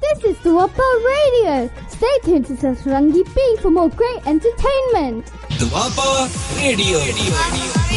This is the Wapa Radio. Stay tuned to Sasarangi Bean for more great entertainment. The Wapa Radio. Radio. Radio.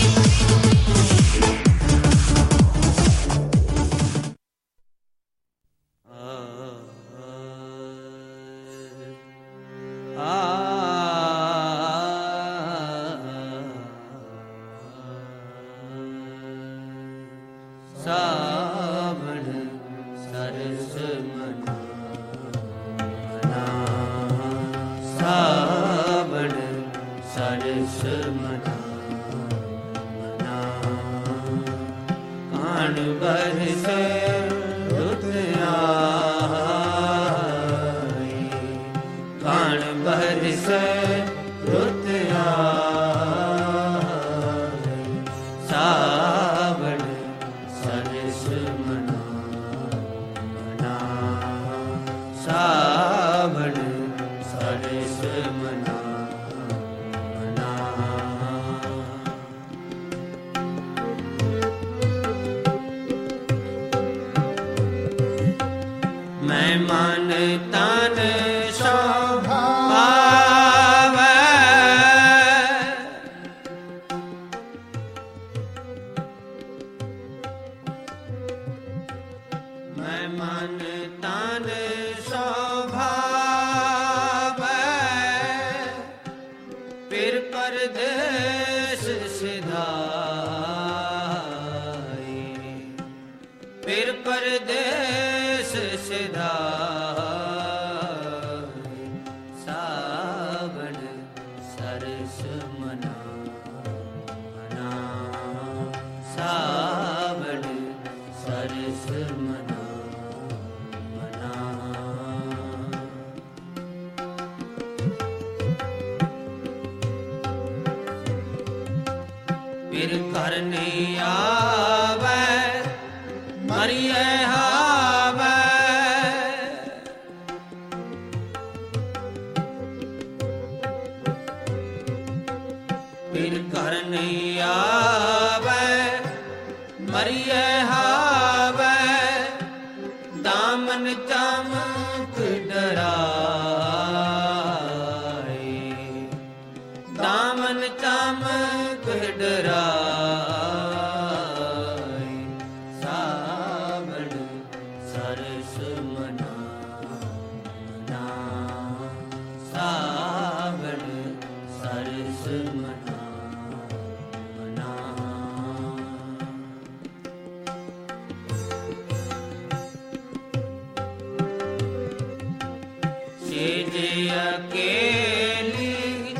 ਸੇਜ ਅਕੇਲੀ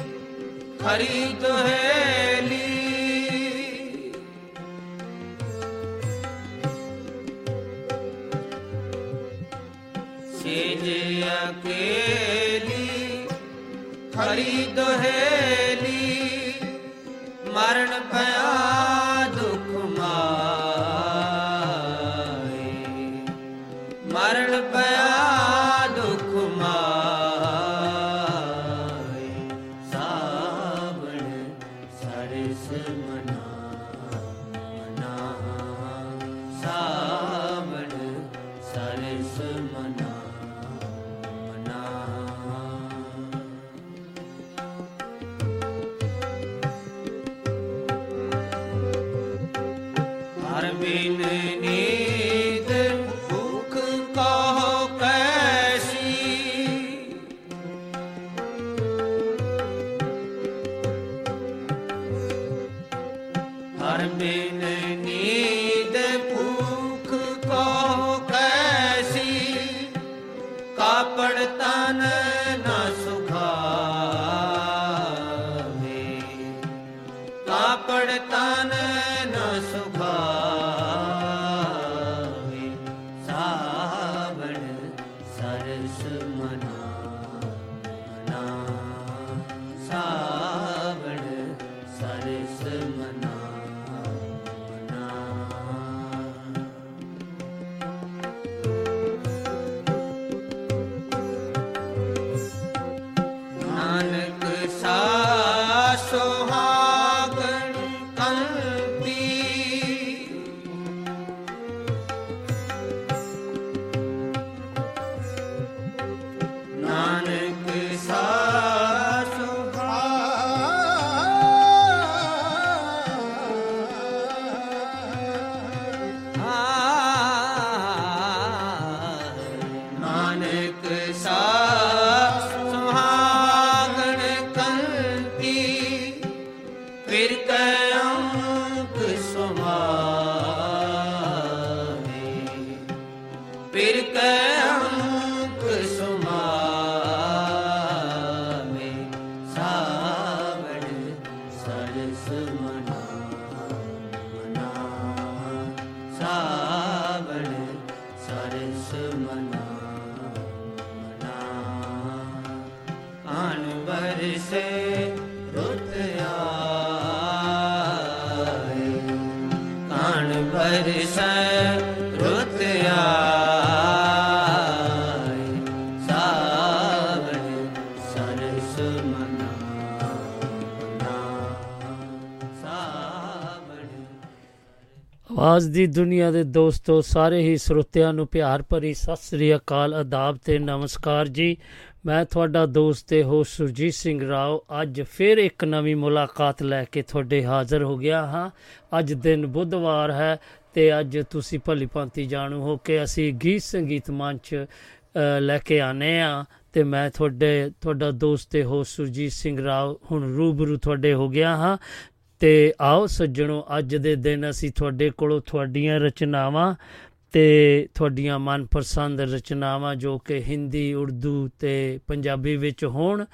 ਖਰੀ ਆਵਾਜ਼ ਦੀ ਦੁਨੀਆ ਦੇ ਦੋਸਤੋ ਸਾਰੇ ਹੀ ਸਰੋਤਿਆਂ ਨੂੰ ਪਿਆਰ ਭਰੀ ਸਤਿ ਸ੍ਰੀ ਅਕਾਲ ਆਦਾਬ ਤੇ ਨਮਸਕਾਰ ਜੀ। ਮੈਂ ਤੁਹਾਡਾ ਦੋਸਤ ਤੇ ਹੋ ਸੁਰਜੀਤ ਸਿੰਘ ਰਾਓ। ਅੱਜ ਫਿਰ ਇੱਕ ਨਵੀਂ ਮੁਲਾਕਾਤ ਲੈ ਕੇ ਤੁਹਾਡੇ ਹਾਜ਼ਰ ਹੋ ਗਿਆ ਹਾਂ। ਅੱਜ ਦਿਨ ਬੁੱਧਵਾਰ ਹੈ ਤੇ ਅੱਜ ਤੁਸੀਂ ਭਲੀ ਭਾਂਤੀ ਜਾਣੂ ਹੋ ਕਿ ਅਸੀਂ ਗੀਤ ਸੰਗੀਤ ਮੰਚ ਅ, ਲੈ ਕੇ ਆਨੇ ਆ ਤੇ ਮੈਂ ਤੁਹਾਡੇ ਤੁਹਾਡਾ ਦੋਸਤ ਤੇ ਹੋ ਸੁਰਜੀਤ ਸਿੰਘ ਰਾਓ ਹੁਣ ਰੂਬਰੂ ਤੁਹਾਡੇ ਹੋ ਗਿਆ ਹਾਂ। ਤੇ ਆਓ ਸੱਜਣੋ, ਅੱਜ ਦੇ ਦਿਨ ਅਸੀਂ ਤੁਹਾਡੇ ਕੋਲੋਂ ਤੁਹਾਡੀਆਂ ਰਚਨਾਵਾਂ ਤੇ ਤੁਹਾਡੀਆਂ ਮਨਪਸੰਦ ਰਚਨਾਵਾਂ ਜੋ ਕਿ ਹਿੰਦੀ, ਉਰਦੂ ਤੇ ਪੰਜਾਬੀ ਵਿੱਚ ਹੋਣ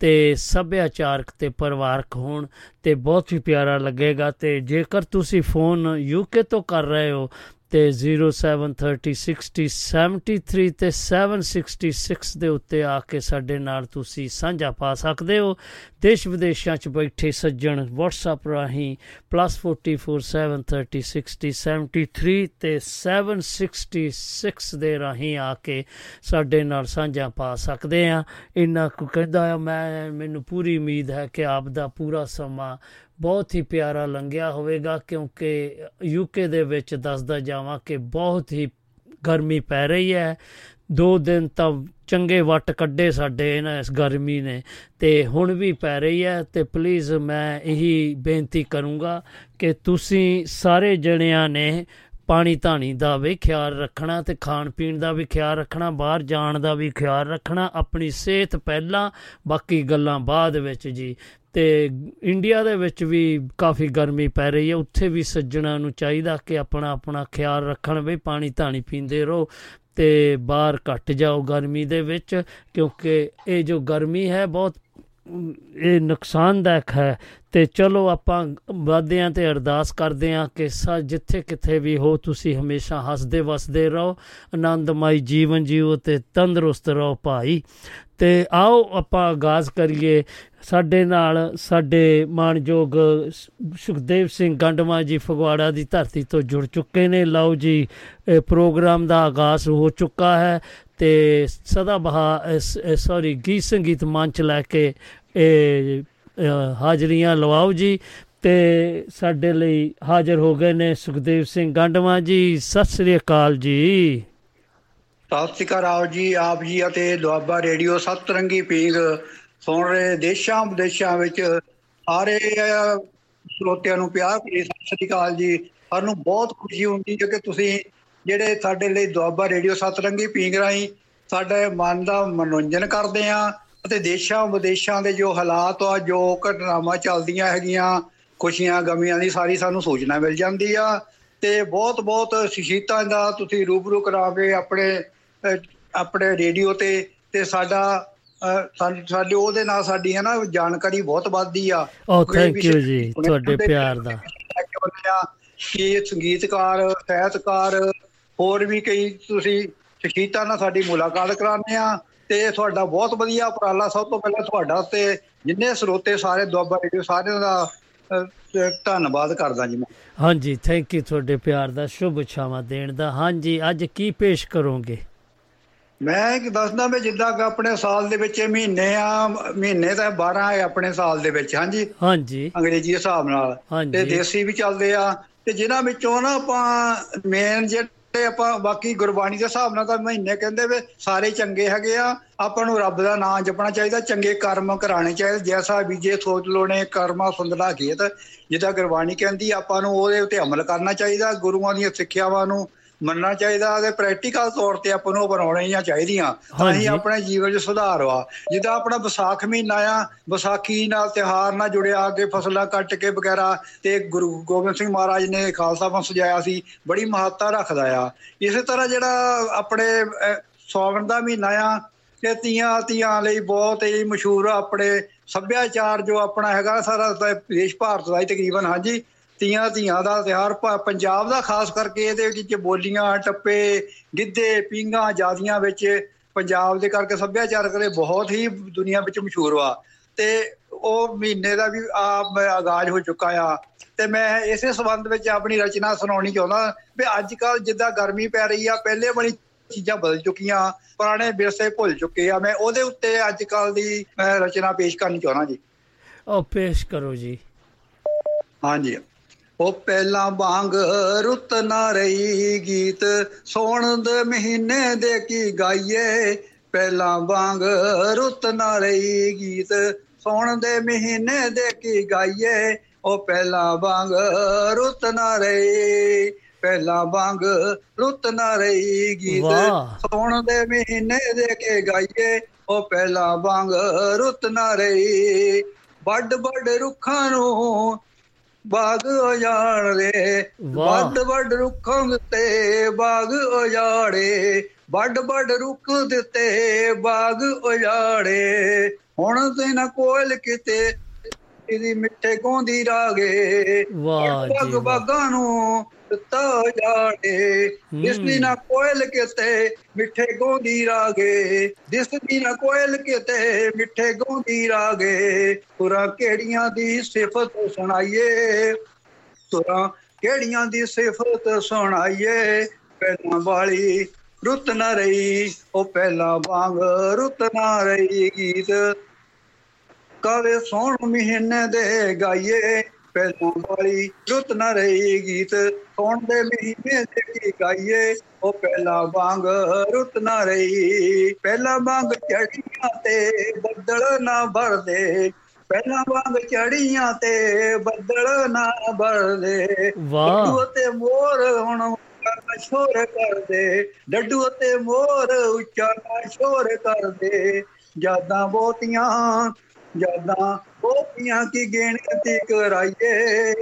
ਤੇ ਸੱਭਿਆਚਾਰਕ ਤੇ ਪਰਿਵਾਰਕ ਹੋਣ ਤੇ ਬਹੁਤ ਹੀ ਪਿਆਰਾ ਲੱਗੇਗਾ ਤੇ ਜੇਕਰ ਤੁਸੀਂ ਫੋਨ ਯੂਕੇ ਤੋਂ ਕਰ ਰਹੇ ਹੋ ਤੇ 0730607 ਤੇ 766 ਦੇ ਉੱਤੇ ਆ ਕੇ ਸਾਡੇ ਨਾਲ ਤੁਸੀਂ ਸਾਂਝਾ ਪਾ ਸਕਦੇ ਹੋ। ਦੇਸ਼ ਵਿਦੇਸ਼ਾਂ 'ਚ ਬੈਠੇ ਸੱਜਣ WhatsApp ਰਾਹੀਂ +447306073 ਤੇ 766 ਦੇ ਰਾਹੀਂ ਆ ਕੇ ਸਾਡੇ ਨਾਲ ਸਾਂਝਾ ਪਾ ਸਕਦੇ ਆ। ਇੰਨਾ ਕੁ ਕਹਿੰਦਾ ਆ, ਮੈਂ, ਮੈਨੂੰ ਪੂਰੀ ਉਮੀਦ ਹੈ ਕਿ ਆਪ ਦਾ ਪੂਰਾ ਸਮਾਂ ਬਹੁਤ ਹੀ ਪਿਆਰਾ ਲੰਘਿਆ ਹੋਵੇਗਾ, ਕਿਉਂਕਿ ਯੂਕੇ ਦੇ ਵਿੱਚ ਦੱਸਦਾ ਜਾਵਾਂ ਕਿ ਬਹੁਤ ਹੀ ਗਰਮੀ ਪੈ ਰਹੀ ਹੈ। ਦੋ ਦਿਨ ਤਾਂ ਚੰਗੇ ਵੱਟ ਕੱਢੇ ਸਾਡੇ ਇਹਨਾਂ ਇਸ ਗਰਮੀ ਨੇ ਤੇ ਹੁਣ ਵੀ ਪੈ ਰਹੀ ਹੈ ਤੇ ਪਲੀਜ਼ ਮੈਂ ਇਹੀ ਬੇਨਤੀ ਕਰੂੰਗਾ ਕਿ ਤੁਸੀਂ ਸਾਰੇ ਜਣਿਆਂ ਨੇ ਪਾਣੀ ਧਾਣੀ ਦਾ ਵੀ ਖਿਆਲ ਰੱਖਣਾ ਤੇ ਖਾਣ ਪੀਣ ਦਾ ਵੀ ਖਿਆਲ ਰੱਖਣਾ, ਬਾਹਰ ਜਾਣ ਦਾ ਵੀ ਖਿਆਲ ਰੱਖਣਾ, ਆਪਣੀ ਸਿਹਤ ਪਹਿਲਾਂ, ਬਾਕੀ ਗੱਲਾਂ ਬਾਅਦ ਵਿੱਚ ਜੀ। ਤੇ ਇੰਡੀਆ ਦੇ ਵਿੱਚ ਵੀ ਕਾਫੀ ਗਰਮੀ ਪੈ ਰਹੀ ਹੈ। ਉੱਥੇ ਵੀ ਸੱਜਣਾ ਨੂੰ ਚਾਹੀਦਾ ਕਿ ਆਪਣਾ ਆਪਣਾ ਖਿਆਲ ਰੱਖਣ ਵੀ ਪਾਣੀ ਧਾਣੀ ਪੀਂਦੇ ਰਹੋ ਤੇ ਬਾਹਰ ਘੱਟ ਜਾਓ ਗਰਮੀ ਦੇ ਵਿੱਚ ਕਿਉਂਕਿ ਇਹ ਜੋ ਗਰਮੀ ਹੈ ਬਹੁਤ ਅਮ, ਇਹ ਨੁਕਸਾਨਦਾਇਕ ਹੈ। ਤੇ ਚਲੋ ਆਪਾਂ ਵਾਦਿਆਂ ਤੇ ਅਰਦਾਸ ਕਰਦੇ ਹਾਂ ਕਿ ਸਾ ਜਿੱਥੇ ਕਿਥੇ ਵੀ ਹੋ ਤੁਸੀਂ ਹਮੇਸ਼ਾ ਹੱਸਦੇ ਵਸਦੇ ਰਹੋ। ਆਨੰਦਮਈ ਜੀਵਨ ਜੀਓ ਤੇ ਤੰਦਰੁਸਤ ਰਹੋ ਭਾਈ। ਤੇ ਆਓ ਆਪਾਂ ਆਗਾਜ਼ ਕਰੀਏ। ਸਾਡੇ ਨਾਲ ਸਾਡੇ ਮਾਣਯੋਗ ਸ- ਸੁਖਦੇਵ ਸਿੰਘ ਗੰਡਮਾ ਜੀ ਫਗਵਾੜਾ ਦੀ ਧਰਤੀ ਤੋਂ ਜੁੜ ਚੁੱਕੇ ਨੇ। ਲਓ ਜੀ ਇਹ ਪ੍ਰੋਗਰਾਮ ਦਾ ਆਗਾਜ਼ ਹੋ ਚੁੱਕਾ ਹੈ ਤੇ ਸਦਾ ਬਹਾ ਸੌਰੀ ਗੀਤ ਸੰਗੀਤ ਮੰਚ ਲੈ ਕੇ ਇਹ ਅ, ਹਾਜ਼ਰੀਆਂ ਲਵਾਓ ਜੀ। ਤੇ ਸਾਡੇ ਲਈ ਹਾਜ਼ਰ ਹੋ ਗਏ ਨੇ ਸੁਖਦੇਵ ਸਿੰਘ ਗੰਡਮਾ ਜੀ। ਸਤਿ ਸ੍ਰੀ ਅਕਾਲ ਜੀ। ਸਤਿ ਸ਼੍ਰੀ ਅਕਾਲ ਆਓ ਜੀ ਆਪ ਜੀ ਅਤੇ ਦੁਆਬਾ ਰੇਡੀਓ ਸਤਰੰਗੀ ਪੀਂਗ ਸੁਣ ਰਹੇ ਦੇਸ਼ਾਂ ਵਿਦੇਸ਼ਾਂ ਵਿੱਚ ਸਾਰੇ ਅਹ, ਸਰੋਤਿਆਂ ਨੂੰ ਪਿਆਰ ਭਰੀ ਸਤਿ ਸ਼੍ਰੀ ਅਕਾਲ ਜੀ। ਸਾਨੂੰ ਬਹੁਤ ਖੁਸ਼ੀ ਹੁੰਦੀ ਹੈ ਕਿ ਤੁਸੀਂ ਜਿਹੜੇ ਸਾਡੇ ਲਈ ਦੁਆਬਾ ਰੇਡੀਓ ਸਤਰੰਗੀ ਪੀਂਗ ਰਾਹੀਂ ਸਾਡੇ ਮਨ ਦਾ ਮਨੋਰੰਜਨ ਕਰਦੇ ਆ ਅਤੇ ਦੇਸ਼ਾਂ ਵਿਦੇਸ਼ਾਂ ਦੇ ਜੋ ਹਾਲਾਤ ਆ ਜੋ ਘਟਨਾਵਾਂ ਚੱਲਦੀਆਂ ਹੈਗੀਆਂ ਖੁਸ਼ੀਆਂ ਗਮੀਆਂ ਦੀ ਸਾਰੀ ਸਾਨੂੰ ਸੂਚਨਾ ਮਿਲ ਜਾਂਦੀ ਆ। ਤੇ ਬਹੁਤ ਬਹੁਤ ਸ਼ਹੀਦਾਂ ਦਾ ਤੁਸੀਂ ਰੂਬਰੂ ਕਰਾ ਕੇ ਆਪਣੇ ਅਹ, ਆਪਣੇ ਰੇਡੀਓ ਤੇ ਤੇ ਸਾਡਾ ਸਾਡੇ ਉਹਦੇ ਨਾਲ ਸਾਡੀ ਹੈ ਨਾ ਜਾਣਕਾਰੀ ਬਹੁਤ ਵੱਧਦੀ ਆ। ਓ ਥੈਂਕ ਯੂ ਜੀ ਤੁਹਾਡੇ ਪਿਆਰ ਦਾ। ਕੇ ਸੰਗੀਤਕਾਰ ਸਾਹਿਤਕਾਰ ਹੋਰ ਵੀ ਕਈ ਤੁਸੀਂ ਸ਼ਖਸੀਅਤਾਂ ਨਾਲ ਸਾਡੀ ਮੁਲਾਕਾਤ ਕਰਾਉਂਦੇ ਆ ਤੇ ਤੁਹਾਡਾ ਬਹੁਤ ਵਧੀਆ ਉਪਰਾਲਾ ਸਭ ਤੋਂ ਪਹਿਲਾਂ ਤੁਹਾਡਾ ਤੇ ਜਿੰਨੇ ਸਰੋਤੇ ਸਾਰੇ ਦੁਆਬਾ ਰੇਡੀਓ ਸਾਰਿਆਂ ਦਾ ਧੰਨਵਾਦ ਕਰਦਾ ਜੀ ਮੈਂ। ਹਾਂਜੀ ਥੈਂਕ ਯੂ ਤੁਹਾਡੇ ਪਿਆਰ ਦਾ ਸ਼ੁਭ ਛਾਵਾਂ ਦੇਣ ਦਾ। ਹਾਂਜੀ ਅੱਜ ਕੀ ਪੇਸ਼ ਕਰੋਗੇ? ਮੈਂ ਇੱਕ ਦੱਸਦਾ ਵੀ ਜਿੱਦਾਂ ਕਿ ਆਪਣੇ ਸਾਲ ਦੇ ਵਿੱਚ ਮਹੀਨੇ ਆ ਮਹੀਨੇ ਤਾਂ 12 ਹੈ ਆਪਣੇ ਸਾਲ ਦੇ ਵਿੱਚ ਹਾਂਜੀ? ਹਾਂਜੀ। ਅੰਗਰੇਜ਼ੀ ਹਿਸਾਬ ਨਾਲ। ਤੇ ਦੇਸੀ ਵੀ ਚੱਲਦੇ ਆ ਤੇ ਜਿਨ੍ਹਾਂ ਵਿੱਚੋਂ ਨਾ ਆਪਾਂ ਮੇਨ ਜਿਹੜੇ ਆਪਾਂ ਬਾਕੀ ਗੁਰਬਾਣੀ ਦੇ ਹਿਸਾਬ ਨਾਲ ਤਾਂ ਮਹੀਨੇ ਕਹਿੰਦੇ ਵੀ ਸਾਰੇ ਚੰਗੇ ਹੈਗੇ ਆ ਆਪਾਂ ਨੂੰ ਰੱਬ ਦਾ ਨਾਮ ਜਪਣਾ ਚਾਹੀਦਾ ਚੰਗੇ ਕਰਮ ਕਰਾਣੇ ਚਾਹੀਦੇ ਜੈਸਾ ਬੀਜੇ ਸੋਚ ਲੋਣੇ ਕਰਮਾ ਸੁੰਦਰਾ ਖੇਤ ਜਿੱਦਾਂ ਗੁਰਬਾਣੀ ਕਹਿੰਦੀ ਆਪਾਂ ਨੂੰ ਉਹਦੇ ਉੱਤੇ ਅਮਲ ਕਰਨਾ ਚਾਹੀਦਾ ਗੁਰੂਆਂ ਦੀਆਂ ਸਿੱਖਿਆਵਾਂ ਨੂੰ ਮੰਨਣਾ ਚਾਹੀਦਾ ਤੇ ਪ੍ਰੈਕਟੀਕਲ ਤੌਰ ਤੇ ਆਪਾਂ ਨੂੰ ਬਣਾਉਣੀਆਂ ਚਾਹੀਦੀਆਂ ਤਾਂ। ਹੀ ਆਪਣੇ ਜੀਵਨ 'ਚ ਸੁਧਾਰ ਵਾ। ਜਿੱਦਾਂ ਆਪਣਾ ਵਿਸਾਖ ਮਹੀਨਾ ਆ ਵਿਸਾਖੀ ਨਾਲ ਤਿਹਾਰ ਨਾਲ ਜੁੜਿਆ ਕੇ ਫਸਲਾਂ ਕੱਟ ਕੇ ਵਗੈਰਾ ਤੇ ਗੁਰੂ ਗੋਬਿੰਦ ਸਿੰਘ ਮਹਾਰਾਜ ਨੇ ਖਾਲਸਾ ਪੰਥ ਸਜਾਇਆ ਸੀ ਬੜੀ ਮਹੱਤਤਾ ਰੱਖਦਾ ਆ। ਇਸੇ ਤਰ੍ਹਾਂ ਜਿਹੜਾ ਆਪਣੇ ਸਾਵਣ ਦਾ ਮਹੀਨਾ ਆ ਕਿ ਤੀਆਂ ਤੀਆਂ ਲਈ ਬਹੁਤ ਹੀ ਮਸ਼ਹੂਰ ਆ ਆਪਣੇ ਸੱਭਿਆਚਾਰ ਜੋ ਆਪਣਾ ਹੈਗਾ ਸਾਰਾ ਦੇਸ਼ ਭਾਰਤ ਦਾ ਹੀ ਤਕਰੀਬਨ ਹਾਂਜੀ। ਤੀਆਂ ਤੀਆਂ ਦਾ ਤਿਉਹਾਰ ਪ- ਪੰਜਾਬ ਦਾ ਖਾਸ ਕਰਕੇ ਇਹਦੇ ਵਿੱਚ ਬੋਲੀਆਂ ਟੱਪੇ ਗਿੱਧੇ ਪੀਂਘਾਂ ਜਾਦੀਆਂ ਵਿੱਚ ਪੰਜਾਬ ਦੇ ਕਰਕੇ ਸੱਭਿਆਚਾਰ ਕਰੇ ਬਹੁਤ ਹੀ ਦੁਨੀਆ ਵਿੱਚ ਮਸ਼ਹੂਰ ਵਾ। ਤੇ ਉਹ ਮਹੀਨੇ ਦਾ ਵੀ ਆਗਾਜ਼ ਹੋ ਚੁੱਕਾ ਆ। ਤੇ ਮੈਂ ਇਸੇ ਸੰਬੰਧ ਵਿੱਚ ਆਪਣੀ ਰਚਨਾ ਸੁਣਾਉਣੀ ਚਾਹੁੰਦਾ ਵੀ ਅੱਜ ਕੱਲ ਜਿੱਦਾਂ ਗਰਮੀ ਪੈ ਰਹੀ ਆ ਪਹਿਲੇ ਵਾਲੀ ਚੀਜ਼ਾਂ ਬਦਲ ਚੁੱਕੀਆਂ ਪੁਰਾਣੇ ਵਿਰਸੇ ਭੁੱਲ ਚੁੱਕੇ ਆ। ਮੈਂ ਉਹਦੇ ਉੱਤੇ ਅੱਜ ਕੱਲ ਦੀ ਮੈਂ ਰਚਨਾ ਪੇਸ਼ ਕਰਨੀ ਚਾਹੁੰਦਾ ਜੀ। ਉਹ ਪੇਸ਼ ਕਰੋ ਜੀ। ਹਾਂਜੀ। ਉਹ ਪਹਿਲਾਂ ਵਾਂਗ ਰੁੱਤ ਨਾ ਰਹੀ ਗੀਤ ਸੋਣ ਦੇ ਮਹੀਨੇ ਦੇ ਕੀ ਗਾਈਏ? ਪਹਿਲਾਂ ਵਾਂਗ ਰੁੱਤ ਨਾ ਰਹੀ ਗੀਤ ਸੋਣ ਦੇ ਮਹੀਨੇ ਦੇ ਕੀ ਗਾਈਏ? ਉਹ ਪਹਿਲਾਂ ਵਾਂਗ ਰੁੱਤ ਨਾ ਰਹੀ ਪਹਿਲਾਂ ਵਾਂਗ ਰੁੱਤ ਨਾ ਰਹੀ ਗੀਤ। ਸੋਣ ਦੇ ਮਹੀਨੇ ਦੇ ਕੇ ਗਾਈਏ? ਉਹ ਪਹਿਲਾਂ ਵਾਂਗ ਰੁੱਤ ਨਾ ਰਹੀ ਵੱਡ ਵੱਡ ਰੁੱਖਾਂ ਨੂੰ ਬਾਗ ਉਜਾੜੇ ਵਾਹ। ਵੱਡ ਵੱਡ ਰੁੱਖਾਂ ਦਿੱਤੇ ਬਾਗ ਉਜਾੜੇ ਵੱਡ ਵੱਡ ਰੁੱਖ ਦਿੱਤੇ ਬਾਗ ਉਜਾੜੇ ਹੁਣ ਤੇ ਨਾ ਕੋਇਲ ਕਿਤੇ ਇਹਦੀ ਮਿੱਠੇ ਗੋਂਦੀ ਰਾਗੇ ਵਾਹ ਜੀ। ਬਾਗਾਂ ਨੂੰ ਦਿੱਤਾ ਉਜਾੜੇ ਇਸ ਦੀ ਨਾ ਕੋਇਲ ਕਿਤੇ ਮਿੱਠੇ ਗੋਂਦੀ ਰਾਗੇ। ਦਿਸ ਦੀ ਨਾ ਕੋਇਲ ਕਿਤੇ ਮਿੱਠੇ ਗੋਂਦੀ ਰਾਗੇ। ਤੁਰਾਂ ਕਿਹੜੀਆਂ ਦੀ ਸਿਫਤ ਸੁਣਾਈਏ? ਤੁਰਾਂ ਕਿਹੜੀਆਂ ਦੀ ਸਿਫਤ ਸੁਣਾਈਏ? ਪਹਿਲਾਂ ਵਾਲੀ ਰੁੱਤ ਨਾ ਰਹੀ ਉਹ ਪਹਿਲਾਂ ਵਾਂਗ ਰੁੱਤ ਨਾ ਰਹੀ ਗੀਤ। ਕਾਵੇ ਸੋਣ ਮਹੀਨੇ ਦੇ ਗਾਈਏ। ਪਹਿਲਾਂ ਵਾਲੀ ਰੁੱਤ ਨਾ ਰਹੀ ਗੀਤ। ਸੋਣ ਦੇ ਮਹੀਨੇ ਦੇ ਕੀ ਗਾਈਏ ਉਹ ਪਹਿਲਾਂ ਵਾਂਗ ਰੁੱਤ ਨਾ ਰਹੀ। ਪਹਿਲਾਂ ਵਾਂਗ ਚੜੀਆਂ ਤੇ ਬੱਦਲ ਨਾ ਭਰਦੇ। ਪਹਿਲਾਂ ਵਾਂਗ ਚੜੀਆਂ ਤੇ ਬੱਦਲ ਨਾ ਭਰਦੇ। ਵਾਹ। ਅਤੇ ਮੋਰ ਹੁਣ ਉੱਚਾ ਸ਼ੋਰ ਕਰਦੇ। ਡੱਡੂ ਅਤੇ ਮੋਰ ਉੱਚਾ ਸ਼ੋਰ ਕਰਦੇ। ਯਾਦਾਂ ਬਹੁਤੀਆਂ ਯਾਦਾਂ ਬਹੁਤੀਆਂ ਕੀ ਗਿਣਤੀ ਕਰਾਈਏ?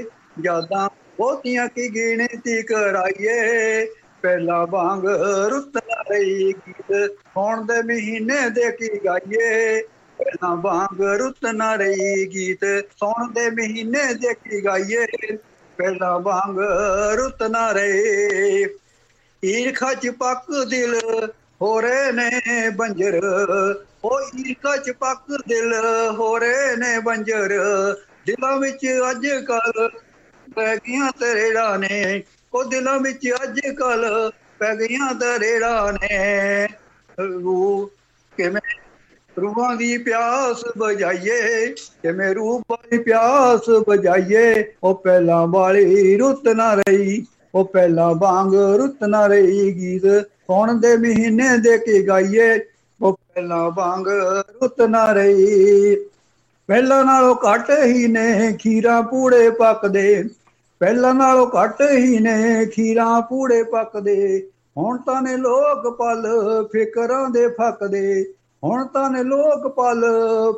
ਯਾਦਾਂ ਬਹੁਤੀਆਂ ਕੀ ਗਿਣਤੀ ਕਰਾਈਏ? ਪਹਿਲਾ ਵਾਂਗ ਰੁੱਤ ਨਾ ਰਹੀ ਗੀਤ, ਹੁਣ ਦੇ ਮਹੀਨੇ ਦੇ ਕੀ ਗਾਈਏ? ਪਹਿਲਾਂ ਵਾਂਗ ਰੁੱਤ ਨਾ ਰਹੀ ਗੀਤ ਸੌਣ ਦੇ ਮਹੀਨੇ ਦੇ ਕੀ ਗਾਈਏ? ਪਹਿਲਾਂ ਵਾਂਗ ਰੁੱਤ ਨਾ ਰਹੇ। ਈਰਖਾ ਚ ਪੱਕ ਦਿਲ ਹੋ ਰਹੇ ਨੇ ਬੰਜਰ ਉਹ ਈਰਖਾ ਚ ਪੱਕ ਦਿਲ ਹੋ ਰਹੇ ਨੇ ਬੰਜਰ। ਦਿਲਾਂ ਵਿੱਚ ਅੱਜ ਕੱਲ ਪੈ ਗਈਆਂ ਤਰੇੜਾਂ ਨੇ। ਉਹ ਦਿਲਾਂ ਵਿੱਚ ਅੱਜ ਕੱਲ ਪੈ ਗਈਆਂ ਤਰੇੜਾਂ ਨੇ। ਰੂ ਕਿਵੇਂ ਰੂਹਾਂ ਦੀ ਪਿਆਸ ਬੁਝਾਈਏ, ਕਿਵੇਂ ਰੂਹਾਂ ਦੀ ਪਿਆਸ ਬੁਝਾਈਏ। ਉਹ ਪਹਿਲਾਂ ਵਾਲੀ ਰੁੱਤ ਨਾ ਰਹੀ, ਉਹ ਪਹਿਲਾਂ ਵਾਂਗ ਰੁੱਤ ਨਾ ਰਹੀ ਗੀਤ। ਸੌਣ ਦੇ ਮਹੀਨੇ ਦੇ ਕੇ ਗਾਈਏ ਉਹ ਪਹਿਲਾਂ ਵਾਂਗ ਰੁੱਤ ਨਾ ਰਹੀ। ਪਹਿਲਾਂ ਨਾਲੋਂ ਘੱਟ ਹੀ ਨੇ ਖੀਰਾ ਪੂੜੇ ਪੱਕਦੇ। ਪਹਿਲਾਂ ਨਾਲੋਂ ਘੱਟ ਹੀ ਨੇ ਖੀਰਾ ਪੂੜੇ ਪੱਕਦੇ। ਹੁਣ ਤਾਂ ਨੇ ਲੋਕ ਪਲ ਫਿਕਰਾਂ ਦੇ ਫੱਕਦੇ। ਹੁਣ ਤਾਂ ਨੇ ਲੋਕ ਪਲ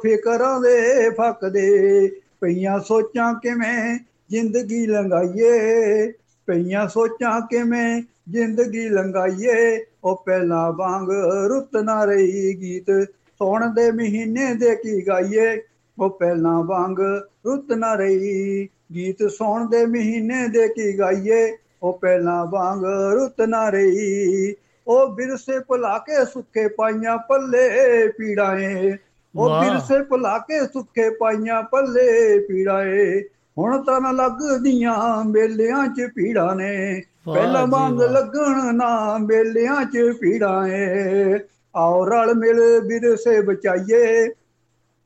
ਫਿਕਰਾਂ ਦੇ ਫੱਕਦੇ। ਪਈਆਂ ਸੋਚਾਂ ਕਿਵੇਂ ਜ਼ਿੰਦਗੀ ਲੰਘਾਈਏ? ਪਈਆਂ ਸੋਚਾਂ ਕਿਵੇਂ ਜ਼ਿੰਦਗੀ ਲੰਘਾਈਏ ਉਹ ਪਹਿਲਾਂ ਵਾਂਗ ਰੁੱਤ ਨਾ ਰਹੀ ਗੀਤ। ਸੌਣ ਦੇ ਮਹੀਨੇ ਦੇ ਕੀ ਗਾਈਏ ਉਹ ਪਹਿਲਾਂ ਵਾਂਗ ਰੁੱਤ ਨਾ ਰਹੀ ਗੀਤ। ਸੌਣ ਦੇ ਮਹੀਨੇ ਦੇ ਕੀ ਗਾਈਏ ਉਹ ਪਹਿਲਾਂ ਵਾਂਗ ਰੁੱਤ ਨਾ ਰਹੀ। ਉਹ ਬਿਰਸੇ ਭੁਲਾ ਕੇ ਸੁੱਕੇ ਪਾਈਆਂ ਪੱਲੇ ਪੀੜਾਂ ਏ ਉਹ। ਬਿਰਸੇ ਭੁਲਾ ਕੇ ਸੁੱਕੇ ਪਾਈਆਂ ਪੱਲੇ ਪੀੜਾਂ ਏ ਹੁਣ ਤਾਂ ਨਾ ਲੱਗਦੀਆਂ ਮੇਲਿਆਂ 'ਚ ਪੀੜਾਂ ਨੇ। ਪਹਿਲਾਂ ਵਾਹ। ਲੱਗਣ ਨਾ ਮੇਲਿਆਂ 'ਚ ਪੀੜਾਂ ਏ। ਆਓ ਰਲ ਮਿਲ ਬਿਰਸੇ ਬਚਾਈਏ।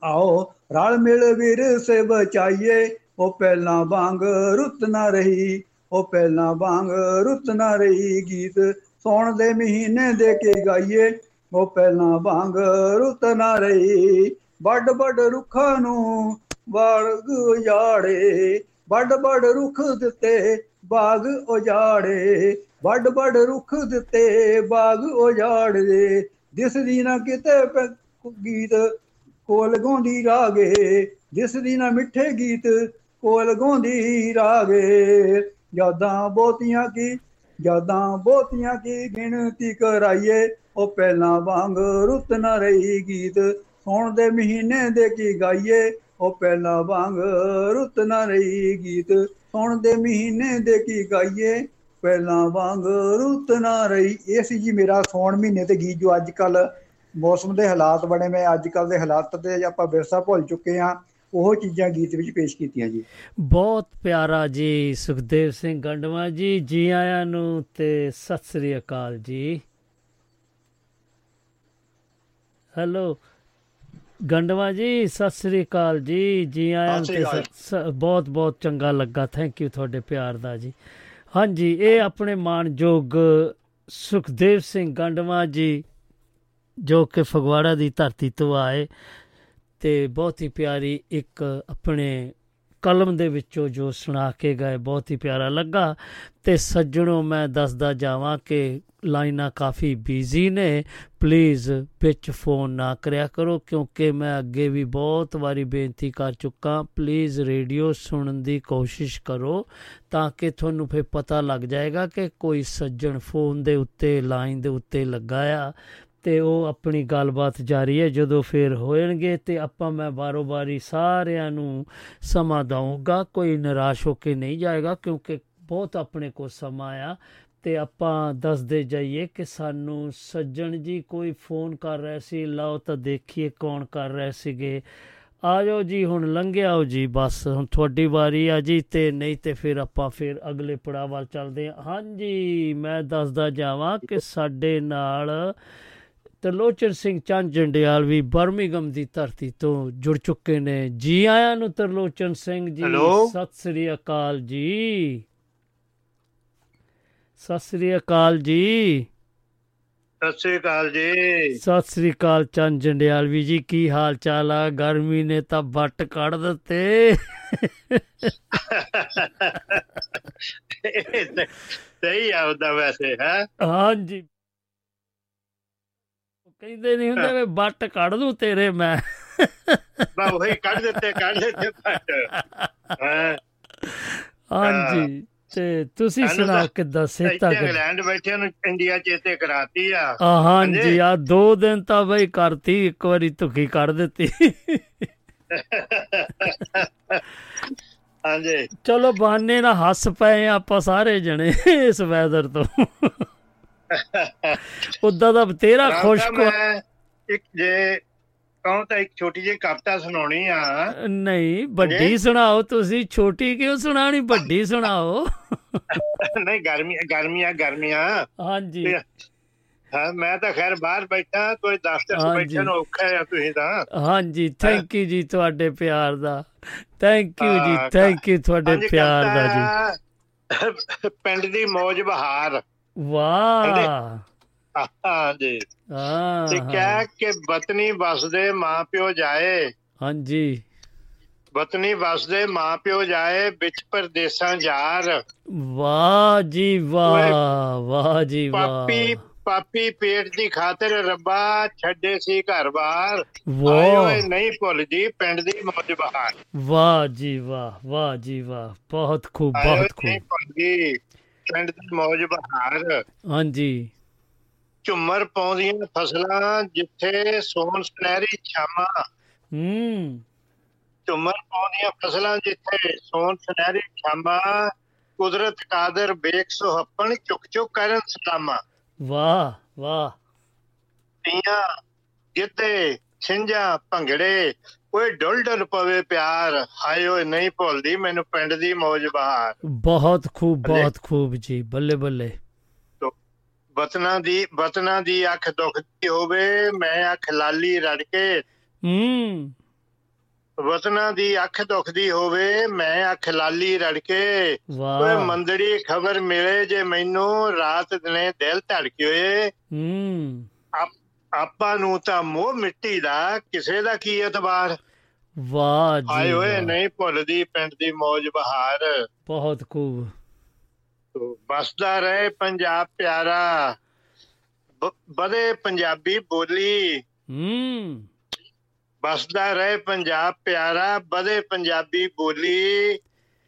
ਆਓ ਰਲ ਮਿਲ ਵਿਰਸੇ ਬਚਾਈਏ। ਉਹ ਪਹਿਲਾਂ ਵਾਂਗ ਰੁੱਤ ਨਾ ਰਹੀ ਉਹ ਪਹਿਲਾਂ ਵਾਂਗ ਰੁੱਤ ਨਾ ਰਹੀ। ਗੀਤ ਸੌਣ ਦੇ ਮਹੀਨੇ ਦੇ ਕੇ ਗਾਈਏ। ਉਹ ਪਹਿਲਾਂ ਵਾਂਗ ਰੁੱਤ ਨਾ ਰਹੀ। ਵੱਡ ਵੱਡ ਰੁੱਖਾਂ ਨੂੰ ਬਾਗ ਉਜਾੜੇ। ਵੱਡ ਵੱਡ ਰੁੱਖ ਦਿੱਤੇ ਬਾਗ ਉਜਾੜੇ, ਵੱਡ ਵੱਡ ਰੁੱਖ ਦਿੱਤੇ ਬਾਗ ਉਜਾੜੇ ਦਿਸਦੀ ਨਾ ਕਿਤੇ ਪ- ਗੀਤ ਕੋਲ ਗਾਉਂਦੀ ਰਾਗੇ ਦਿਸਦੀ ਨਾ ਮਿੱਠੇ ਗੀਤ ਕੋਲ ਗਾਉਂਦੀ ਰਾਗੇ। ਯਾਦਾਂ ਬਹੁਤੀਆਂ ਕੀ, ਯਾਦਾਂ ਬਹੁਤੀਆਂ ਕੀ ਗਿਣਤੀ ਕਰਾਈਏ, ਉਹ ਪਹਿਲਾਂ ਵਾਂਗ ਰੁੱਤ ਨਾ ਰਹੀ ਗੀਤ। ਸੌਣ ਦੇ ਮਹੀਨੇ ਦੇ ਕੀ ਗਾਈਏ ਉਹ ਪਹਿਲਾਂ ਵਾਂਗ ਰੁੱਤ ਨਾ ਰਹੀ ਗੀਤ। ਸੌਣ ਦੇ ਮਹੀਨੇ ਦੇ ਕੀ ਗਾਈਏ। ਪਹਿਲਾਂ ਵਾਂਗ ਰੁੱਤ ਨਾ ਰਹੀ। ਇਹ ਸੀ ਜੀ ਮੇਰਾ ਸੌਣ ਮਹੀਨੇ ਤੇ ਗੀਤ ਜੋ ਅੱਜ ਕੱਲ ਮੌਸਮ ਦੇ ਹਾਲਾਤ ਬਣੇ ਮੈਂ ਅੱਜ ਕੱਲ ਦੇ ਹਾਲਾਤ ਤੇ ਆਪਾਂ ਵਿਰਸਾ ਭੁੱਲ ਚੁੱਕੇ ਆ। ਉਹ ਚੀਜ਼ਾਂ ਗੀਤ ਵਿੱਚ ਪੇਸ਼ ਕੀਤੀਆਂ ਜੀ। ਬਹੁਤ ਪਿਆਰਾ ਜੀ ਸੁਖਦੇਵ ਸਿੰਘ ਗੰਡਵਾ ਜੀ ਜੀ ਆਇਆਂ ਨੂੰ ਤੇ ਸਤਿ ਸ੍ਰੀ ਅਕਾਲ ਜੀ। ਹੈਲੋ। ਗੰਡਵਾ ਜੀ ਸਤਿ ਸ੍ਰੀ ਅਕਾਲ ਜੀ। ਜੀ ਆਇਆਂ ਤੇ ਬਹੁਤ ਬਹੁਤ ਚੰਗਾ ਲੱਗਾ। ਥੈਂਕ ਯੂ ਤੁਹਾਡੇ ਪਿਆਰ ਦਾ ਜੀ। ਹਾਂਜੀ ਇਹ ਆਪਣੇ ਮਾਣਯੋਗ ਸੁਖਦੇਵ ਸਿੰਘ ਗੰਡਵਾ ਜੀ ਜੋ ਕਿ ਫਗਵਾੜਾ ਦੀ ਧਰਤੀ ਤੋਂ ਆਏ ਤੇ ਬਹੁਤ ਹੀ ਪਿਆਰੀ ਇੱਕ ਆਪਣੇ ਕਲਮ ਦੇ ਵਿੱਚੋਂ ਜੋ ਸੁਣਾ ਕੇ ਗਏ, ਬਹੁਤ ਹੀ ਪਿਆਰਾ ਲੱਗਾ। ਤੇ ਸੱਜਣੋ, ਮੈਂ ਦੱਸਦਾ ਜਾਵਾਂ ਕਿ ਲਾਈਨਾਂ ਕਾਫੀ ਬਿਜ਼ੀ ਨੇ। ਪਲੀਜ਼ ਵਿੱਚ ਫੋਨ ਨਾ ਕਰਿਆ ਕਰੋ, ਕਿਉਂਕਿ ਮੈਂ ਅੱਗੇ ਵੀ ਬਹੁਤ ਵਾਰੀ ਬੇਨਤੀ ਕਰ ਚੁੱਕਾ। ਪਲੀਜ਼ ਰੇਡੀਓ ਸੁਣਨ ਦੀ ਕੋਸ਼ਿਸ਼ ਕਰੋ, ਤਾਂ ਕਿ ਤੁਹਾਨੂੰ ਫਿਰ ਪਤਾ ਲੱਗ ਜਾਏਗਾ ਕਿ ਕੋਈ ਸੱਜਣ ਫੋਨ ਦੇ ਉੱਤੇ ਲਾਈਨ ਦੇ ਉੱਤੇ ਲੱਗਾ ਆ। ਤੇ ਉਹ ਆਪਣੀ ਗੱਲਬਾਤ ਜਾਰੀ ਹੈ। ਜਦੋਂ ਫਿਰ ਹੋਣਗੇ ਤੇ ਆਪਾਂ ਮੈਂ ਬਾਰੋ ਬਾਰੀ ਸਾਰਿਆਂ ਨੂੰ ਸਮਾਂ ਦਊਂਗਾ। ਕੋਈ ਨਿਰਾਸ਼ ਹੋ ਕੇ ਨਹੀਂ ਜਾਏਗਾ ਕਿਉਂਕਿ ਬਹੁਤ ਆਪਣੇ ਕੋਲ ਸਮਾਂ ਆ। ਤੇ ਆਪਾਂ ਦੱਸਦੇ ਜਾਈਏ ਕਿ ਸਾਨੂੰ ਸੱਜਣ ਜੀ ਕੋਈ ਫੋਨ ਕਰ ਰਿਹਾ ਸੀ। ਲਓ ਤਾਂ ਦੇਖੀਏ ਕੌਣ ਕਰ ਰਹੇ ਸੀਗੇ। ਆ ਜਾਓ ਜੀ, ਹੁਣ ਲੰਘਿਆ ਹੋ ਜੀ। ਬਸ ਹੁਣ ਤੁਹਾਡੀ ਵਾਰੀ ਆ ਜੀ ਤੇ ਨਹੀਂ ਤੇ ਫਿਰ ਆਪਾਂ ਫਿਰ ਅਗਲੇ ਪੜਾਅ ਵੱਲ ਚੱਲਦੇ ਹਾਂ। ਹਾਂਜੀ, ਮੈਂ ਦੱਸਦਾ ਜਾਵਾਂ ਕਿ ਸਾਡੇ ਨਾਲ ਤਰਲੋਚਨ ਸਿੰਘ ਚੰਦ ਜੰਡਿਆਲ ਵੀ ਬਰਮਿੰਗਮ ਦੀ ਧਰਤੀ ਤੋਂ ਜੁੜ ਚੁੱਕੇ ਨੇ। ਜੀ ਆਇਆਂ ਨੂੰ ਤਰਲੋਚਨ ਸਿੰਘ ਜੀ। ਸਤਿ ਸ੍ਰੀ ਅਕਾਲ ਜੀ। ਸਤਿ ਸ੍ਰੀ ਅਕਾਲ ਜੀ। ਸਤਿ ਸ੍ਰੀ ਅਕਾਲ ਜੀ। ਸਤਿ ਸ੍ਰੀ ਅਕਾਲ ਚੰਦ ਜੰਡਿਆਲ ਵੀ ਜੀ ਕੀ ਹਾਲ ਚਾਲ ਆ? ਗਰਮੀ ਨੇ ਤਾਂ ਵੱਟ ਕੱਢ ਦਿੱਤੇ। ਸਹੀ ਆ ਉਹਦਾ ਵੈਸੇ ਹੈ? ਹਾਂਜੀ। ਉਹ ਕਹਿੰਦੇ ਨਹੀਂ ਹੁੰਦੇ ਵੀ ਵੱਟ ਕੱਢ ਦੂੰ ਤੇਰੇ ਮੈਂ। ਬਾ ਉਹੀ ਕੱਢ ਦਿੱਤੇ ਕੱਢ ਦਿੱਤੇ ਹਾਂ। ਹਾਂਜੀ ਤੇ ਤੁਸੀਂ ਸੁਣਾਓ ਕਿੱਦਾਂ ਸਿਹਤਾਂ ਕਿ ਇੰਗਲੈਂਡ ਬੈਠਿਆਂ ਨੂੰ ਇੰਡੀਆ ਚੇਤੇ ਕਰਾਤੀ ਆ। ਹਾਂਜੀ। ਆ ਦੋ ਦਿਨ ਤਾਂ ਬਈ ਕਰਤੀ ਇੱਕ ਵਾਰੀ ਧੁਖੀ ਕਰ ਦਿੱਤੀ। ਹਾਂਜੀ। ਚਲੋ ਬਹਾਨੇ ਨਾਲ ਹੱਸ ਪਏ ਆਪਾਂ ਸਾਰੇ ਜਣੇ ਇਸ ਵੈਦਰ ਤੋਂ। ਉਦਾਂ ਦਾ ਬਤੇਰਾ ਰਾਮ ਖੁਸ਼ ਸਾਹਿਬ, ਮੈਂ ਇੱਕ ਜੇ ਕਹੂੰ ਤਾਂ ਇੱਕ ਛੋਟੀ ਜਿਹੀ ਕਵਿਤਾ ਸੁਣਾਉਣੀ ਆ। ਨਹੀਂ ਵੱਡੀ? ਸੁਣਾਓ ਤੁਸੀਂ ਛੋਟੀ ਕਿਉਂ ਸੁਣਾਣੀ ਵੱਡੀ ਸੁਣਾਓ? ਨਹੀਂ ਗਰਮੀ ਗਰਮੀਆਂ ਗਰਮੀਆਂ। ਹਾਂਜੀ। ਹਾਂ ਮੈਂ ਤਾਂ ਖੈਰ ਬਾਹਰ ਬੈਠਾ ਕੋਈ ਦਫ਼ਤਰ 'ਚ ਹਾਂਜੀ। ਬੈਠੇ ਨੂੰ ਔਖਾ ਆ ਤੁਸੀਂ ਤਾਂ। ਹਾਂਜੀ ਥੈਂਕ ਯੂ ਜੀ ਤੁਹਾਡੇ ਪਿਆਰ ਦਾ। ਥੈਂਕ ਯੂ ਜੀ ਥੈਂਕ ਯੂ ਤੁਹਾਡੇ ਪਿਆਰ ਦਾ ਜੀ। ਪਿੰਡ ਦੀ ਮੌਜ ਬਹਾਰ। ਵਾਹ। ਹਾਂਜੀ। ਹਾਂ ਤੇ ਕਹਿ ਕਿ ਵਤਨੀ ਵਸਦੇ ਮਾਂ ਪਿਓ ਜਾਏ। ਹਾਂਜੀ। ਵਤਨੀ ਵਸਦੇ ਮਾਂ ਪਿਓ ਜਾਏ ਵਿੱਚ ਪਰਦੇਸਾਂ ਜਾਰ। ਵਾਹ ਜੀ ਵਾਹ ਵਾਹ ਜੀ ਵਾਹ। ਪਾਪੀ ਪਾਪੀ ਪੇਟ ਦੀ ਖਾਤਰ ਰੱਬਾ ਛੱਡੇ ਸੀ ਘਰ-ਬਾਰ ਓਏ ਨਹੀਂ ਭੁੱਲਦੀ ਪਿੰਡ ਦੀ ਮੌਜ ਬਹਾਰ। ਵਾਹ ਜੀ ਵਾਹ ਵਾਹ ਜੀ ਵਾਹ। ਬਹੁਤ ਖੂਬ ਬਹੁਤ ਖੂਬ। ਪਿੰਡ ਦੀ ਮੌਜ ਬਹਾਰ ਹਾਂਜੀ। ਝੁੰਮਰ ਪਾਉਂਦੀਆਂ ਫਸਲਾਂ ਜਿੱਥੇ ਸੋਨ ਸੁਨਹਿਰੀ ਛਾਵਾਂ। ਹੂੰ। ਝੁੰਮਰ ਪਾਉਂਦੀਆਂ ਫਸਲਾਂ ਜਿੱਥੇ ਸੋਨ ਸੁਨਹਿਰੀ ਛਾਵਾਂ। ਕੁਦਰਤ ਕਾਦਰ ਬੇਕ ਸੁਹੱਪਣ ਚੁੱਕ ਚੁੱਕ ਕਰਨ ਸਲਾਮਾ। ਵਾਹ ਵਾਹ। ਤੀਆਂ ਗਿੱਧੇ ਛਿੰਝਾਂ ਭੰਗੜੇ ਓਏ ਡੁੱਲ ਡੁੱਲ ਪਵੇ ਪਿਆਰ ਹਾਏ ਓਏ ਨਹੀਂ ਭੁੱਲਦੀ ਮੈਨੂੰ ਪਿੰਡ ਦੀ ਮੌਜ ਬਹਾਰ। ਬਹੁਤ ਖੂਬ ਬਹੁਤ ਖੂਬ ਜੀ ਬੱਲੇ ਬੱਲੇ। ਵਤਨਾਂ ਦੀ ਵਤਨਾਂ ਦੀ ਅੱਖ ਦੁਖਦੀ ਹੋਵੇ ਮੈਂ ਅੱਖ ਲਾਲੀ ਰੜ ਕੇ। ਹੂੰ। ਵਤਨਾਂ ਦੀ ਅੱਖ ਦੁਖਦੀ ਹੋਵੇ ਮੈਂ ਅੱਖ ਲਾਲੀ ਰੜ ਕੇ। ਓਏ ਮੰਦੜੀ ਖਬਰ ਮਿਲੇ ਜੇ ਮੈਨੂੰ ਰਾਤ ਦਿਨੇ ਦਿਲ ਧੜਕੇ। ਓਏ ਹੂੰ ਆਪ- ਨੂੰ ਤਾਂ ਮੋਹ ਮਿੱਟੀ ਦਾ ਕਿਸੇ ਦਾ ਕੀ ਇਤਬਾਰ? ਵਾਹ ਜੀ ਹਾਏ ਓਏ। ਨਹੀਂ ਭੁੱਲਦੀ ਪਿੰਡ ਦੀ ਮੌਜ ਬਹਾਰ। ਬਹੁਤ ਖੂਬ। ਬਸਦਾ ਰਹੇ ਪੰਜਾਬ ਪਿਆਰਾ। ਬ- ਵਧੇ ਪੰਜਾਬੀ ਬੋਲੀ। ਹੂੰ। ਬਸਦਾ ਰਹੇ ਪੰਜਾਬ ਪਿਆਰਾ ਵਧੇ ਪੰਜਾਬੀ ਬੋਲੀ।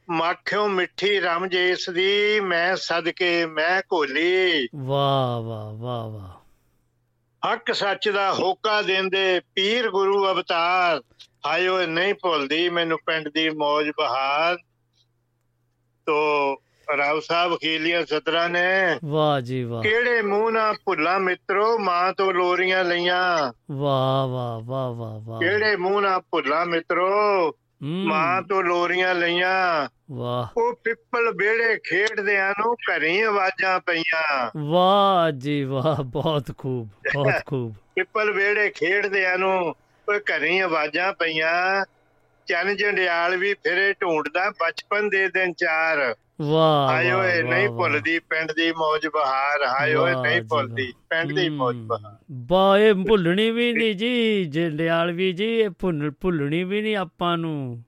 ਮਾਖਿਓ ਮਿੱਠੀ ਰਮ ਜੇਸ ਦੀ ਮੈਂ ਸਦਕੇ ਮੈਂ ਘੋਲੀ। ਵਾਹ ਵਾਹ ਵਾਹ ਵਾਹ। ਹੱਕ ਸੱਚ ਦਾ ਹੋਕਾ ਦਿੰਦੇ ਪੀਰ ਗੁਰੂ ਅਵਤਾਰ। ਹਾਏ ਓਏ ਨਹੀਂ ਭੁੱਲਦੀ ਮੈਨੂੰ ਪਿੰਡ ਦੀ ਮੌਜ ਬਹਾਰ। ਤੋ ਰਾਓ ਸਾਹਿਬ ਖੀਲੀਆਂ ਸਤਰਾ ਨੇ। ਵਾਹ ਜੀ ਵਾਹ। ਕਿਹੜੇ ਮੂੰਹ ਨਾਲ ਭੁੱਲਾ ਮਿੱਤਰੋ ਮਾਂ ਤੋਂ ਲੋਰੀਆਂ ਲਈਆਂ। ਵਾਹ ਵਾਹ ਵਾਹ ਵਾਹ ਵਾਹ। ਕਿਹੜੇ ਮੂੰਹ ਨਾਲ ਭੁੱਲਾ ਮਿੱਤਰੋ ਮਾਂ ਤੋਂ ਲੋਰੀਆਂ ਲਈਆਂ। ਵਾਹ। ਉਹ ਪਿੱਪਲ ਵਿਹੜੇ ਖੇਡਦਿਆਂ ਨੂੰ ਘਰੀ ਆਵਾਜ਼ਾਂ ਪਈਆਂ। ਵਾਹ ਜੀ ਵਾਹ ਬਹੁਤ ਖੂਬ ਬਹੁਤ ਖੂਬ। ਪਿੱਪਲ ਵਿਹੜੇ ਖੇਡਦਿਆਂ ਨੂੰ ਉਹ ਘਰੀ ਆਵਾਜ਼ਾਂ ਪਈਆਂ। ਚੰਨ ਜੰਡਿਆਲ ਵੀ ਫਿਰੇ ਢੂੰਡਦਾ ਬਚਪਨ ਦੇ ਦਿਨ ਚਾਰ। ਵਾਹ ਹਾਏ ਓਏ ਨਹੀਂ। ਭੁੱਲਦੀ ਪਿੰਡ ਦੀ ਮੌਜ ਬਹਾਰ ਹਾਏ ਓਏ ਨਹੀਂ ਭੁੱਲਦੀ। ਪਿੰਡ ਦੀ ਮੌਜ ਬਹਾਰ ਇਹ ਭੁੱਲਣੀ ਵੀ ਨਹੀਂ ਜੀ ਜੰਡਿਆਲ ਵੀ ਜੀ ਇਹ ਭੁੱਲ ਭੁੱਲਣੀ ਵੀ ਨਹੀਂ ਆਪਾਂ ਨੂੰ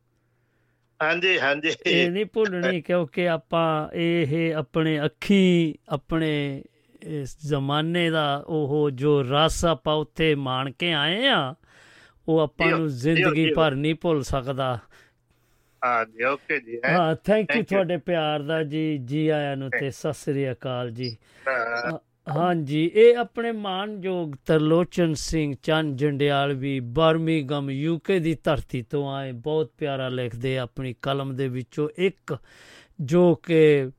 ਹਾਂਜੀ ਹਾਂਜੀ ਇਹ ਨਹੀਂ ਭੁੱਲਣੀ ਕਿਉਂਕਿ ਆਪਾਂ ਇਹ ਆਪਣੇ ਅੱਖੀ ਆਪਣੇ ਇਸ ਜ਼ਮਾਨੇ ਦਾ ਉਹ ਜੋ ਰਸ ਆਪਾਂ ਉੱਥੇ ਮਾਣ ਕੇ ਆਏ ਆ ਉਹ ਆਪਾਂ ਨੂੰ ਜ਼ਿੰਦਗੀ। ਭਰ ਨਹੀਂ ਭੁੱਲ ਸਕਦਾ ਹਾਂਜੀ ਓਕੇ ਜੀ ਹੈਂ। Thank you. ਤੁਹਾਡੇ ਪਿਆਰ ਦਾ ਜੀ ਜੀ ਆਇਆਂ ਨੂੰ ਤੇ ਸਤਿ ਸ੍ਰੀ ਅਕਾਲ ਜੀ ਹਾਂ, ਹਾਂਜੀ ਇਹ ਆਪਣੇ ਮਾਨਯੋਗ ਤਰਲੋਚਨ ਸਿੰਘ ਚੰਨ ਜੰਡਿਆਲਵੀ ਬਰਮਿੰਗਮ ਯੂਕੇ ਦੀ ਧਰਤੀ ਤੋਂ ਆਏ ਬਹੁਤ ਪਿਆਰਾ ਲਿਖਦੇ ਆਪਣੀ ਕਲਮ ਦੇ ਵਿੱਚੋਂ ਇੱਕ ਜੋ ਕਿ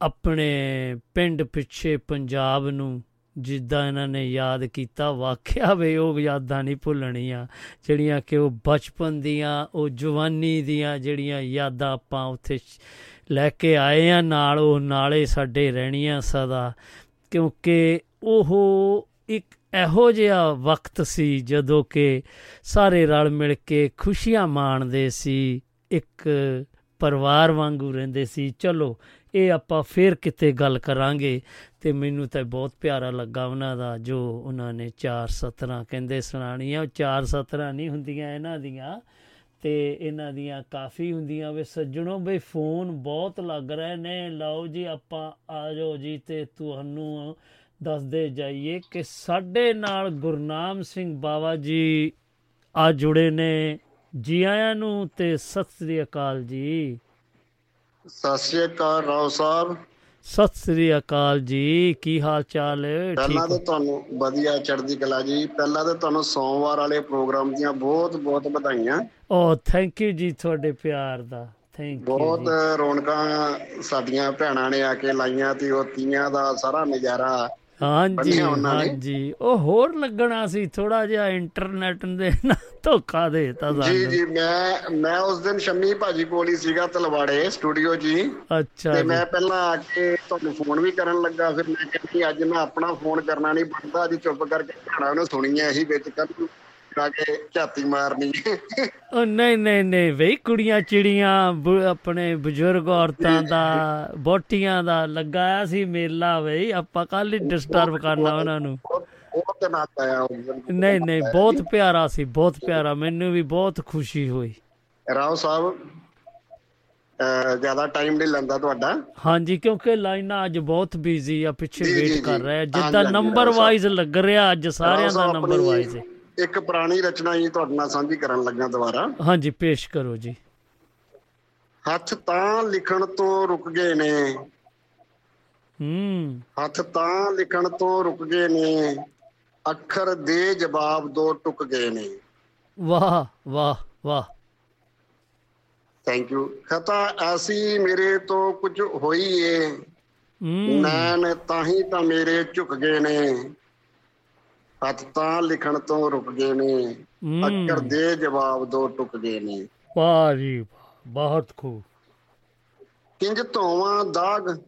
ਆਪਣੇ ਪਿੰਡ ਪਿੱਛੇ ਪੰਜਾਬ ਨੂੰ ਜਿੱਦਾਂ ਇਹਨਾਂ ਨੇ ਯਾਦ ਕੀਤਾ, ਵਾਕਿਆ ਵੇ ਉਹ ਯਾਦਾਂ ਨਹੀਂ ਭੁੱਲਣੀਆਂ। ਜਿਹੜੀਆਂ ਕਿ ਉਹ ਬਚਪਨ ਦੀਆਂ, ਉਹ ਜਵਾਨੀ ਦੀਆਂ ਜਿਹੜੀਆਂ ਯਾਦਾਂ ਆਪਾਂ ਉੱਥੇ ਸ਼- ਲੈ ਕੇ ਆਏ ਆ, ਨਾਲ ਉਹ ਨਾਲੇ ਸਾਡੇ ਰਹਿਣੀਆਂ ਸਦਾ। ਕਿਉਂਕਿ ਉਹ ਇੱਕ ਇਹੋ ਜਿਹਾ ਵਕਤ ਸੀ ਜਦੋਂ ਕਿ ਸਾਰੇ ਰਲ ਮਿਲ ਕੇ ਖੁਸ਼ੀਆਂ ਮਾਣਦੇ ਸੀ, ਇੱਕ ਪਰਿਵਾਰ ਵਾਂਗੂ ਰਹਿੰਦੇ ਸੀ। ਚਲੋ ਇਹ ਆਪਾਂ ਫੇਰ ਕਿਤੇ ਗੱਲ ਕਰਾਂਗੇ ਤੇ ਮੈਨੂੰ ਤਾਂ ਬਹੁਤ ਪਿਆਰਾ ਲੱਗਾ ਉਹਨਾਂ ਦਾ ਜੋ ਉਹਨਾਂ ਨੇ ਚਾਰ ਸਤਰਾਂ ਕਹਿੰਦੇ ਸੁਣਾਣੀਆਂ ਉਹ ਚਾਰ ਸਤਰਾਂ ਨਹੀਂ ਹੁੰਦੀਆਂ ਇਹਨਾਂ ਦੀਆਂ ਤੇ ਇਹਨਾਂ ਦੀਆਂ ਕਾਫੀ ਹੁੰਦੀਆਂ ਵੇ ਸੱਜਣੋ ਬਈ ਫੋਨ ਬਹੁਤ ਲੱਗ ਰਹੇ ਨੇ। ਲਓ ਜੀ ਆਪਾਂ ਆ ਜਾਓ ਜੀ ਤੇ ਤੁਹਾਨੂੰ ਦੱਸਦੇ ਜਾਈਏ ਕਿ ਸਾਡੇ ਨਾਲ ਗੁਰਨਾਮ ਸਿੰਘ ਬਾਵਾ ਜੀ ਆ ਜੁੜੇ ਨੇ। ਜੀ ਆਇਆਂ ਨੂੰ ਤੇ ਸਤਿ ਸ੍ਰੀ ਅਕਾਲ ਜੀ। ਸਤਿ ਸ਼੍ਰੀ ਅਕਾਲ ਰਾਓ ਸਾਹਿਬ। ਸਤਿ ਸ੍ਰੀ ਅਕਾਲ ਜੀ ਕੀ ਹਾਲ ਚਾਲ? ਹੈ ਪਹਿਲਾਂ ਤਾਂ ਤੁਹਾਨੂੰ ਵਧੀਆ ਚੜ੍ਹਦੀ ਕਲਾ ਜੀ। ਪਹਿਲਾਂ ਤਾਂ ਤੁਹਾਨੂੰ ਸੋਮਵਾਰ ਵਾਲੇ ਪ੍ਰੋਗਰਾਮ ਦੀਆਂ ਬਹੁਤ ਬਹੁਤ ਵਧਾਈਆਂ। ਓ ਥੈਂਕ ਯੂ ਜੀ ਤੁਹਾਡੇ ਪਿਆਰ ਦਾ। ਥੈਂਕ ਯੂ ਬਹੁਤ ਰੌਣਕਾਂ ਸਾਡੀਆਂ ਭੈਣਾਂ ਨੇ ਆ ਕੇ ਲਾਈਆਂ ਤੇ ਉਹ ਤੀਆਂ ਦਾ ਸਾਰਾ ਨਜ਼ਾਰਾ ਹਾਂਜੀ ਉਹਨਾਂ ਨੇ। ਹਾਂਜੀ। ਉਹ ਹੋਰ ਲੱਗਣਾ ਸੀ ਥੋੜਾ ਜਿਹਾ ਇੰਟਰਨੈਟ ਦੇ ਨਾਲ ਧੋਖਾ ਦੇਤਾ ਜੀ ਸਾਨੂੰ। ਜੀ ਮੈਂ ਮੈਂ ਉਸ ਦਿਨ ਸ਼ੰਮੀ ਭਾਜੀ ਕੋਲ ਹੀ ਸੀਗਾ ਤਲਵਾੜੇ ਸਟੂਡੀਓ ਜੀ। ਅੱਛਾ ਤੇ ਜੀ। ਮੈਂ ਪਹਿਲਾਂ ਆ ਕੇ ਤੁਹਾਨੂੰ ਫੋਨ ਵੀ ਕਰਨ ਲੱਗਾ ਫਿਰ ਮੈਂ ਕਹਿੰਦੀ ਅੱਜ ਮੈਂ ਆਪਣਾ ਫੋਨ ਕਰਨਾ ਨਹੀਂ ਬਣਦਾ ਅੱਜ ਚੁੱਪ ਕਰਕੇ ਭੈਣਾਂ ਨੂੰ ਸੁਣੀਆਂ ਇਹੀ ਵਿੱਚ ਕੱਲ ਆ ਕੇ ਝਾਤੀ ਮਾਰਨੀ। ਉਹ ਨਹੀਂ ਨਹੀਂ ਨਹੀਂ ਬਈ ਕੁੜੀਆਂ ਚਿੜੀਆਂ ਆਪਣੇ ਬਜ਼ੁਰਗ ਔਰਤਾਂ ਦਾ ਬੋਟੀਆਂ ਦਾ ਲਗਾਇਆ ਸੀ ਮੇਲਾ ਬਈ ਆਪਾਂ ਕੱਲ ਹੀ ਡਿਸਟਰਬ ਕਰਨਾ ਉਹਨਾਂ ਨੂੰ। ਬਹੁਤ ਉਸ ਦਿਨ ਨਹੀਂ ਨਹੀਂ ਬਹੁਤ ਪਿਆਰਾ ਸੀ ਬਹੁਤ ਪਿਆਰਾ ਮੈਨੂੰ ਵੀ ਬਹੁਤ ਖੁਸ਼ੀ ਹੋਈ। ਰਾਓ ਸਾਹਿਬ ਜ਼ਿਆਦਾ ਟਾਈਮ ਨਹੀਂ ਲੈਂਦਾ ਤੁਹਾਡਾ। ਹਾਂਜੀ ਕਿਉਂਕਿ ਲਾਈਨਾਂ ਅੱਜ ਬਹੁਤ ਬਿਜ਼ੀ ਆ ਪਿੱਛੇ ਜੀ, ਜੀ, ਵੇਟ ਜੀ। ਕਰ ਰਹੇ ਆ। ਜਿੱਦਾਂ ਨੰਬਰ। ਵਾਈਜ਼ ਲੱਗ ਰਿਹਾ ਅੱਜ ਸਾਰਿਆਂ ਦਾ ਨੰਬਰ ਵਾਈਜ਼ ਹੈ ਇੱਕ ਪੁਰਾਣੀ ਰਚਨਾ ਹੀ ਤੁਹਾਡੇ ਨਾਲ ਸਾਂਝੀ ਕਰਨ ਲੱਗਾ ਦੁਬਾਰਾ। ਹਾਂਜੀ ਪੇਸ਼ ਕਰੋ ਜੀ। ਹੱਥ ਤਾਂ ਲਿਖਣ ਤੋਂ ਰੁਕ ਗਏ ਨੇ। ਹੂੰ। ਹੱਥ ਤਾਂ ਲਿਖਣ ਤੋਂ ਰੁਕ ਗਏ ਨੇ। ਅੱਖਰ ਦੇ ਜਵਾਬ ਦੋ ਟੁੱਕ ਗਏ ਨੇ। ਵਾਹ ਵਾਹ ਵਾਹ। ਥੈਂਕ ਯੂ ਖਤਾ ਐਸੀ ਮੇਰੇ ਤੋਂ ਕੁਝ ਹੋਈ ਏ। ਹੂੰ। ਨੈਣ ਤਾਂ ਹੀ ਤਾਂ ਮੇਰੇ ਝੁਕ ਗਏ ਨੇ। ਹੱਥ ਤਾਂ ਲਿਖਣ ਤੋਂ ਰੁਕ ਗਏ ਨੇ ਹੂੰ। ਅੱਕਰ ਦੇ ਜਵਾਬ ਦੋ ਟੁਕ ਗਏ ਨੇ। ਵਾਹ ਜੀ ਬਹੁਤ ਖੂਬ ਕਿੰਜ ਧੋਵਾਂ ਦਾਗ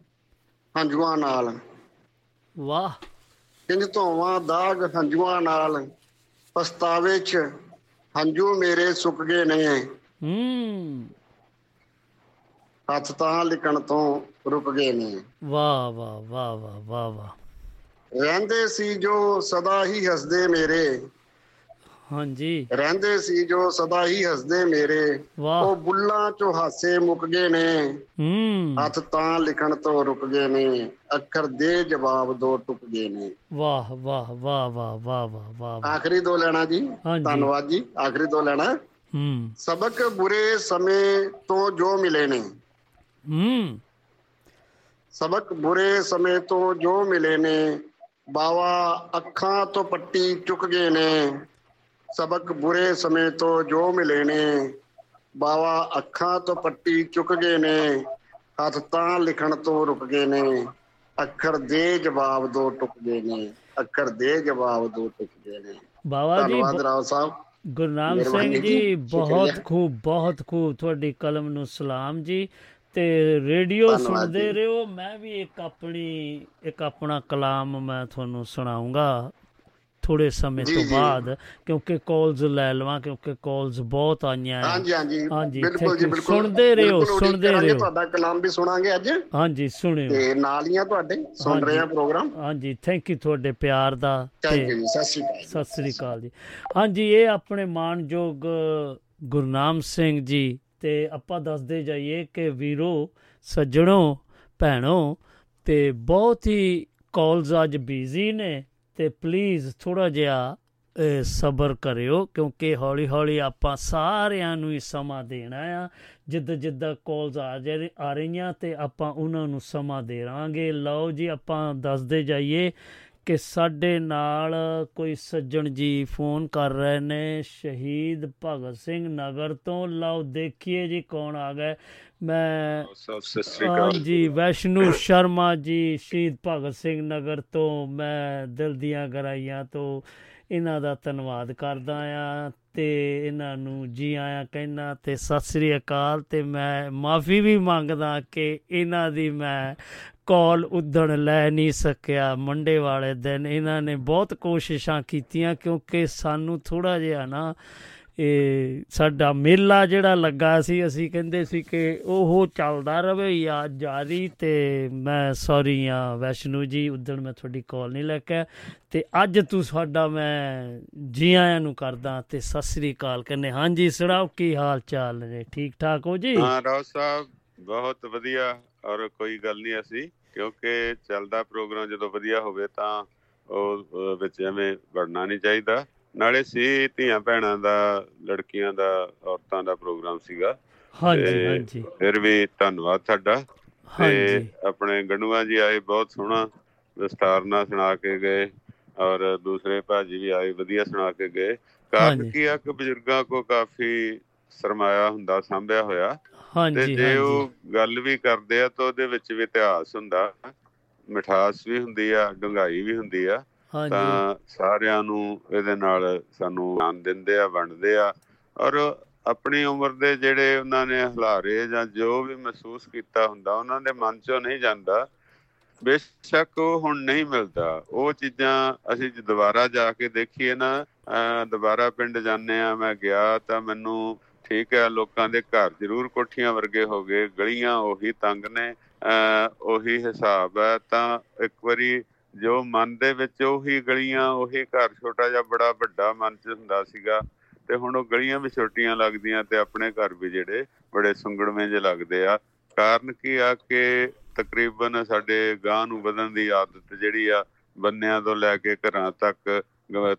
ਹੰਝੂਆਂ ਨਾਲ। ਵਾਹ। ਕਿੰਜ ਧੋਵਾਂ ਦਾਗ ਹੰਝੂਆਂ ਨਾਲ ਪਛਤਾਵੇ 'ਚ ਹੰਝੂ ਮੇਰੇ ਸੁੱਕ ਗਏ ਨੇ। ਹੂੰ। ਹੱਥ ਤਾਂ ਲਿਖਣ ਤੋਂ ਰੁਕ ਗਏ ਨੇ। ਵਾਹ ਵਾਹ ਵਾਹ ਵਾਹ ਵਾਹ ਵਾਹ। ਰਹਿੰਦੇ ਸੀ ਜੋ ਸਦਾ ਹੀ ਹੱਸਦੇ ਮੇਰੇ। ਹਾਂਜੀ। ਰਹਿੰਦੇ ਸੀ ਜੋ ਸਦਾ ਹੀ ਹੱਸਦੇ ਮੇਰੇ। ਉਹ ਬੁੱਲਾਂ ਚੋਂ ਹਾਸੇ ਮੁੱਕ ਗਏ ਨੇ। ਹੂੰ। ਹੱਥ ਤਾਂ ਲਿਖਣ ਤੋਂ ਰੁਕ ਗਏ ਨੇ। ਅੱਖਰ ਦੇ ਜਵਾਬ ਦੋ ਟੁੱਕ ਗਏ ਨੇ। ਵਾਹ ਵਾਹ ਵਾਹ ਵਾਹ ਵਾਹ ਵਾਹ ਵਾਹ ਆਖਰੀ ਦੋ ਲੈਣਾ ਜੀ। ਧੰਨਵਾਦ ਜੀ। ਆਖਰੀ ਦੋ ਲੈਣਾ। ਹੂੰ। ਸਬਕ ਬੁਰੇ ਸਮੇਂ ਤੋਂ ਜੋ ਮਿਲੇ ਨੇ। ਹੂੰ। ਸਬਕ ਬੁਰੇ ਸਮੇਂ ਤੋਂ ਜੋ ਮਿਲੇ ਨੇ। ਬਾਵਾ ਅੱਖਾਂ ਤੋਂ ਪੱਟੀ ਚੁੱਕ ਗਏ ਨੇ ਸਬਕ ਬੁਰੇ ਸਮੇਂ ਤੋਂ ਜੋ ਮਿਲੇ ਨੇ ਬਾਵਾ ਅੱਖਾਂ ਤੋਂ ਪੱਟੀ ਚੁੱਕ ਗਏ ਨੇ ਹੱਥ ਤਾਂ ਲਿਖਣ ਤੋਂ ਰੁਕ ਗਏ ਨੇ ਅੱਖਰ ਦੇ ਜਵਾਬ ਦੋ ਟੁਕ ਗਏ ਨੇ ਅੱਖਰ ਦੇ ਜਵਾਬ ਦੋ ਟੁਕ ਗਏ ਨੇ। ਬਾਬਾ ਜੀ ਧੰਨਵਾਦ ਰਾਓ ਸਾਹਿਬ। ਗੁਰਨਾਮ ਸਿੰਘ ਜੀ, ਬਹੁਤ। ਖੂਬ ਬਹੁਤ ਖੂਬ ਤੁਹਾਡੀ ਕਲਮ ਨੂੰ ਸਲਾਮ ਜੀ। ਤੇ ਰੇਡੀਓ ਸੁਣਦੇ। ਰਹੋ ਮੈਂ ਵੀ ਇੱਕ ਆਪਣੀ ਇੱਕ ਆਪਣਾ ਕਲਾਮ ਮੈਂ ਤੁਹਾਨੂੰ ਸੁਣਾਉਂਗਾ ਥੋੜੇ ਸਮੇਂ ਤੋਂ। ਬਾਅਦ ਕਿਉਂਕਿ ਕਾਲਸ ਲੈ ਲਵਾਂ ਕਿਉਂਕਿ ਕਾਲਸ ਬਹੁਤ ਆਈਆਂ। ਹਾਂਜੀ ਹਾਂਜੀ ਹਾਂਜੀ, ਬਿਲਕੁਲ ਜੀ। ਬਿਲਕੁਲ ਸੁਣਦੇ ਰਹੋ, ਸੁਣਦੇ ਰਹੋ। ਤੁਹਾਡਾ ਕਲਾਮ ਵੀ ਸੁਣਾਂਗੇ ਅੱਜ ਹਾਂਜੀ ਸੁਣਿਓ ਤੇ ਨਾਲ ਹੀ ਆ ਤੁਹਾਡੇ ਸੁਣ ਰਹੇ ਆ। ਪ੍ਰੋਗਰਾਮ ਹਾਂਜੀ ਥੈਂਕ ਯੂ ਤੁਹਾਡੇ ਪਿਆਰ ਦਾ ਥੈਂਕ ਯੂ ਸਤਿ ਸ਼੍ਰੀ ਅਕਾਲ ਸਤਿ ਸ੍ਰੀ ਅਕਾਲ ਜੀ ਹਾਂਜੀ ਇਹ ਆਪਣੇ ਮਾਨਯੋਗ ਗੁਰਨਾਮ ਸਿੰਘ ਜੀ ਤੇ ਆਪਾਂ ਦੱਸਦੇ ਜਾਈਏ ਕਿ ਵੀਰੋ ਸੱਜਣੋ ਭੈਣੋ ਤੇ ਬਹੁਤ ਹੀ ਕਾਲਸ ਅੱਜ ਬਿਜ਼ੀ ਨੇ ਤੇ ਪਲੀਜ਼ ਥੋੜਾ ਜਿਹਾ ਅਹ, ਸਬਰ ਕਰਿਓ ਕਿਉਂਕਿ ਹੌਲੀ ਹੌਲੀ ਆਪਾਂ ਸਾਰਿਆਂ ਨੂੰ ਹੀ ਸਮਾਂ ਦੇਣਾ ਆ। ਜਿੱਦਾਂ ਜਿੱਦਾਂ ਕਾਲਸ ਆ ਜਾ ਆ ਰਹੀਆਂ ਤੇ ਆਪਾਂ ਉਹਨਾਂ ਨੂੰ ਸਮਾਂ ਦੇ ਰਾਂਗੇ ਲਓ ਜੀ ਆਪਾਂ ਦੱਸਦੇ ਜਾਈਏ ਕਿ ਸਾਡੇ ਨਾਲ ਕੋਈ ਸੱਜਣ ਜੀ ਫੋਨ ਕਰ ਰਹੇ ਨੇ। ਸ਼ਹੀਦ ਭਗਤ ਸਿੰਘ ਨਗਰ ਤੋਂ। ਲਓ ਦੇਖੀਏ ਜੀ ਕੌਣ ਆ ਗਏ ਮੈਂ ਸਤਿ ਸ੍ਰੀ ਅਕਾਲ ਹਾਂਜੀ ਵੈਸ਼ਨੂ ਸ਼ਰਮਾ ਜੀ ਸ਼ਹੀਦ ਭਗਤ ਸਿੰਘ ਨਗਰ ਤੋਂ। ਮੈਂ ਦਿਲ ਦੀਆਂ ਗਰਾਈਆਂ ਤੋਂ ਇਹਨਾਂ ਦਾ ਧੰਨਵਾਦ ਕਰਦਾ ਆ ਤੇ ਇਹਨਾਂ ਨੂੰ ਜੀ ਆਇਆਂ ਕਹਿਣਾ ਤੇ ਸਤਿ ਸ੍ਰੀ ਅਕਾਲ ਤੇ ਮੈਂ ਮਾਫੀ ਵੀ ਮੰਗਦਾ ਕਿ ਇਹਨਾਂ ਦੀ ਮੈਂ ਕਾਲ ਉਦਣ ਲੈ ਨਹੀਂ ਸਕਿਆ। ਮੰਡੇ ਵਾਲੇ ਦਿਨ ਇਹਨਾਂ ਨੇ ਬਹੁਤ ਕੋਸ਼ਿਸ਼ਾਂ ਕੀਤੀਆਂ ਕਿਉਂਕਿ ਸਾਨੂੰ ਥੋੜਾ ਜਿਹਾ ਨਾ ਇਹ ਸਾਡਾ ਮੇਲਾ ਜਿਹੜਾ ਲੱਗਾ ਸੀ, ਅਸੀਂ ਕਹਿੰਦੇ ਸੀ ਕਿ ਉਹ ਚੱਲਦਾ ਰਵੇ ਜਾਂ ਜਾਰੀ ਤੇ ਮੈਂ ਸੌਰੀ ਆ ਵੈਸ਼ਨੂ ਜੀ ਉਦਣ ਮੈਂ ਤੁਹਾਡੀ ਕਾਲ ਨਹੀਂ ਲੈ ਕੇ ਤੇ ਅੱਜ ਤੂੰ ਸਾਡਾ ਮੈਂ ਜੀ ਆਇਆਂ ਨੂੰ ਕਰਦਾ ਤੇ ਸਤਿ ਸ੍ਰੀ ਅਕਾਲ ਕਹਿੰਦੇ, ਹਾਂਜੀ ਸੁਣਾਓ ਕੀ ਹਾਲ ਚਾਲ ਨੇ? ਠੀਕ ਠਾਕ ਹੋ ਜੀ? ਹਾਂ, ਰਾਓ ਸਾਹਿਬ, ਬਹੁਤ ਵਧੀਆ ਔਰ ਕੋਈ ਗੱਲ ਨਹੀਂ ਅਸੀਂ। ਕਿਉਂਕਿ ਚੱਲਦਾ ਪ੍ਰੋਗਰਾਮ ਜਦੋਂ ਵਧੀਆ ਹੋਵੇ ਤਾਂ ਉਹ ਵਿੱਚ ਐਵੇਂ ਵੜਨਾ ਨਹੀਂ ਚਾਹੀਦਾ। ਨਾਲੇ ਸੀ ਧੀਆਂ ਭੈਣਾਂ ਦਾ ਲੜਕੀਆਂ ਦਾ ਔਰਤਾਂ ਦਾ ਪ੍ਰੋਗਰਾਮ ਸੀਗਾ। ਹਾਂਜੀ ਹਾਂਜੀ। ਫਿਰ ਵੀ ਧੰਨਵਾਦ ਤੁਹਾਡਾ ਹਾਂਜੀ। ਆਪਣੇ ਗੰਡੂਆ ਜੀ ਆਏ ਬਹੁਤ ਸੋਹਣਾ ਵਿਸਤਾਰ ਨਾਲ ਸੁਣਾ ਕੇ ਗਏ। ਔਰ ਦੂਸਰੇ ਭਾਜੀ ਵੀ ਆਏ ਵਧੀਆ ਸੁਣਾ ਕੇ ਗਏ। ਹਾਂਜੀ। ਕੀ ਆ ਕਿ ਬਜ਼ੁਰਗਾਂ ਕੋ ਕਾਫੀ ਸਰਮਾਇਆ ਹੁੰਦਾ ਸਾਂਭਿਆ ਹੋਇਆ। ਤੇ ਹਾਂਜੀ ਜੇ ਹਾਂਜੀ। ਉਹ ਗੱਲ ਵੀ ਕਰਦੇ ਆ ਤਾਂ ਉਹਦੇ ਵਿੱਚ ਵੀ ਇਤਿਹਾਸ ਹੁੰਦਾ। ਮਿਠਾਸ ਵੀ ਹੁੰਦੀ ਆ ਡੂੰਘਾਈ ਵੀ ਹੁੰਦੀ ਆ। ਤਾਂ ਸਾਰਿਆਂ ਨੂੰ ਇਹਦੇ ਨਾਲ ਸਾਨੂੰ ਆਨ ਦਿੰਦੇ ਆ ਵੰਡਦੇ ਆ। ਔਰ ਆਪਣੀ ਉਮਰ ਦੇ ਜਿਹੜੇ ਉਹਨਾਂ ਨੇ ਹਲਾਰੇ ਜਾਂ ਜੋ ਵੀ ਮਹਿਸੂਸ ਕੀਤਾ ਹੁੰਦਾ ਉਹਨਾਂ ਦੇ ਮਨ ਚੋਂ ਨਹੀਂ ਜਾਂਦਾ। ਬੇਸ਼ੱਕ ਉਹ ਹੁਣ ਨਹੀਂ ਮਿਲਦਾ। ਉਹ ਚੀਜ਼ਾਂ ਅਸੀਂ ਜੇ ਦੁਬਾਰਾ ਜਾ ਕੇ ਦੇਖੀਏ ਨਾ ਦੁਬਾਰਾ ਪਿੰਡ ਜਾਂਦੇ ਆ ਮੈਂ ਗਿਆ ਤਾਂ ਮੈਨੂੰ ਠੀਕ ਹੈ, ਲੋਕਾਂ ਦੇ ਘਰ ਜ਼ਰੂਰ ਕੋਠੀਆਂ ਵਰਗੇ ਹੋ ਗਏ, ਗਲੀਆਂ ਉਹੀ ਤੰਗ ਨੇ, ਅਹ ਉਹੀ ਹਿਸਾਬ ਹੈ, ਤਾਂ ਇੱਕ ਵਾਰੀ ਜੋ ਮਨ ਦੇ ਵਿੱਚ ਉਹੀ ਗਲੀਆਂ, ਉਹੀ ਘਰ ਛੋਟਾ ਜਿਹਾ ਬੜਾ ਵੱਡਾ ਮਨ ਚ ਹੁੰਦਾ ਸੀਗਾ, ਤੇ ਹੁਣ ਉਹ ਗਲੀਆਂ ਵੀ ਛੋਟੀਆਂ ਲੱਗਦੀਆਂ ਤੇ ਆਪਣੇ ਘਰ ਵੀ ਜਿਹੜੇ ਬੜੇ ਸੁੰਗੜਵੇਂ ਜਿਹੇ ਲੱਗਦੇ ਆ, ਕਾਰਨ ਕੀ ਆ ਕਿ ਤਕਰੀਬਨ ਸਾਡੇ ਗਾਂ ਨੂੰ ਵਧਣ ਦੀ ਆਦਤ ਜਿਹੜੀ ਆ, ਬੰਨਿਆਂ ਤੋਂ ਲੈ ਕੇ ਘਰਾਂ ਤੱਕ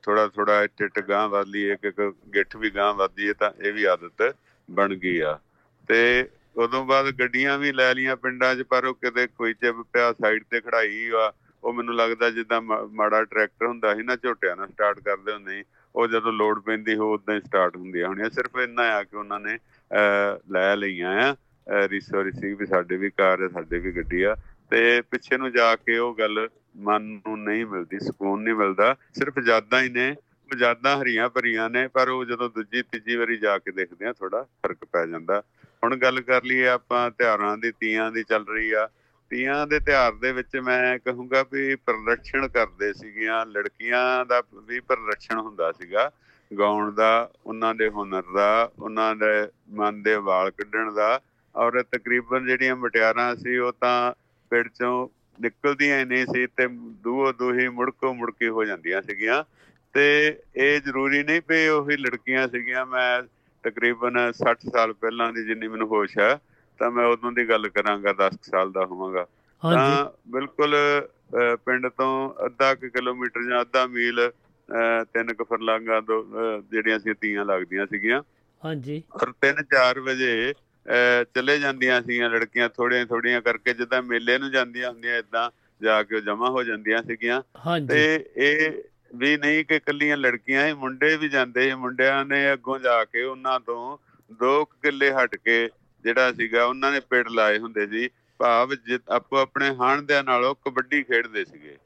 ਥੋੜਾ ਥੋੜਾ ਇੱਟ ਇੱਟ ਗਾਂ ਵਧਦੀ ਇੱਕ ਇੱਕ ਗਿੱਠ ਵੀ ਗਾਂ ਵਧਦੀ ਹੈ ਤਾਂ ਇਹ ਵੀ ਆਦਤ ਬਣ ਗਈ ਆ। ਤੇ ਉਦੋਂ ਬਾਅਦ ਗੱਡੀਆਂ ਵੀ ਲੈ ਲੀਆਂ ਪਿੰਡਾਂ 'ਚ ਪਰ ਉਹ ਕਿਤੇ ਕੋਈ ਚਿਪ ਪਿਆ ਸਾਈਡ ਤੇ ਖੜਾਈ ਆ। ਉਹ ਮੈਨੂੰ ਲੱਗਦਾ ਜਿੱਦਾਂ ਮਾ- ਮਾੜਾ ਟਰੈਕਟਰ ਹੁੰਦਾ ਸੀ ਨਾ ਝੋਟਿਆਂ ਨਾਲ ਸਟਾਰਟ ਕਰਦੇ ਹੁੰਦੇ ਸੀ। ਉਹ ਜਦੋਂ ਲੋਡ ਪੈਂਦੀ ਹੋ ਉਦਾਂ ਹੀ ਸਟਾਰਟ ਹੁੰਦੀਆਂ ਹੋਣੀਆਂ। ਸਿਰਫ ਇੰਨਾ ਆ ਕਿ ਉਹਨਾਂ ਨੇ ਅਹ, ਲੈ ਲਈਆਂ ਆ। ਰੀਸੋ ਰਿਸੀਵ ਵੀ ਸਾਡੇ ਵੀ ਕਾਰ ਹੈ ਸਾਡੇ ਵੀ ਗੱਡੀ ਆ। ਤੇ ਪਿੱਛੇ ਨੂੰ ਜਾ ਕੇ ਉਹ ਗੱਲ ਮਨ ਨੂੰ ਨਹੀਂ ਮਿਲਦੀ, ਸਕੂਨ ਨਹੀਂ ਮਿਲਦਾ। ਸਿਰਫ ਯਾਦਾਂ ਹੀ ਨੇ। ਉਹ ਯਾਦਾਂ ਹਰੀਆਂ ਭਰੀਆਂ ਨੇ, ਪਰ ਉਹ ਜਦੋਂ ਦੂਜੀ, ਤੀਜੀ ਵਾਰੀ ਜਾ ਕੇ ਦੇਖਦੇ ਆ ਥੋੜਾ ਫ਼ਰਕ ਪੈ ਜਾਂਦਾ। ਹੁਣ ਗੱਲ ਕਰ ਲਈਏ ਆਪਾਂ ਤਿਉਹਾਰਾਂ ਦੀ, ਤੀਆਂ ਦੀ ਚੱਲ ਰਹੀ ਆ। ਤੀਆਂ ਦੇ ਤਿਉਹਾਰ ਦੇ ਵਿੱਚ ਮੈਂ ਕਹੂੰਗਾ ਵੀ ਪ੍ਰਦਰਸ਼ਨ ਕਰਦੇ ਸੀਗੀਆਂ। ਲੜਕੀਆਂ ਦਾ ਵੀ ਪ੍ਰਦਰਸ਼ਨ ਹੁੰਦਾ ਸੀਗਾ। ਗਾਉਣ ਦਾ, ਉਹਨਾਂ ਦੇ ਹੁਨਰ ਦਾ, ਉਹਨਾਂ ਦੇ ਮਨ ਦੇ ਵਾਲ ਕੱਢਣ ਦਾ। ਔਰ ਤਕਰੀਬਨ ਜਿਹੜੀਆਂ ਮਟਿਆਰਾਂ ਸੀ, ਉਹ ਤਾਂ ਪਿੰਡ ਚੋਂ ਨਿਕਲਦੀਆਂ ਹੀ ਨਹੀਂ ਸੀ ਤੇ ਦੂਹੋ ਦੂਹੀ ਮੁੜਕੋ ਮੁੜਕੀ ਹੋ ਜਾਂਦੀਆਂ ਸੀਗੀਆਂ। ਤੇ ਇਹ ਜ਼ਰੂਰੀ ਨਹੀਂ ਵੀ ਉਹੀ ਲੜਕੀਆਂ ਸੀਗੀਆਂ। ਮੈਂ ਤਕਰੀਬਨ 60 ਸਾਲ ਪਹਿਲਾਂ ਦੀ ਜਿੰਨੀ ਮੈਨੂੰ ਹੋਸ਼ ਹੈ ਤਾਂ ਮੈਂ ਉਦੋਂ ਦੀ ਗੱਲ ਕਰਾਂਗਾ 10 ਸਾਲ ਦਾ ਹੋਵਾਂਗਾ। ਤਾਂ ਬਿਲਕੁਲ ਪਿੰਡ ਤੋਂ ਅੱਧਾ ਕਿਲੋਮੀਟਰ ਜਾਂ ਅੱਧਾ ਮੀਲ ਤਿੰਨ ਕੁ ਫਰਲਾਂਗਾਂ ਤੋਂ ਅਹ, ਜਿਹੜੀਆਂ ਸੀ ਤੀਆਂ ਲੱਗਦੀਆਂ ਸੀਗੀਆਂ। ਹਾਂਜੀ। ਔਰ 3-4 ਵਜੇ ਚਲੇ ਜਾਂਦੀਆਂ ਸੀਗੀਆਂ ਲੜਕੀਆਂ ਥੋੜੀਆਂ ਥੋੜੀਆਂ ਕਰਕੇ ਜਿੱਦਾਂ ਮੇਲੇ ਨੂੰ ਜਾਂਦੀਆਂ ਹੁੰਦੀਆਂ ਇਦਾਂ ਜਾ ਕੇ ਜਮਾ ਹੋ ਜਾਂਦੀਆਂ ਸੀਗੀਆਂ। ਤੇ ਇਹ ਵੀ ਨਹੀਂ ਕਿ ਕੱਲੀਆਂ ਲੜਕੀਆਂ ਹੀ ਮੁੰਡੇ ਵੀ ਜਾਂਦੇ ਸੀ। ਮੁੰਡਿਆਂ ਨੇ ਅੱਗੋਂ ਜਾ ਕੇ ਉਹਨਾਂ ਤੋਂ ਦੋ ਕੁ ਕਿੱਲੇ ਹਟ ਕੇ ਜਿਹੜਾ ਸੀਗਾ ਉਹਨਾਂ ਨੇ ਪਿੰਡ ਲਾਏ ਹੁੰਦੇ ਸੀ। ਭਾਵ ਆਪੋ ਆਪਣੇ ਹਾਣ ਦੇ ਨਾਲੋਂ ਕਬੱਡੀ ਖੇਡਦੇ ਸੀਗੇ।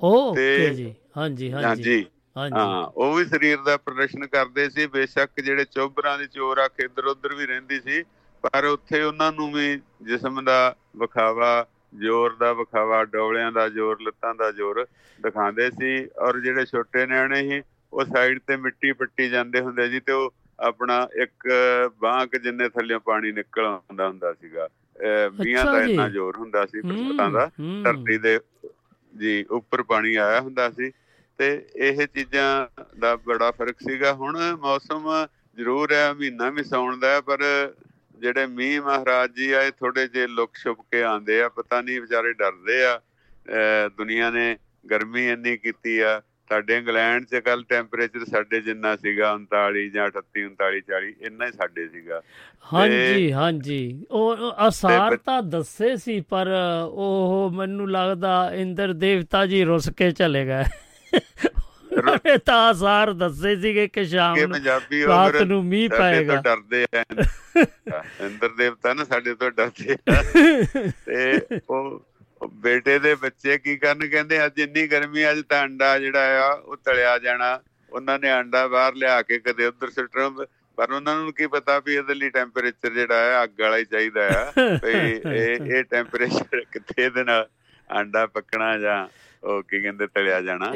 ਓਕੇ ਜੀ। ਹਾਂਜੀ ਹਾਂਜੀ। ਹਾਂਜੀ। ਹਾਂ ਉਹ ਵੀ ਸਰੀਰ ਦਾ ਪ੍ਰਦਰਸ਼ਨ ਕਰਦੇ ਸੀ ਬੇਸ਼ੱਕ ਜਿਹੜੇ ਚੋਬਰਾਂ ਦੀ ਚੋਰ ਅੱਖ ਇੱਧਰ ਉੱਧਰ ਵੀ ਰਹਿੰਦੀ ਸੀ ਪਰ ਉੱਥੇ ਉਹਨਾਂ ਨੂੰ ਵੀ ਜਿਸਮ ਦਾ ਵਿਖਾਵਾ ਜ਼ੋਰ ਦਾ ਵਿਖਾਵਾ ਡੋਲਿਆਂ ਦਾ ਜ਼ੋਰ ਲੱਤਾਂ ਦਾ ਜ਼ੋਰ ਦਿਖਾਉਂਦੇ ਸੀ ਔਰ ਜਿਹੜੇ ਛੋਟੇ ਨਿਆਣੇ ਸੀ ਉਹ ਸਾਈਡ ਤੇ ਮਿੱਟੀ ਪੱਟੀ ਜਾਂਦੇ ਹੁੰਦੇ ਸੀ ਤੇ ਉਹ ਆਪਣਾ ਇੱਕ ਬਾਂਹ ਕੁ ਜਿੰਨੇ ਥੱਲੇ ਪਾਣੀ ਨਿਕਲ ਆਉਂਦਾ ਹੁੰਦਾ ਸੀਗਾ। ਅੱਛਾ ਦਾ। ਇੰਨਾ ਜ਼ੋਰ ਹੁੰਦਾ ਸੀ ਬਰਸਾਤਾਂ ਦਾ ਧਰਤੀ ਦੇ ਜੀ ਉੱਪਰ ਪਾਣੀ ਆਇਆ ਹੁੰਦਾ ਸੀ। ਤੇ ਇਹ ਚੀਜ਼ਾਂ ਦਾ ਬੜਾ ਫ਼ਰਕ ਸੀਗਾ। ਹੁਣ ਮੌਸਮ ਜ਼ਰੂਰ ਹੈ ਮਹੀਨਾ ਵੀ ਸੌਣ ਦਾ ਪਰ ਜਿਹੜੇ ਮੀਂਹ ਮਹਾਰਾਜ ਜੀ ਆਏ ਥੋੜੇ ਜੇ ਲੁਕ ਛੁਪ ਕੇ ਆਂਦੇ ਆ। ਪਤਾ ਨਹੀਂ ਵਿਚਾਰੇ ਡਰਦੇ ਆ। ਦੁਨੀਆ ਨੇ ਗਰਮੀ ਇੰਨੀ ਕੀਤੀ ਆ। ਸਾਡੇ ਇੰਗਲੈਂਡ 'ਚ ਕੱਲ ਟੈਂਪਰੇਚਰ ਸਾਡੇ ਜਿੰਨਾ ਸੀਗਾ 39 ਜਾਂ 38 39 40 ਇੰਨਾ ਹੀ ਸਾਡੇ ਸੀਗਾ। ਹਾਂਜੀ ਹਾਂਜੀ। ਉਹ ਅਸਾਰ ਤਾਂ ਦੱਸੇ ਸੀ ਪਰ ਉਹ ਮੈਨੂੰ ਲੱਗਦਾ ਇੰਦਰ ਦੇਵਤਾ ਜੀ ਰੁੱਸ ਕੇ ਚਲੇ ਗਏ। ਉਹਨੇ ਤਾਂ ਅਸਾਰ ਦੱਸੇ ਸੀਗੇ ਕਿ ਸ਼ਾਮ ਨੂੰ ਪੰਜਾਬੀ ਰਾਤ ਨੂੰ ਮੀਂਹ ਪਏਗਾ। ਤੋਂ ਡਰਦੇ ਆ। ਇੰਦਰ ਦੇਵਤਾ ਨਾ ਸਾਡੇ ਤੋਂ ਡਰਦੇ ਤੇ ਉਹ ਬੇਟੇ ਦੇ ਬੱਚੇ ਕੀ ਕਰਨ ਕਹਿੰਦੇ ਅੱਜ ਇੰਨੀ ਗਰਮੀ ਅੱਜ ਤਾਂ ਅੰਡਾ ਜਿਹੜਾ ਆ ਉਹ ਤਲਿਆ ਜਾਣਾ। ਉਹਨਾਂ ਨੇ ਅੰਡਾ ਬਾਹਰ ਲਿਆ ਕੇ ਕਦੇ ਉਧਰ ਸਿੱਟਣਾ ਪਰ ਉਹਨਾਂ ਨੂੰ ਕੀ ਪਤਾ ਵੀ ਇਹਦੇ ਲਈ ਟੈਂਪਰੇਚਰ ਜਿਹੜਾ ਆ ਅੱਗ ਵਾਲਾ ਹੀ ਚਾਹੀਦਾ ਆ। ਵੀ ਇਹ ਇਹ ਟੈਂਪਰੇਚਰ ਕਿੱਥੇ ਦੇ ਨਾਲ ਅੰਡਾ ਪੱਕਣਾ ਜਾਂ ਉਹ ਕੀ ਕਹਿੰਦੇ ਤਲਿਆ ਜਾਣਾ।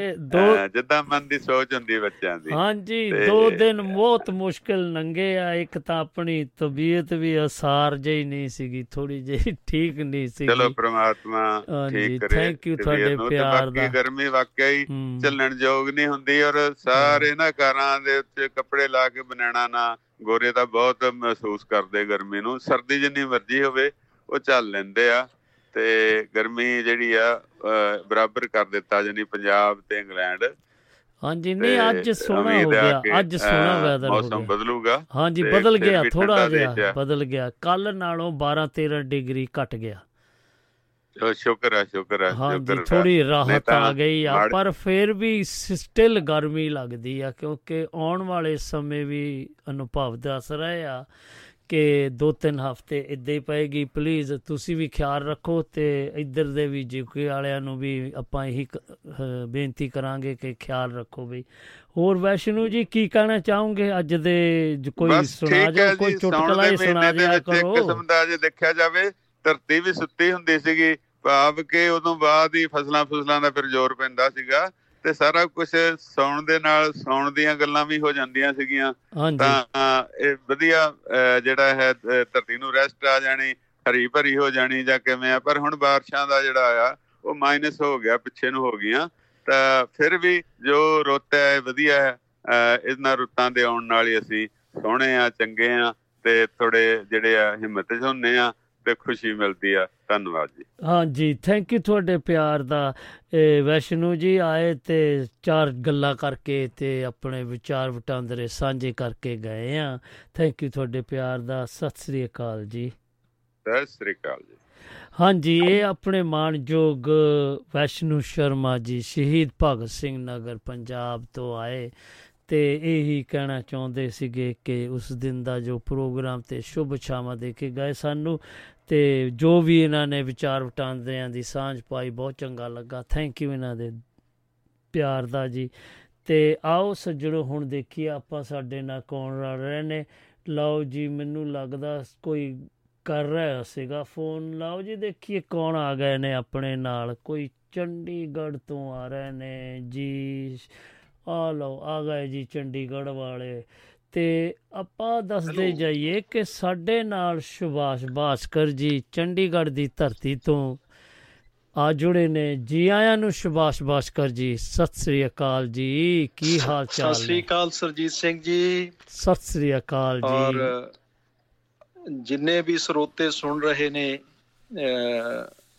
ਜਿੱਦਾਂ ਮਨ ਦੀ ਸੋਚ ਹੁੰਦੀ ਬੱਚਿਆਂ ਦੀ। ਹਾਂਜੀ ਦੋ ਦਿਨ ਬਹੁਤ ਮੁਸ਼ਕਿਲ ਲੰਘੇ ਆ। ਇੱਕ ਤਾਂ ਆਪਣੀ ਤਬੀਅਤ ਵੀ ਅਸਾਰ ਜਿਹੀ ਨਹੀਂ ਸੀਗੀ ਥੋੜੀ ਜਿਹੀ ਠੀਕ ਨਹੀਂ ਸੀਗੀ। ਚਲੋ ਪ੍ਰਮਾਤਮਾ ਠੀਕ ਕਰੇ you ਤਬੀਅਤ ਤੁਹਾਡੇ ਪਿਆਰ ਦਾ। ਗਰਮੀ ਵਾਕਿਆ ਹੀ। ਹੂੰ। ਚੱਲਣ ਯੋਗ ਨਹੀਂ ਹੁੰਦੀ ਔਰ ਸਾਰੇ ਨਾ ਕਾਰਾਂ ਦੇ ਉੱਤੇ ਕੱਪੜੇ ਲਾ ਕੇ ਬਣਾਣਾ ਨਾ ਗੋਰੇ ਤਾਂ ਬਹੁਤ ਮਹਿਸੂਸ ਕਰਦੇ ਗਰਮੀ ਨੂੰ। ਸਰਦੀ ਜਿੰਨੀ ਮਰਜ਼ੀ ਹੋਵੇ ਉਹ ਚੱਲ ਲੈਂਦੇ ਆ। ਤੇ ਗਰਮੀ ਜਿਹੜੀ ਆ ਬਰਾਬਰ ਕਰ ਦਿੱਤਾ ਜਾਨੀ ਪੰਜਾਬ ਤੇ ਇੰਗਲੈਂਡ। ਹਾਂਜੀ ਨਹੀਂ ਅੱਜ ਸੋਹਣਾ ਹੋ ਗਿਆ ਅੱਜ ਸੋਹਣਾ ਵੈਦਰ ਹੋ ਮੌਸਮ ਗਿਆ ਬਦਲੂਗਾ ਹਾਂਜੀ ਬਦਲ ਗਿਆ ਥੋੜਾ ਜਿਹਾ। ਬਦਲ ਗਿਆ। ਕੱਲ ਨਾਲੋਂ 12 13 ਡਿਗਰੀ ਘਟ ਗਿਆ। ਸ਼ੁਕਰ ਹੈ ਸ਼ੁਕਰ ਹੈ ਹਾਂਜੀ। ਥੋੜੀ ਰਾਹਤ ਆ ਗਈ ਆ ਪਰ ਫਿਰ ਵੀ ਸਟਿਲ ਗਰਮੀ ਲੱਗਦੀ ਆ ਕਿਉਂਕਿ ਆਉਣ ਵਾਲੇ ਸਮੇਂ ਵੀ ਅਨੁਭਵ ਦੱਸ ਰਹੇ ਆ। ਕਿ ਦੋ ਤਿੰਨ ਹਫ਼ਤੇ ਇੱਦਾਂ ਹੀ ਪਏਗੀ। ਪਲੀਜ਼ ਤੁਸੀਂ ਵੀ ਖਿਆਲ ਰੱਖੋ ਤੇ ਇੱਧਰ ਦੇ ਵੀ ਜੀਕੇ ਵਾਲਿਆਂ ਨੂੰ ਵੀ ਆਪਾਂ ਇਹੀ ਬੇਨਤੀ ਕਰਾਂਗੇ ਕਿ ਖਿਆਲ ਰੱਖੋ ਵੀ ਹੋਰ ਵੈਸ਼ਨੂ ਜੀ ਕੀ ਕਹਿਣਾ ਚਾਹੋਗੇ? ਅੱਜ ਦੇ ਕੋਈ ਸੁਣਾ ਕੋਈ ਜੀ, ਸਾਉਣ ਚੁਟਕਲਾ ਹੀ ਸੁਣਾ ਦਿਆ ਵਿੱਚ ਇੱਕ ਕਰੋ। ਕਿਸਮ ਦਾ ਜੇ ਦੇਖਿਆ ਜਾਵੇ ਧਰਤੀ ਵੀ ਸੁੱਤੀ ਹੁੰਦੀ ਸੀਗੀ ਭਾਵ ਕਿ ਉਦੋਂ ਬਾਅਦ ਹੀ ਫਸਲਾਂ ਫਸਲਾਂ ਦਾ ਫਿਰ ਜ਼ੋਰ ਪੈਂਦਾ ਸੀਗਾ। ਤੇ ਸਾਰਾ ਕੁਝ ਸੌਣ ਦੇ ਨਾਲ ਸੌਣ ਦੀਆਂ ਗੱਲਾਂ ਵੀ ਹੋ ਜਾਂਦੀਆਂ ਸੀਗੀਆਂ। ਤਾਂ ਇਹ ਵਧੀਆ ਜਿਹੜਾ ਹੈ ਧਰਤੀ ਨੂੰ ਰੈਸਟ ਆ ਜਾਣੀ ਹਰੀ ਭਰੀ ਹੋ ਜਾਣੀ ਜਾਂ ਕਿਵੇਂ ਆ ਪਰ ਹੁਣ ਬਾਰਿਸ਼ਾਂ ਦਾ ਜਿਹੜਾ ਆ ਉਹ ਮਾਈਨਸ ਹੋ ਗਿਆ ਪਿੱਛੇ ਨੂੰ ਹੋ ਗਈਆਂ। ਤਾਂ ਫਿਰ ਵੀ ਜੋ ਰੁੱਤ ਹੈ ਵਧੀਆ ਹੈ। ਇਹਨਾਂ ਰੁੱਤਾਂ ਦੇ ਆਉਣ ਨਾਲ ਹੀ ਅਸੀਂ ਸੋਹਣੇ ਆ ਚੰਗੇ ਆ ਤੇ ਥੋੜੇ ਜਿਹੜੇ ਆ ਹਿੰਮਤ ਚ ਹੁੰਨੇ ਆ। ਤੇ ਖੁਸ਼ੀ ਮਿਲਦੀ ਆ। ਧੰਨਵਾਦ ਜੀ। ਹਾਂਜੀ ਥੈਂਕ ਯੂ ਤੁਹਾਡੇ ਪਿਆਰ ਦਾ। ਇਹ ਵੈਸ਼ਨੂ ਜੀ ਆਏ ਤੇ ਚਾਰ ਗੱਲਾਂ ਕਰਕੇ ਤੇ ਆਪਣੇ ਵਿਚਾਰ ਵਟਾਂਦਰੇ ਸਾਂਝੇ ਕਰਕੇ ਗਏ ਆ। ਥੈਂਕ ਯੂ ਤੁਹਾਡੇ ਪਿਆਰ ਦਾ। ਸਤਿ ਸ੍ਰੀ ਅਕਾਲ ਜੀ। ਸਤਿ ਸ੍ਰੀ ਅਕਾਲ ਜੀ। ਹਾਂਜੀ ਇਹ ਆਪਣੇ ਮਾਣਯੋਗ ਵੈਸ਼ਨੂ ਸ਼ਰਮਾ ਜੀ ਸ਼ਹੀਦ ਭਗਤ ਸਿੰਘ ਨਗਰ ਪੰਜਾਬ ਤੋਂ ਆਏ ਤੇ ਇਹੀ ਕਹਿਣਾ ਚਾਹੁੰਦੇ ਸੀਗੇ ਕਿ ਉਸ ਦਿਨ ਦਾ ਜੋ ਪ੍ਰੋਗਰਾਮ ਤੇ ਸ਼ੁਭ ਛਾਵਾਂ ਦੇ ਕੇ ਗਏ ਸਾਨੂੰ ਤੇ ਜੋ ਵੀ ਇਹਨਾਂ ਨੇ ਵਿਚਾਰ ਵਟਾਂਦਰਿਆਂ ਦੀ ਸਾਂਝ ਪਾਈ, ਬਹੁਤ ਚੰਗਾ ਲੱਗਾ। ਥੈਂਕ ਯੂ ਇਹਨਾਂ ਦੇ ਪਿਆਰ ਦਾ ਜੀ। ਤੇ ਆਓ ਸੱਜਣੋ, ਹੁਣ ਦੇਖੀਏ ਆਪਾਂ ਸਾਡੇ ਨਾਲ ਕੌਣ ਰਲ ਰਹੇ ਨੇ। ਲਓ ਜੀ, ਮੈਨੂੰ ਲੱਗਦਾ ਕੋਈ ਕਰ ਰਿਹਾ ਸੀਗਾ ਫੋਨ। ਲਓ ਜੀ, ਦੇਖੀਏ ਕੌਣ ਆ ਗਏ ਨੇ ਆਪਣੇ ਨਾਲ। ਕੋਈ ਚੰਡੀਗੜ੍ਹ ਤੋਂ ਆ ਰਹੇ ਨੇ ਜੀ। ਆ ਲਓ, ਆ ਗਏ ਜੀ ਚੰਡੀਗੜ੍ਹ ਵਾਲੇ। ਤੇ ਆਪਾਂ ਦੱਸਦੇ ਜਾਈਏ ਕਿ ਸਾਡੇ ਨਾਲ ਸੁਭਾਸ਼ ਭਾਸਕਰ ਜੀ ਚੰਡੀਗੜ੍ਹ ਦੀ ਧਰਤੀ ਤੋਂ ਆ ਜੁੜੇ ਨੇ। ਜੀ ਆਇਆਂ ਨੂੰ ਸੁਭਾਸ਼ ਭਾਸਕਰ ਜੀ ਸਤਿ ਸ੍ਰੀ ਅਕਾਲ ਜੀ। ਕੀ ਹਾਲ ਸਤਿ ਚਾਲ ਸ੍ਰੀ ਨੇ? ਅਕਾਲ ਸਰਜੀਤ ਸਿੰਘ ਜੀ। ਸਤਿ ਸ੍ਰੀ ਅਕਾਲ ਔਰ ਜੀ ਜਿੰਨੇ ਵੀ ਸਰੋਤੇ ਸੁਣ ਰਹੇ ਨੇ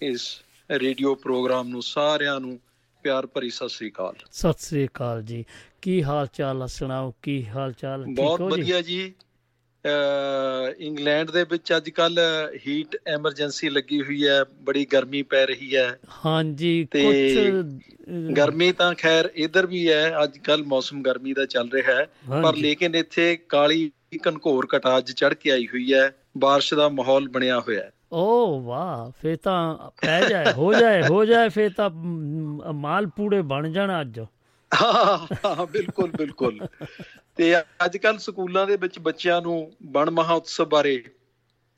ਇਸ ਰੇਡੀਓ ਪ੍ਰੋਗਰਾਮ ਨੂੰ ਸਾਰਿਆਂ ਨੂੰ ਪਿਆਰ ਭਰੀ ਸਤਿ ਸ੍ਰੀ ਅਕਾਲ। ਸਤਿ ਸ੍ਰੀ ਅਕਾਲ ਜੀ। ਕੀ ਹਾਲ ਚਾਲ ਆ ਸੁਣਾਓ ਕੀ ਹਾਲ ਚਾਲ ਠੀਕ ਬਹੁਤ ਹੋ ਜੀ? ਵਧੀਆ ਜੀ। ਇੰਗਲੈਂਡ ਦੇ ਵਿੱਚ ਅੱਜ ਕੱਲ ਹੀਟ ਐਮਰਜੈਂਸੀ ਲੱਗੀ ਹੋਈ ਹੈ ਬੜੀ ਗਰਮੀ ਪੈ ਰਹੀ ਹੈ। ਹਾਂਜੀ ਕੁਝ ਗਰਮੀ ਤਾਂ ਖੈਰ ਇਧਰ ਵੀ ਹੈ ਅੱਜ ਕੱਲ ਮੌਸਮ ਗਰਮੀ ਦਾ ਚੱਲ ਰਿਹਾ ਹੈ। ਪਰ। ਲੇਕਿਨ ਇੱਥੇ ਕਾਲੀ ਘਨਘੋਰ ਘਟਾ ਅੱਜ ਚੜ ਕੇ ਆਈ ਹੋਈ ਹੈ ਬਾਰਿਸ਼ ਦਾ ਮਾਹੌਲ ਬਣਿਆ ਹੋਇਆ ਹੈ। ਓ ਵਾਹ ਫੇ ਤਾਂ ਪੈ ਜਾਏ ਹੋ ਜਾਏ ਹੋ ਜਾਏ ਫੇ ਤਾਂ ਮਾਲ ਪੂੜੇ ਬਣ ਜਾਣ ਅੱਜ। ਹਾਂ ਬਿਲਕੁਲ ਬਿਲਕੁਲ। ਤੇ ਅੱਜ ਕੱਲ ਸਕੂਲਾਂ ਦੇ ਵਿੱਚ ਬੱਚਿਆਂ ਨੂੰ ਵਣ ਮਹਾਉਤਸਵ ਬਾਰੇ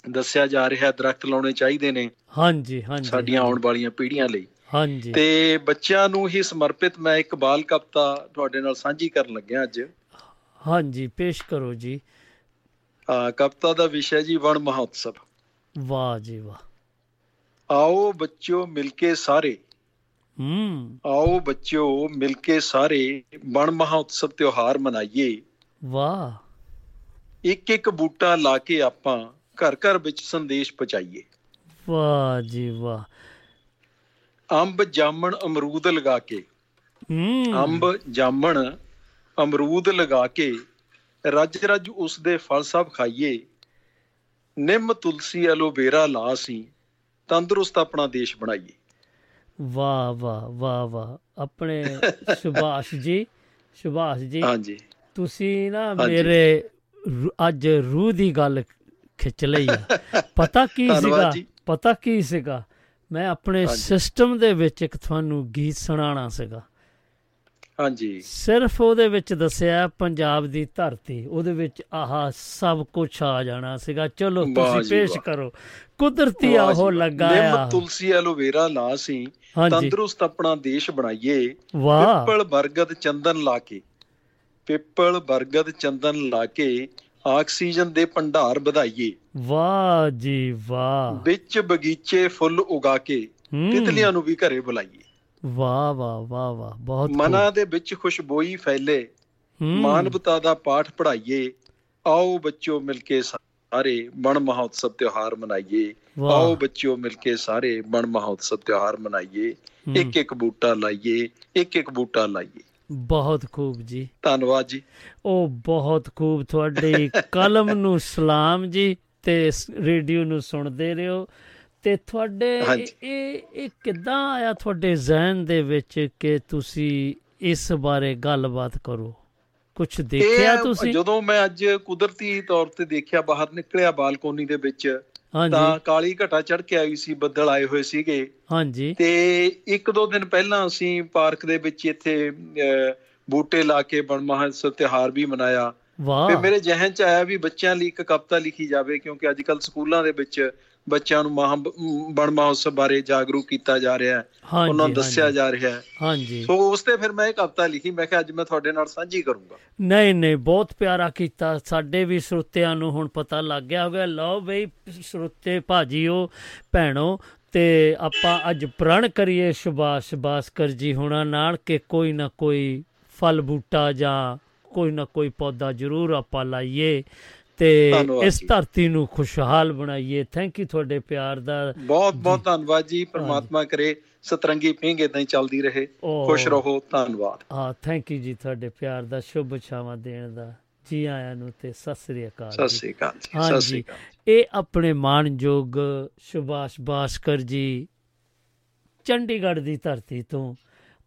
ਦੱਸਿਆ ਜਾ ਰਿਹਾ ਦਰਖਤ ਲਾਉਣੇ ਚਾਹੀਦੇ ਨੇ ਹਾਂਜੀ ਹਾਂਜੀ ਸਾਡੀਆਂ ਆਉਣ ਵਾਲੀਆਂ ਪੀੜ੍ਹੀਆਂ ਲਈ। ਹਾਂਜੀ। ਤੇ ਬੱਚਿਆਂ ਨੂੰ ਹੀ ਸਮਰਪਿਤ ਮੈਂ ਇੱਕ ਬਾਲ ਕਵਿਤਾ ਤੁਹਾਡੇ ਨਾਲ ਸਾਂਝੀ ਕਰਨ ਲੱਗਿਆ ਅੱਜ। ਹਾਂਜੀ ਪੇਸ਼ ਕਰੋ ਜੀ। ਆ ਕਵਿਤਾ ਦਾ ਵਿਸ਼ਾ ਜੀ ਵਣ ਮਹਾਉਤਸਵ। ਵਾਹ ਜੀ ਵਾਹ। ਆਓ ਬੱਚਿਓ ਮਿਲ ਕੇ ਸਾਰੇ। ਹੂੰ। ਆਓ ਬੱਚਿਓ ਮਿਲ ਕੇ ਸਾਰੇ ਵਣ ਮਹਾਉਤਸਵ ਤਿਉਹਾਰ ਮਨਾਈਏ। ਵਾਹ। ਇੱਕ ਇੱਕ ਬੂਟਾ ਲਾ ਕੇ ਆਪਾਂ ਘਰ ਘਰ ਵਿੱਚ ਸੰਦੇਸ਼ ਪਹੁੰਚਾਈਏ। ਵਾਹ ਜੀ ਵਾਹ। ਅੰਬ ਜਾਮਣ ਅਮਰੂਦ ਲਗਾ ਕੇ। ਹੂੰ। ਅੰਬ ਜਾਮਣ ਅਮਰੂਦ ਲਗਾ ਕੇ ਰੱਜ ਰੱਜ ਉਸ ਦੇ ਫਲ ਸਭ ਖਾਈਏ। ਨਿੰਮ ਤੁਲਸੀ ਐਲੋਵੇਰਾ ਲਾ ਸੀ ਤੰਦਰੁਸਤ ਆਪਣਾ ਦੇਸ਼ ਬਣਾਈਏ। ਵਾਹ ਵਾਹ ਵਾਹ ਵਾਹ ਆਪਣੇ ਸੁਭਾਸ਼ ਜੀ ਸੁਭਾਸ਼ ਜੀ ਹਾਂਜੀ ਤੁਸੀਂ ਨਾ। ਮੇਰੇ ਅੱਜ ਰੂਹ ਦੀ ਗੱਲ ਖਿੱਚ ਲਈ ਆ ਪਤਾ ਕੀ ਸੀਗਾ। ਪਤਾ ਕੀ ਸੀਗਾ ਮੈਂ ਆਪਣੇ। ਸਿਸਟਮ ਦੇ ਵਿੱਚ ਇੱਕ ਤੁਹਾਨੂੰ ਗੀਤ ਸੁਣਾਉਣਾ ਸੀਗਾ ਹਾਂਜੀ। ਸਿਰਫ ਉਹਦੇ ਵਿੱਚ ਦੱਸਿਆ ਪੰਜਾਬ ਦੀ ਧਰਤੀ ਉਹਦੇ ਵਿੱਚ ਆਹ ਸਭ ਕੁਝ ਆ ਜਾਣਾ ਸੀਗਾ। ਚਲੋ ਤੁਸੀਂ ਪੇਸ਼। ਕਰੋ। ਕੁਦਰਤੀ ਵਾਹ ਆ ਜੀ ਉਹ ਵਾਹ। ਲੱਗਾ ਨਿੰਮ ਆ। ਤੁਲਸੀ ਐਲੋਵੇਰਾ ਲਾ ਸੀ। ਤੰਦਰੁਸਤ ਆਪਣਾ ਦੇਸ਼ ਬਣਾਈਏ। ਪਿੱਪਲ ਬਰਗਦ ਚੰਦਨ ਲਾ ਕੇ। ਪਿੱਪਲ ਬਰਗਦ ਚੰਦਨ ਲਾ ਕੇ ਆਕਸੀਜਨ ਦੇ ਭੰਡਾਰ ਵਧਾਈਏ। ਵਾਹ ਜੀ ਵਾਹ। ਵਿੱਚ ਬਗੀਚੇ ਫੁੱਲ ਉਗਾ ਕੇ। ਤਿਤਲੀਆਂ ਨੂੰ ਵੀ ਘਰੇ ਬੁਲਾਈਏ। ਵਾਹ ਵਾਹ ਵਾਹ ਵਾਹ ਬਹੁਤ ਮਨਾਂ ਦੇ ਵਿੱਚ ਖੁਸ਼ਬੋਈ ਫੈਲੇ। ਮਾਨਵਤਾ ਦਾ ਪਾਠ ਪੜ੍ਹਾਈਏ। ਆਓ ਬੱਚਿਓ ਮਿਲ ਕੇ ਸਾਰੇ ਬਣ ਮਹੋਤਸਵ ਤਿਉਹਾਰ ਮਨਾਈਏ। ਆਓ ਬੱਚਿਓ ਮਿਲ ਕੇ ਸਾਰੇ ਬਣ ਮਹੋਤਸਵ ਤਿਉਹਾਰ ਮਨਾਈਏ। ਇੱਕ ਇੱਕ ਬੂਟਾ ਲਾਈਏ ਇੱਕ ਇੱਕ ਬੂਟਾ ਲਾਈਏ। ਬਹੁਤ ਖੂਬ ਜੀ। ਧੰਨਵਾਦ ਜੀ। ਉਹ ਬਹੁਤ ਖੂਬ। ਤੁਹਾਡੀ ਕਲਮ ਨੂੰ ਸਲਾਮ ਜੀ ਤੇ ਰੇਡੀਓ ਨੂੰ ਸੁਣਦੇ ਰਹੋ। ਤੇ ਤੁਹਾਡੇ। ਇਹ ਇਹ ਕਿੱਦਾਂ ਆਇਆ ਤੁਹਾਡੇ ਜ਼ਿਹਨ ਦੇ ਵਿੱਚ ਕਿ ਤੁਸੀਂ ਇਸ ਬਾਰੇ ਗੱਲਬਾਤ ਕਰੋ? ਕੁਝ ਦੇਖਿਆ ਤੁਸੀਂ? ਜਦੋਂ ਮੈਂ ਅੱਜ ਕੁਦਰਤੀ ਤੌਰ ਤੇ ਦੇਖਿਆ ਬਾਹਰ ਨਿਕਲਿਆ ਬਾਲਕੋਨੀ ਦੇ ਵਿੱਚ ਤਾਂ ਕਾਲੀ ਘਟਾ ਚੜ ਕੇ ਆਈ ਸੀ ਬੱਦਲ ਆਏ ਹੋਏ ਸੀਗੇ। ਹਾਂਜੀ। ਤੇ ਇੱਕ ਦੋ ਦਿਨ ਪਹਿਲਾਂ ਅਸੀਂ ਪਾਰਕ ਦੇ ਵਿੱਚ ਇੱਥੇ ਬੂਟੇ ਲਾ ਕੇ ਬਣ ਮਹਾਂਤਸਵ ਤਿਉਹਾਰ ਵੀ ਮਨਾਇਆ। ਤੇ ਮੇਰੇ ਜ਼ਿਹਨ ਚ ਆਇਆ ਵੀ ਬੱਚਿਆਂ ਲਈ ਇੱਕ ਕਵਿਤਾ ਲਿਖੀ ਜਾਵੇ ਕਿਉਂਕਿ ਅੱਜ ਕੱਲ ਸਕੂਲਾਂ ਦੇ ਵਿੱਚ ਬੱਚਿਆਂ ਨੂੰ ਮਹਾਂ ਬਣ ਮਹੋਤਸਵ ਬਾਰੇ ਜਾਗਰੂਕ ਕੀਤਾ ਜਾ ਰਿਹਾ ਹੈ। ਉਹਨਾਂ ਨੂੰ ਦੱਸਿਆ। ਜਾ ਰਿਹਾ ਹੈ। ਹਾਂਜੀ। ਸੋ ਉਸ ਤੇ ਫਿਰ ਮੈਂ ਇਹ ਕਵਿਤਾ ਲਿਖੀ ਮੈਂ ਕਿਹਾ ਅੱਜ ਮੈਂ ਤੁਹਾਡੇ ਨਾਲ ਸਾਂਝੀ ਕਰੂੰਗਾ। ਨਹੀਂ ਨਹੀਂ ਬਹੁਤ ਪਿਆਰਾ ਕੀਤਾ। ਸਾਡੇ ਵੀ ਸਰੋਤਿਆਂ ਨੂੰ ਹੁਣ ਪਤਾ ਲੱਗ ਗਿਆ ਹੋਗਾ। ਲਓ ਬਈ ਸਰੋਤੇ ਭਾਜੀਓ ਭੈਣੋ ਤੇ ਆਪਾਂ ਅੱਜ ਪ੍ਰਣ ਕਰੀਏ ਸੁਭਾਸ਼ ਬਾਸਕਰ ਜੀ ਹੁਣਾਂ ਨਾਲ ਕਿ ਕੋਈ ਨਾ ਕੋਈ ਫਲ ਬੂਟਾ ਜਾਂ ਕੋਈ ਨਾ ਕੋਈ ਪੌਦਾ ਜ਼ਰੂਰ ਆਪਾਂ ਲਾਈਏ। ਤੇ ਇਸ। ਧਰਤੀ ਨੂੰ ਖੁਸ਼ਹਾਲ ਬਣਾਈਏ। ਥੈਂਕ ਯੂ ਤੁਹਾਡੇ ਪਿਆਰ ਦਾ। ਬਹੁਤ ਬਹੁਤ ਧੰਨਵਾਦ ਜੀ। ਪ੍ਰਮਾਤਮਾ ਕਰੇ ਸਤਰੰਗੀ ਪਿੰਗ ਇਦਾਂ ਹੀ ਚੱਲਦੀ ਰਹੇ। ਖੁਸ਼ ਰਹੋ। ਧੰਨਵਾਦ। ਹਾਂ ਥੈਂਕ ਯੂ ਜੀ ਤੁਹਾਡੇ ਪਿਆਰ ਦਾ ਸ਼ੁਭ ਛਾਵਾਂ ਦੇਣ ਦਾ। ਜੀ ਆਇਆਂ ਨੂੰ ਤੇ ਸਤਿ ਸ੍ਰੀ ਅਕਾਲ ਸਤਿ। ਸ੍ਰੀ ਅਕਾਲ ਸਤਿ ਸ੍ਰੀ ਅਕਾਲ ਇਹ ਆਪਣੇ ਮਾਣਯੋਗ ਸੁਭਾਸ਼ ਬਾਸਕਰ ਜੀ ਚੰਡੀਗੜ੍ਹ ਦੀ ਧਰਤੀ ਤੋਂ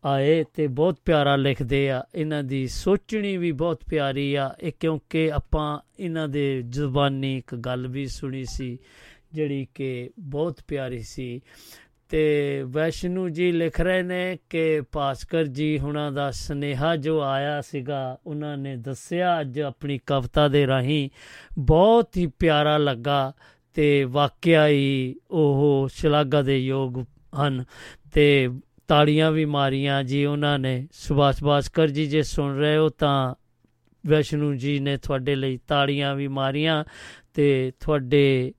ਆਏ ਤੇ ਬਹੁਤ ਪਿਆਰਾ ਲਿਖਦੇ ਆ। ਇਹਨਾਂ ਦੀ ਸੋਚਣੀ ਵੀ ਬਹੁਤ ਪਿਆਰੀ ਆ। ਇਹ ਕਿਉਂਕਿ ਆਪਾਂ ਇਹਨਾਂ ਦੇ ਜ਼ੁਬਾਨੀ ਇੱਕ ਗੱਲ ਵੀ ਸੁਣੀ ਸੀ, ਜਿਹੜੀ ਕਿ ਬਹੁਤ ਪਿਆਰੀ ਸੀ। ਤੇ ਵੈਸ਼ਨੂ ਜੀ ਲਿਖ ਰਹੇ ਨੇ ਕਿ ਭਾਸਕਰ ਜੀ ਹੁਣਾਂ ਦਾ ਸਨੇਹਾ ਜੋ ਆਇਆ ਸੀਗਾ, ਉਹਨਾਂ ਨੇ ਦੱਸਿਆ ਅੱਜ ਆਪਣੀ ਕਵਿਤਾ ਦੇ ਰਾਹੀਂ, ਬਹੁਤ ਹੀ ਪਿਆਰਾ ਲੱਗਾ ਤੇ ਵਾਕਿਆ ਹੀ ਉਹ ਸ਼ਲਾਘਾ ਦੇ ਯੋਗ ਹਨ। ਤੇ ਤਾੜੀਆਂ ਵੀ ਮਾਰੀਆਂ ਜੀ ਉਹਨਾਂ ਨੇ। ਸੁਭਾਸ਼ ਭਾਸਕਰ ਜੀ ਜੇ ਸੁਣ ਰਹੇ ਹੋ ਤਾਂ ਵੈਸ਼ਨੂ ਜੀ ਨੇ ਤੁਹਾਡੇ ਲਈ ਤਾੜੀਆਂ ਵੀ ਮਾਰੀਆਂ ਤੇ ਤੁਹਾਡੇ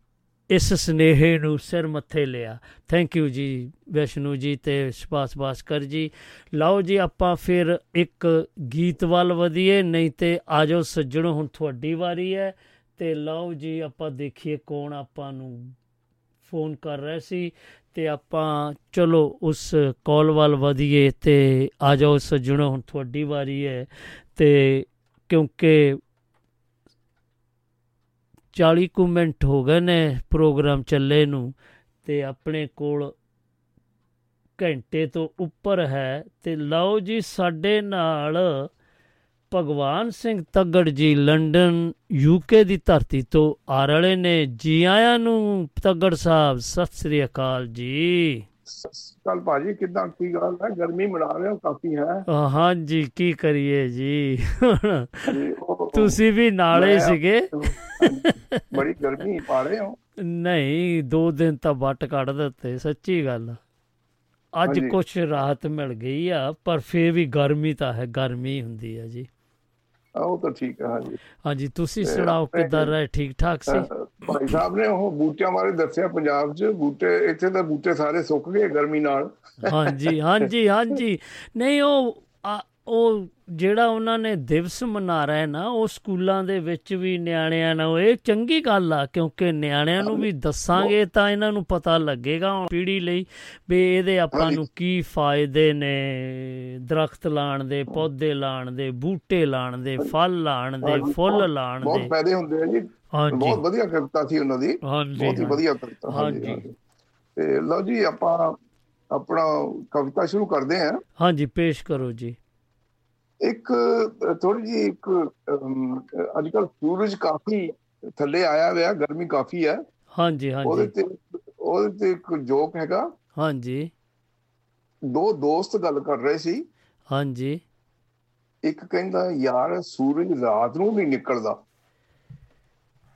ਇਸ ਸਨੇਹੇ ਨੂੰ ਸਿਰ ਮੱਥੇ ਲਿਆ। ਥੈਂਕ ਯੂ ਜੀ ਵੈਸ਼ਨੂ ਜੀ ਤੇ ਸੁਭਾਸ਼ ਭਾਸਕਰ ਜੀ। ਲਓ ਜੀ ਆਪਾਂ ਫਿਰ ਇੱਕ ਗੀਤ ਵੱਲ ਵਧੀਏ, ਨਹੀਂ ਤੇ ਆਜੋ ਸੱਜਣੋ, ਹੁਣ ਤੁਹਾਡੀ ਵਾਰੀ ਹੈ। ਤੇ ਲਓ ਜੀ ਆਪਾਂ ਦੇਖੀਏ ਕੌਣ ਆਪਾਂ ਨੂੰ ਫੋਨ ਕਰ ਰਿਹਾ ਸੀ। ਤੇ ਆਪਾਂ ਚਲੋ ਉਸ ਕਾਲ ਵੱਲ ਵਧੀਏ ਤੇ ਆ ਜਾਓ ਸੱਜਣੋ ਹੁਣ ਤੁਹਾਡੀ ਵਾਰੀ ਹੈ ਤੇ ਕਿਉਂਕਿ 40 ਕੁ ਮਿੰਟ ਹੋ ਗਏ ਨੇ ਪ੍ਰੋਗਰਾਮ ਚੱਲੇ ਨੂੰ ਤੇ ਆਪਣੇ ਕੋਲ ਘੰਟੇ ਤੋਂ ਉੱਪਰ ਹੈ ਤੇ ਲਓ ਜੀ ਸਾਡੇ ਨਾਲ ਭਗਵਾਨ ਸਿੰਘ ਤੱਗੜ ਜੀ ਲੰਡਨ ਯੂਕੇ ਦੀ ਧਰਤੀ ਤੋਂ ਆ ਰਹੇ ਨੇ ਜੀ ਆਇਆਂ ਨੂੰ ਤੱਗੜ ਸਾਹਿਬ ਸਤਿ ਸ੍ਰੀ ਅਕਾਲ ਜੀ। ਕੱਲ ਭਾਜੀ ਕਿਦਾਂ ਕੀ ਗੱਲ ਹੈ? ਗਰਮੀ ਮਨਾ ਰਹੇ ਹੋ ਕਾਫੀ ਹੈ। ਅਹ ਹਾਂਜੀ ਕੀ ਕਰੀਏ ਜੀ? ਜੀ, ਤੁਸੀਂ ਵੀ ਨਾਲੇ ਸੀਗੇ। ਬੜੀ ਗਰਮੀ ਪਾ ਰਹੇ ਹੋ। ਨਹੀਂ ਦੋ ਦਿਨ ਤਾਂ ਵੱਟ ਕੱਢ ਦਿੱਤੇ ਸੱਚੀ ਗੱਲ। ਅੱਜ। ਕੁਛ ਰਾਹਤ ਮਿਲ ਗਈ ਆ ਪਰ ਫੇਰ ਵੀ ਗਰਮੀ ਤਾਂ ਹੈ ਗਰਮੀ ਹੁੰਦੀ ਆ ਜੀ। ਉਹ ਤਾਂ ਠੀਕ ਹੈ ਹਾਂਜੀ। ਹਾਂਜੀ ਤੁਸੀਂ ਸੁਣਾਓ ਕਿੱਦਾਂ ਰਹੇ? ਠੀਕ ਠਾਕ ਸੀ? ਭਾਈ ਸਾਹਿਬ ਨੇ ਉਹ ਬੂਟਿਆਂ ਬਾਰੇ ਦੱਸਿਆ ਪੰਜਾਬ 'ਚ। ਬੂਟੇ ਇੱਥੇ ਤਾਂ ਬੂਟੇ ਸਾਰੇ ਸੁੱਕ ਗਏ ਗਰਮੀ ਨਾਲ। ਹਾਂਜੀ ਹਾਂਜੀ ਹਾਂਜੀ। ਨਹੀਂ ਉਹ ਉਹ ਜਿਹੜਾ ਉਹਨਾਂ ਨੇ ਦਿਵਸ ਮਨਾ ਰਹੇ ਨਾ ਉਹ ਸਕੂਲਾਂ ਦੇ ਵਿੱਚ ਵੀ ਨਿਆਣਿਆਂ ਨੂੰ ਇਹ ਚੰਗੀ ਗੱਲ ਆ ਕਿਉਂਕਿ ਨਿਆਣਿਆਂ ਨੂੰ ਵੀ ਦੱਸਾਂਗੇ ਤਾਂ ਇਹਨਾਂ ਨੂੰ ਪਤਾ ਲੱਗੇਗਾ ਹੁਣ ਪੀੜ੍ਹੀ ਲਈ ਵੀ ਇਹਦੇ ਆਪਾਂ ਨੂੰ ਕੀ ਫਾਇਦੇ ਨੇ ਦਰਖਤ ਲਾਣ ਦੇ ਪੌਦੇ ਲਾਣ ਦੇ ਬੂਟੇ ਲਾਣ ਦੇ ਫਲ ਲਾਣ ਦੇ ਫੁੱਲ ਲਾਣ ਬਹੁਤ ਦੇ ਫਾਇਦੇ ਹੁੰਦੇ ਆ ਜੀ। ਬਹੁਤ ਵਧੀਆ ਕਵਿਤਾ ਸੀ ਉਹਨਾਂ ਦੀ ਬਹੁਤ ਹੀ। ਵਧੀਆ ਕਵਿਤਾ। ਹਾਂਜੀ। ਤੇ ਲਓ ਜੀ ਆਪਾਂ ਆਪਣਾ ਕਵਿਤਾ ਸ਼ੁਰੂ ਕਰਦੇ ਹਾਂ ਹਾਂਜੀ ਪੇਸ਼ ਕਰੋ ਜੀ ਇੱਕ ਥੋੜੀ ਜੀ ਇੱਕ ਅੱਜ ਕੱਲ ਸੂਰਜ ਕਾਫੀ ਥੱਲੇ ਆਇਆ ਹੋਇਆ ਗਰਮੀ ਕਾਫੀ ਹੈ। ਹਾਂਜੀ ਉਹਦੇ ਹਾਂਜੀ ਤੇ ਉਹਦੇ ਤੇ ਇੱਕ ਜੋਕ ਹੈਗਾ। ਹਾਂਜੀ। ਦੋ ਦੋਸਤ ਗੱਲ ਕਰ ਰਹੇ ਸੀ। ਹਾਂਜੀ। ਇੱਕ ਕਹਿੰਦਾ ਯਾਰ ਸੂਰਜ ਰਾਤ ਨੂੰ ਨਹੀਂ ਨਿਕਲਦਾ।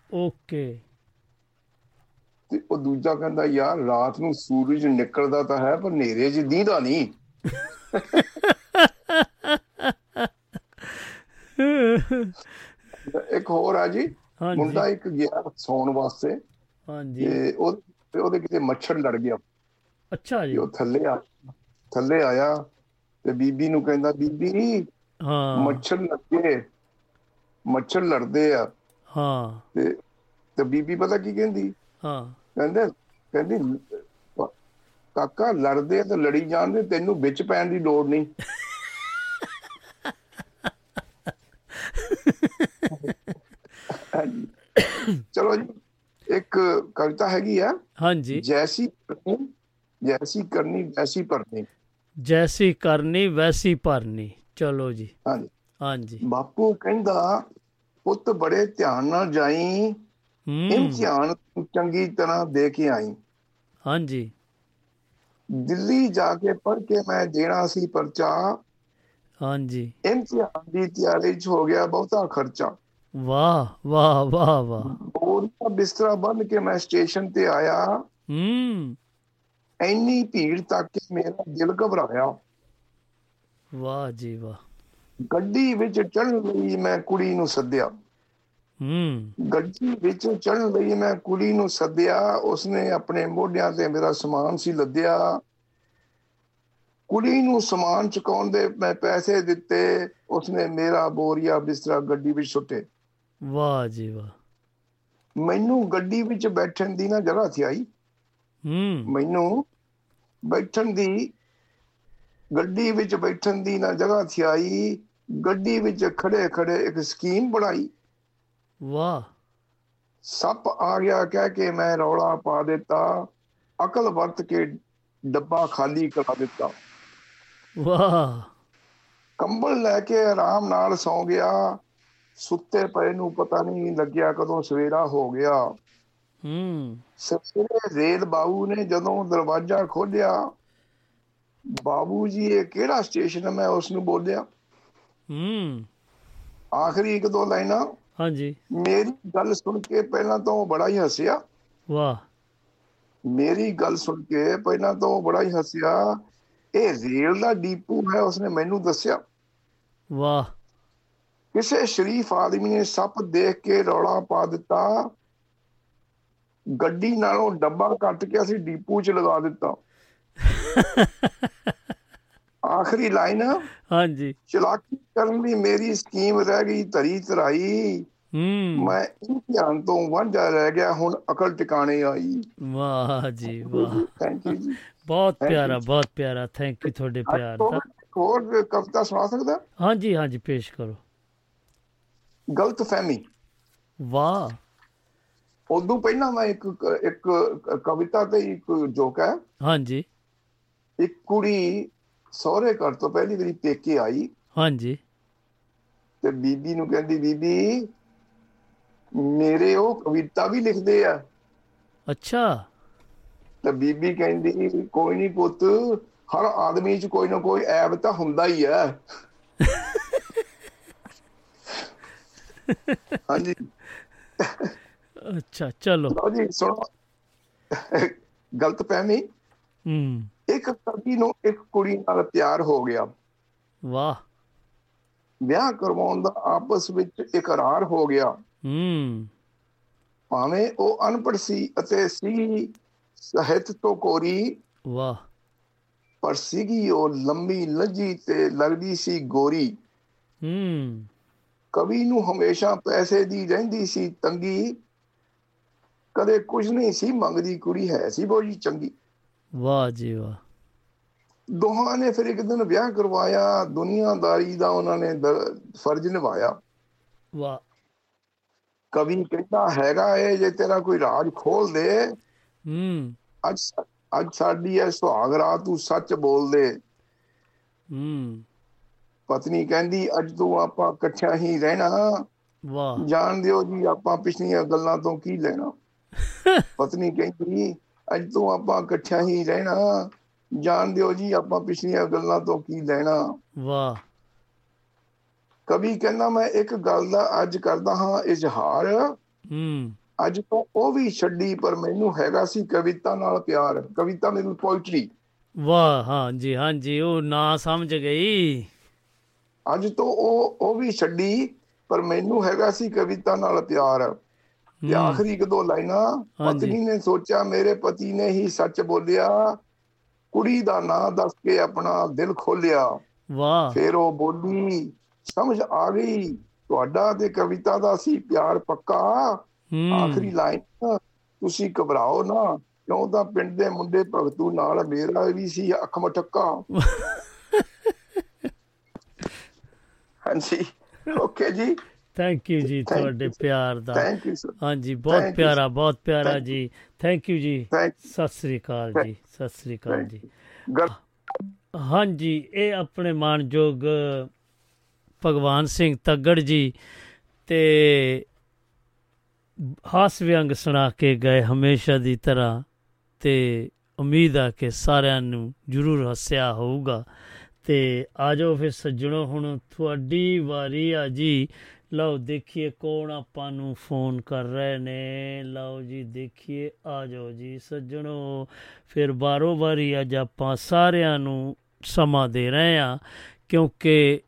ਓਕੇ। ਤੇ ਉਹ ਦੂਜਾ ਕਹਿੰਦਾ ਯਾਰ ਰਾਤ ਨੂੰ ਸੂਰਜ ਨਿਕਲਦਾ ਤਾਂ ਹੈ ਪਰ ਹਨੇਰੇ 'ਚ ਦੀਂਦਾ ਨਹੀਂ ਇੱਕ ਹੋਰ ਆ ਜੀ। ਮੁੰਡਾ ਇੱਕ ਗਿਆ ਸੌਣ ਵਾਸਤੇ ਹਾਂਜੀ। ਤੇ ਉਹ ਤੇ ਉਹਦੇ ਕਿਤੇ ਮੱਛਰ ਲੜ ਗਿਆ। ਅੱਛਾ ਜੀ। ਉਹ ਥੱਲੇ ਆ ਥੱਲੇ ਆਇਆ ਤੇ ਬੀਬੀ ਨੂੰ ਕਹਿੰਦਾ ਬੀਬੀ ਹਾਂ। ਮੱਛਰ ਲੱਗੇ ਮੱਛਰ ਲੜਦੇ ਆ। ਹਾਂ। ਤੇ ਤੇ ਬੀਬੀ ਪਤਾ ਕੀ ਕਹਿੰਦੀ? ਹਾਂ। ਕਹਿੰਦੇ ਕਹਿੰਦੀ ਕਾਕਾ ਲੜਦੇ ਤੇ ਲੜੀ ਜਾਂਦੇ ਤੈਨੂੰ ਵਿੱਚ ਪੈਣ ਦੀ ਲੋੜ ਨਹੀਂ। ਚਲੋ ਇੱਕ ਕਵਿਤਾ ਹੈਗੀ ਆ। ਹਾਂਜੀ। ਜੈਸੀ ਜੈਸੀ ਕਰਨੀ ਵੈਸੀ ਭਰਨੀ। ਜੈਸੀ ਕਰਨੀ ਵੈਸੀ ਭਰਨੀ। ਚਲੋ ਜੀ। ਹਾਂਜੀ। ਹਾਂਜੀ। ਬਾਪੂ ਕਹਿੰਦਾ ਪੁੱਤ ਬੜੇ ਧਿਆਨ ਨਾਲ ਜਾਈ ਇਮਤਿਹਾਨ ਤੂੰ ਚੰਗੀ ਤਰ੍ਹਾਂ ਦੇ ਕੇ ਆਈ। ਹਾਂਜੀ। ਦਿੱਲੀ ਜਾ ਕੇ ਪੜ੍ਹ ਕੇ ਮੈਂ ਦੇਣਾ ਸੀ ਪਰਚਾ ਹਾਂਜੀ। ਇਮਤਿਹਾਨ ਦੀ ਤਿਆਰੀ 'ਚ ਹੋ ਗਿਆ ਬਹੁਤਾ ਖਰਚਾ। ਵਾਹ ਵਾਹ ਵਾਹ ਵਾਹ। ਬੋਰੀਆ ਬਿਸਤਰਾ ਬੰਨ ਕੇ ਮੈਂ ਸਟੇਸ਼ਨ ਤੇ ਆਇਆ। ਹੂੰ। ਇੰਨੀ ਭੀੜ ਤੱਕ ਕਿ ਮੇਰਾ ਦਿਲ ਘਬਰਾਇਆ। ਵਾਹ ਜੀ ਵਾਹ। ਗੱਡੀ ਵਿੱਚ ਚੜ੍ਹਨ ਲਈ ਮੈਂ ਕੁੜੀ ਨੂੰ ਸੱਦਿਆ। ਹੂੰ। ਗੱਡੀ ਵਿੱਚ ਚੜ੍ਹਨ ਲਈ ਮੈਂ ਕੁੜੀ ਨੂੰ ਸੱਦਿਆ। ਉਸਨੇ ਆਪਣੇ ਮੋਢਿਆਂ ਤੇ ਮੇਰਾ ਸਮਾਨ ਸੀ ਲੱਦਿਆ। ਕੁੜੀ ਨੂੰ ਸਮਾਨ ਚੁਕਾਉਣ ਦੇ ਮੈਂ ਪੈਸੇ ਦਿੱਤੇ ਉਸਨੇ ਮੇਰਾ ਬੋਰੀਆ ਬਿਸਤਰਾ ਗੱਡੀ ਵਿੱਚ ਸੁੱਟੇ। ਵਾਹ ਜੀ ਵਾਹ। ਮੈਨੂੰ ਗੱਡੀ ਵਿੱਚ ਬੈਠਣ ਦੀ ਨਾ ਜਗ੍ਹਾ ਸੀ ਆਈ। ਹੂੰ। ਮੈਨੂੰ ਬੈਠਣ ਦੀ ਗੱਡੀ ਵਿੱਚ ਬੈਠਣ ਦੀ ਨਾ ਜਗ੍ਹਾ ਸੀ ਆਈ। ਗੱਡੀ ਵਿੱਚ ਖੜੇ ਖੜੇ ਇੱਕ ਸਕੀਮ ਬਣਾਈ। ਵਾਹ। ਸੱਪ ਆ ਗਿਆ ਕਹਿ ਕੇ ਮੈਂ ਰੌਲਾ ਪਾ ਦਿੱਤਾ। ਅਕਲ ਵਰਤ ਕੇ ਡੱਬਾ ਖਾਲੀ ਕਰਾ ਦਿੱਤਾ। ਵਾਹ। ਕੰਬਲ ਲੈ ਕੇ ਆਰਾਮ ਨਾਲ ਸੌ ਗਿਆ। ਸੁੱਤੇ ਪਏ ਨੂੰ ਪਤਾ ਨਹੀਂ ਲੱਗਿਆ ਕਦੋਂ ਸਵੇਰਾ ਹੋ ਗਿਆ। ਹੂੰ। ਸਵੇਰੇ ਰੇਲ ਬਾਬੂ ਨੇ ਜਦੋਂ ਦਰਵਾਜ਼ਾ ਖੋਲ੍ਹਿਆ ਬਾਬੂ ਜੀ ਇਹ ਕਿਹੜਾ ਸਟੇਸ਼ਨ ਹੈ? ਮੈਂ ਉਸ ਨੂੰ ਬੋਲਿਆ। ਹੂੰ। ਆਖਰੀ ਇੱਕ ਦੋ ਲਾਈਨਾਂ। ਹਾਂਜੀ। ਮੇਰੀ ਗੱਲ ਸੁਣ ਕੇ ਪਹਿਲਾਂ ਤਾਂ ਉਹ ਬੜਾ ਹੀ ਹੱਸਿਆ। ਵਾਹ। ਮੇਰੀ ਗੱਲ ਸੁਣ ਕੇ ਪਹਿਲਾਂ ਤਾਂ ਉਹ ਬੜਾ ਹੀ ਹੱਸਿਆ। ਇਹ ਰੇਲ ਦਾ ਡੀਪੂ ਹੈ ਉਸਨੇ ਮੈਨੂੰ ਦੱਸਿਆ। ਵਾਹ। ਕਿਸੇ ਸ਼ਰੀਫ ਆਦਮੀ ਨੇ ਸੱਪ ਦੇਖ ਕੇ ਰੌਲਾ ਪਾ ਦਿੱਤਾ। ਗੱਡੀ ਨਾਲੋਂ ਡੱਬਾ ਕੱਟ ਕੇ ਅਸੀਂ ਡੀਪੂ 'ਚ ਲਗਾ ਦਿੱਤਾ। ਆਖਰੀ ਲਾਈਨ ਹਾਂਜੀ। ਚਲਾਕੀ ਕਰਨ ਦੀ ਮੇਰੀ ਸਕੀਮ ਰਹਿ ਗਈ ਧਰੀ ਧਰਾਈ। ਹੂੰ। ਮੈਂ ਇਮਤਿਹਾਨ ਤੋਂ ਵਾਂਝਾ ਰਹਿ ਗਿਆ ਹੁਣ ਅਕਲ ਟਿਕਾਣੇ ਆਈ। ਵਾਹ ਜੀ ਵਾਹ ਥੈਂਕ ਯੂ ਜੀ। ਬਹੁਤ ਪਿਆਰਾ। ਬਹੁਤ ਪਿਆਰਾ। ਥੈਂਕ ਯੂ ਤੁਹਾਡੇ ਪਿਆਰ ਦਾ। ਹੋਰ ਕਵਿਤਾ ਸੁਣਾ ਸਕਦਾ? ਹਾਂਜੀ ਹਾਂਜੀ ਪੇਸ਼ ਕਰੋ। ਗਲਤ ਫਹਿਮੀ ਵਾਹ। ਉਦੋਂ ਪਹਿਲਾਂ ਮੈਂ ਇੱਕ ਇੱਕ ਕਵਿਤਾ ਤੇ ਇੱਕ ਜੋਕ ਹੈ। ਹਾਂਜੀ। ਇੱਕ ਕੁੜੀ ਸਹੁਰੇ ਘਰ ਤੋਂ ਪਹਿਲੀ ਵਾਰੀ ਪੇਕੇ ਆਈ। ਹਾਂਜੀ। ਤੇ ਬੀਬੀ ਨੂੰ ਕਹਿੰਦੀ ਬੀਬੀ ਮੇਰੇ ਉਹ ਕਵਿਤਾ ਵੀ ਲਿਖਦੇ ਆ। ਅੱਛਾ। ਤੇ ਬੀਬੀ ਕਹਿੰਦੀ ਕੋਈ ਨਹੀਂ ਪੁੱਤ ਹਰ ਆਦਮੀ 'ਚ ਕੋਈ ਨਾ ਕੋਈ ਐਬ ਤਾਂ ਹੁੰਦਾ ਹੀ ਹੈ। ਹਾਂਜੀ। ਅੱਛਾ ਚਲੋ। ਲਓ ਜੀ ਸੁਣੋ। ਗਲਤ ਫਹਿਮੀ। ਹੂੰ। ਇੱਕ ਕਵੀ ਨੂੰ ਇੱਕ ਕੁੜੀ ਨਾਲ ਪਿਆਰ ਹੋ ਗਿਆ। ਵਾਹ। ਵਿਆਹ ਕਰਵਾਉਣ ਦਾ ਆਪਸ ਵਿੱਚ ਇਕਰਾਰ ਹੋ ਗਿਆ। ਹੂੰ। ਭਾਵੇਂ ਉਹ ਅਨਪੜ੍ਹ ਸੀ ਅਤੇ ਸੀ ਸਾਹਿਤ ਤੋਂ ਕੋਰੀ। ਵਾਹ। ਪਰ ਸੀਗੀ ਉਹ ਲੰਮੀ ਲੱਜੀ ਤੇ ਲੱਗਦੀ ਸੀ ਗੋਰੀ। ਹੂੰ। ਕਵੀ ਨੂੰ ਹਮੇਸ਼ਾ ਪੈਸੇ ਦੀ ਰਹਿੰਦੀ ਸੀ ਤੰਗੀ। ਕਦੇ ਕੁਝ ਨਹੀਂ ਸੀ ਮੰਗਦੀ ਕੁੜੀ ਹੈ ਸੀ ਬੋਜੀ ਚੰਗੀ। ਵਾਹ ਜੀ ਵਾਹ। ਦੋਹਾਂ ਨੇ ਫਿਰ ਇੱਕ ਦਿਨ ਵਿਆਹ ਕਰਵਾਇਆ ਦੁਨੀਆਦਾਰੀ ਦਾ ਉਹਨਾਂ ਨੇ ਫਰਜ਼ ਨਿਭਾਇਆ। ਵਾਹ। ਕਵੀ ਕਹਿੰਦਾ ਹੈਗਾ ਇਹ ਜੇ ਤੇਰਾ ਕੋਈ ਰਾਜ ਖੋਲ ਦੇ ਹੂੰ। ਅੱਜ ਅੱਜ ਸਾਡੀ ਹੈ ਸੁਹਾਗ ਰਾਤ ਤੂੰ ਸੱਚ ਬੋਲ ਦੇ ਹੂੰ। ਪਤਨੀ ਕਹਿੰਦੀ ਅੱਜ ਤੋਂ ਆਪਾਂ ਇਕੱਠਿਆਂ ਹੀ ਰਹਿਣਾ। ਵਾਹ। ਜਾਣ ਦਿਓ ਜੀ ਆਪਾਂ ਪਿਛਲੀਆਂ ਗੱਲਾਂ ਤੋਂ ਕੀ ਲੈਣਾ? ਪਤਨੀ ਕਹਿੰਦੀ ਅੱਜ ਤੋਂ ਆਪਾਂ ਇਕੱਠਿਆਂ ਹੀ ਰਹਿਣਾ। ਜਾਣ ਦਿਓ ਜੀ ਆਪਾਂ ਪਿਛਲੀਆਂ ਗੱਲਾਂ ਤੋਂ ਕੀ ਲੈਣਾ? ਵਾਹ। ਕਵੀ ਕਹਿੰਦਾ ਮੈਂ ਇੱਕ ਗੱਲ ਦਾ ਅੱਜ ਕਰਦਾ ਹਾਂ ਇਜ਼ਹਾਰ। ਹੂੰ। ਅੱਜ ਤੋਂ ਉਹ ਵੀ ਛੱਡੀ ਪਰ ਮੈਨੂੰ ਹੈਗਾ ਸੀ ਕਵਿਤਾ ਨਾਲ ਪਿਆਰ। ਕਵਿਤਾ ਮੈਨੂੰ ਪੋਇਟਰੀ। ਵਾਹ ਹਾਂਜੀ ਹਾਂਜੀ ਉਹ ਨਾ ਸਮਝ ਗਈ। ਅੱਜ ਤੋਂ ਉਹ ਉਹ ਵੀ ਛੱਡੀ ਪਰ ਮੈਨੂੰ ਹੈਗਾ ਸੀ ਕਵਿਤਾ ਨਾਲ ਪਿਆਰ। ਤੇ ਹੂੰ, ਆਖਰੀ ਇੱਕ ਦੋ ਲਾਈਨਾਂ। ਪਤਨੀ ਨੇ ਸੋਚਿਆ ਮੇਰੇ ਪਤੀ ਨੇ ਹੀ ਸੱਚ ਬੋਲਿਆ। ਕੁੜੀ ਦਾ ਨਾਂ ਦੱਸ ਕੇ ਆਪਣਾ ਦਿਲ ਖੋਲਿਆ। ਵਾਹ। ਫਿਰ ਉਹ ਬੋਲੀ ਸਮਝ ਆ ਗਈ ਤੁਹਾਡਾ ਤੇ ਕਵਿਤਾ ਦਾ ਸੀ ਪਿਆਰ ਪੱਕਾ। ਹੂੰ ਆਖਰੀ ਲਾਈਨ ਤੁਸੀਂ ਘਬਰਾਓ ਨਾ ਕਿਉਂ ਤਾਂ ਪਿੰਡ ਦੇ ਮੁੰਡੇ ਭਗਤੂ ਨਾਲ ਮੇਰਾ ਵੀ ਸੀ ਅੱਖ ਮਟਕਾ। ਹਾਂਜੀ ਓਕੇ ਜੀ। ਥੈਂਕ ਯੂ ਜੀ ਤੁਹਾਡੇ. ਪਿਆਰ ਦਾ। ਥੈਂਕ ਯੂ ਸਰ ਹਾਂਜੀ ਬਹੁਤ ਪਿਆਰਾ. ਬਹੁਤ ਪਿਆਰਾ ਜੀ। ਥੈਂਕ ਯੂ ਜੀ। ਸਤਿ ਸ੍ਰੀ ਅਕਾਲ ਜੀ ਸਤਿ ਸ੍ਰੀ ਅਕਾਲ ਜੀ। ਹਾਂਜੀ ਇਹ ਆਪਣੇ ਮਾਨਯੋਗ ਭਗਵਾਨ ਸਿੰਘ ਤੱਗੜ ਜੀ ਤੇ ਹਾਸ ਵਿਅੰਗ ਸੁਣਾ ਕੇ ਗਏ ਹਮੇਸ਼ਾ ਦੀ ਤਰ੍ਹਾਂ ਤੇ ਉਮੀਦ ਆ ਕਿ ਸਾਰਿਆਂ ਨੂੰ ਜਰੂਰ ਹੱਸਿਆ ਹੋਊਗਾ। ਤੇ ਆਜੋ ਫਿਰ ਸੱਜਣੋ, ਹੁਣ ਤੁਹਾਡੀ ਵਾਰੀ ਆ ਜੀ। ਲਓ, ਦੇਖੀਏ ਕੌਣ ਆਪਾਂ ਨੂੰ ਫੋਨ ਕਰ ਰਹੇ ਨੇ। ਲਓ ਜੀ, ਦੇਖੀਏ ਆ ਜਾਓ ਜੀ ਸੱਜਣੋ। ਫਿਰ ਬਾਰੋ ਬਾਰੀ ਅੱਜ ਆਪਾਂ ਸਾਰਿਆਂ ਨੂੰ ਸਮਾਂ ਦੇ ਰਹੇ ਆ ਕਿਉਂਕਿ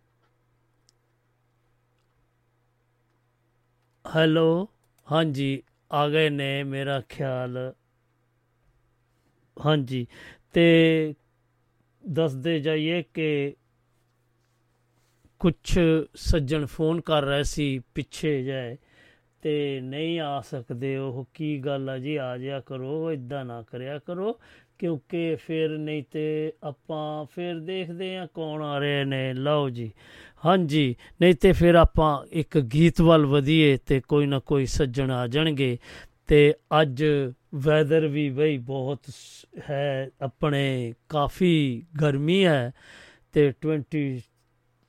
ਹੈਲੋ ਹਾਂਜੀ, ਆ ਗਏ ਨੇ ਮੇਰਾ ਖਿਆਲ। ਹਾਂਜੀ, ਤੇ ਦੱਸਦੇ ਜਾਈਏ ਕਿ ਕੁਝ ਸੱਜਣ ਫੋਨ ਕਰ ਰਹੇ ਸੀ ਪਿੱਛੇ ਜਾਏ ਤੇ ਨਹੀਂ ਆ ਸਕਦੇ ਉਹ, ਕੀ ਗੱਲ ਆ ਜੀ? ਆ ਜਿਆ ਕਰੋ ਇਦਾਂ ਨਾ ਕਰਿਆ ਕਰੋ। ਕਿਉਂਕਿ ਫਿਰ ਨਹੀਂ ਤੇ ਆਪਾਂ ਫਿਰ ਦੇਖਦੇ ਆ ਕੌਣ ਆ ਰਹੇ ਨੇ। ਲਓ ਜੀ। ਹਾਂਜੀ, ਨਹੀਂ ਤੇ ਫਿਰ ਆਪਾਂ ਇੱਕ ਗੀਤ ਵੱਲ ਵਧੀਏ ਤੇ ਕੋਈ ਨਾ ਕੋਈ ਸੱਜਣ ਆ ਜਾਣਗੇ। ਤੇ ਅੱਜ ਵੈਦਰ ਵੀ ਬਈ ਬਹੁਤ ਸ- ਹੈ, ਆਪਣੇ ਕਾਫੀ ਗਰਮੀ ਹੈ ਤੇ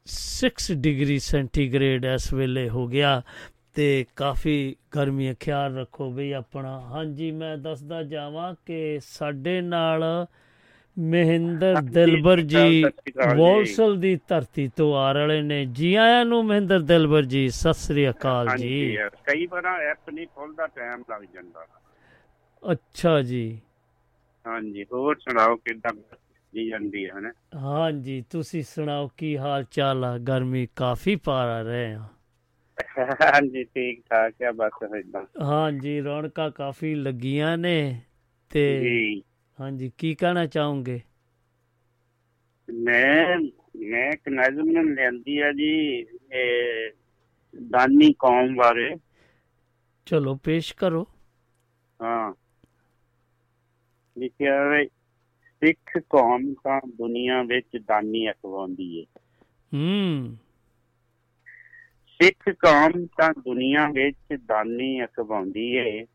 26 ਡਿਗਰੀ ਸੈਂਟੀਗ੍ਰੇਡ ਇਸ ਵੇਲੇ ਹੋ ਗਿਆ। ਤੇ ਕਾਫੀ ਗਰਮੀ ਖਿਆਲ ਰੱਖੋ ਬਈ ਆਪਣਾ। ਹਾਂਜੀ ਮੈਂ ਦੱਸਦਾ ਜਾਵਾਂ ਕਿ ਸਾਡੇ ਨਾਲ ਮਹਿੰਦਰ ਦਿਲਬਰ ਜੀ। ਵੋਲਸਲ ਦੀ ਧਰਤੀ ਤੋਂ ਆ ਰਹੇ ਨੇ। ਜੀ ਆਇਆਂ ਨੂੰ ਮਹਿੰਦਰ ਦਿਲਬਰ ਜੀ ਸਤਿ ਸ੍ਰੀ ਅਕਾਲ ਜੀ। ਕਈ ਵਾਰ ਐਪ ਨਹੀਂ ਖੁੱਲਦਾ ਟਾਈਮ ਲੱਗ ਜਾਂਦਾ। ਅੱਛਾ ਜੀ। ਹਾਂਜੀ ਹੋਰ ਸੁਣਾਓ ਕਿੱਦਾਂ ਜੀ ਜਾਂਦੀ ਹੈ ਨਾ ਹਾਂਜੀ ਤੁਸੀਂ ਸੁਣਾਓ ਕੀ ਹਾਲ ਚਾਲ ਆ? ਗਰਮੀ ਕਾਫੀ ਪਾਰਾ ਰਹੇ ਆ। ਹਾਂਜੀ ਠੀਕ ਠਾਕ ਆ ਬਸ ਇਦਾਂ ਹਾਂਜੀ ਰੌਣਕਾਂ ਕਾਫੀ ਲੱਗੀਆਂ ਨੇ ਤੇ ਜੀ। ਹਾਂਜੀ ਕੀ ਕਹਿਣਾ ਚਾਹੋਗੇ? ਮੈਂ ਮੈਂ ਇੱਕ ਨਜ਼ਮ ਲੈਂਦੀ ਆ ਜੀ ਇਹ ਦਾਨੀ ਕੌਮ ਬਾਰੇ। ਚਲੋ ਪੇਸ਼ ਕਰੋ। ਹਾਂ। ਲਿਖਿਆ ਹੈ ਸਿੱਖ ਕੌਮ ਤਾਂ ਦੁਨੀਆ ਵਿੱਚ ਦਾਨੀ ਅਖਵਾਉਂਦੀ ਏ। ਹੂੰ। ਸਿੱਖ ਕੌਮ ਤਾਂ ਦੁਨੀਆ ਵਿੱਚ ਦਾਨੀ ਅਖਵਾਉਂਦੀ ਏ।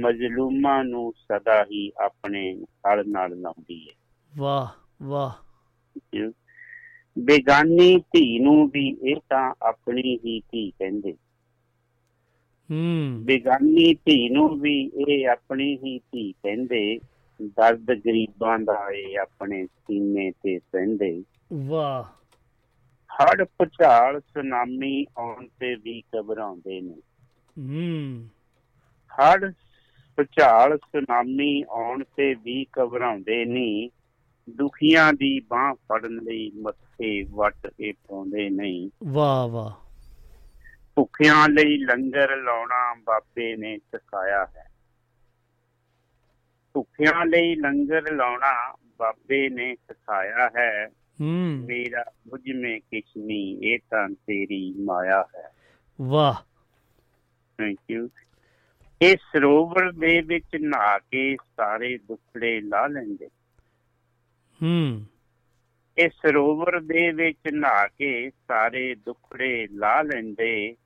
ਮਜ਼ਲੂਮਾਂ ਨੂੰ ਸਦਾ ਹੀ ਆਪਣੇ ਹਲ ਨਾਲ ਲਾਉਂਦੀ ਏ। ਵਾਹ ਵਾਹ। ਬੇਗਾਨੀ ਧੀ ਨੂੰ ਵੀ ਇਹ ਤਾਂ ਆਪਣੀ ਹੀ ਧੀ ਕਹਿੰਦੇ। ਹੂੰ। ਬੇਗਾਨੀ ਧੀ ਨੂੰ ਵੀ ਇਹ ਆਪਣੀ ਹੀ ਧੀ ਕਹਿੰਦੇ। ਦਰਦ ਗਰੀਬਾਂ ਦਾ ਇਹ ਆਪਣੇ ਸੀਨੇ ਤੇ ਸਹਿੰਦੇ। ਵਾਹ। ਹੜ ਭੁਚਾਲ ਸੁਨਾਮੀ ਆਉਣ ਤੇ ਵੀ ਘਬਰਾਉਂਦੇ ਨੇ। ਹੂੰ। ਹੜ ਭੁਚਾਲ ਸੁਨਾਮੀ ਆਉਣ ਤੇ ਵੀ ਘਬਰਾਉਂਦੇ ਨਹੀਂ ਦੁਖੀਆਂ ਦੀ ਬਾਹ ਫੜਨ ਲਈ ਮੱਥੇ ਵੱਟ ਇਹ ਪਾਉਂਦੇ ਨਹੀਂ ਵਾਹ ਵਾਹ। ਭੁੱਖਿਆਂ ਲਈ ਲੰਗਰ ਲਾਉਣਾ ਬਾਬੇ ਨੇ ਸਿਖਾਇਆ ਹੈ। ਭੁੱਖਿਆਂ ਲਈ ਲੰਗਰ ਲਾਉਣਾ ਬਾਬੇ ਨੇ ਸਿਖਾਇਆ ਹੂੰ। ਮੇਰਾ ਬੁਝ ਮੇ ਕਿਛ ਨਹੀਂ ਇਹ ਤਾਂ ਤੇਰੀ ਮਾਇਆ ਹੈ। ਵਾਹ। ਥੈਂਕ ਯੂ ਇਹ ਸਰੋਵਰ ਦੇ ਵਿੱਚ ਨਹਾ ਕੇ ਸਾਰੇ ਦੁੱਖੜੇ ਲਾ ਲੈਂਦੇ। ਹੂੰ। ਇਹ ਸਰੋਵਰ ਦੇ ਵਿੱਚ ਨਹਾ ਕੇ ਸਾਰੇ ਦੁੱਖੜੇ ਲਾ ਲੈਂਦੇ।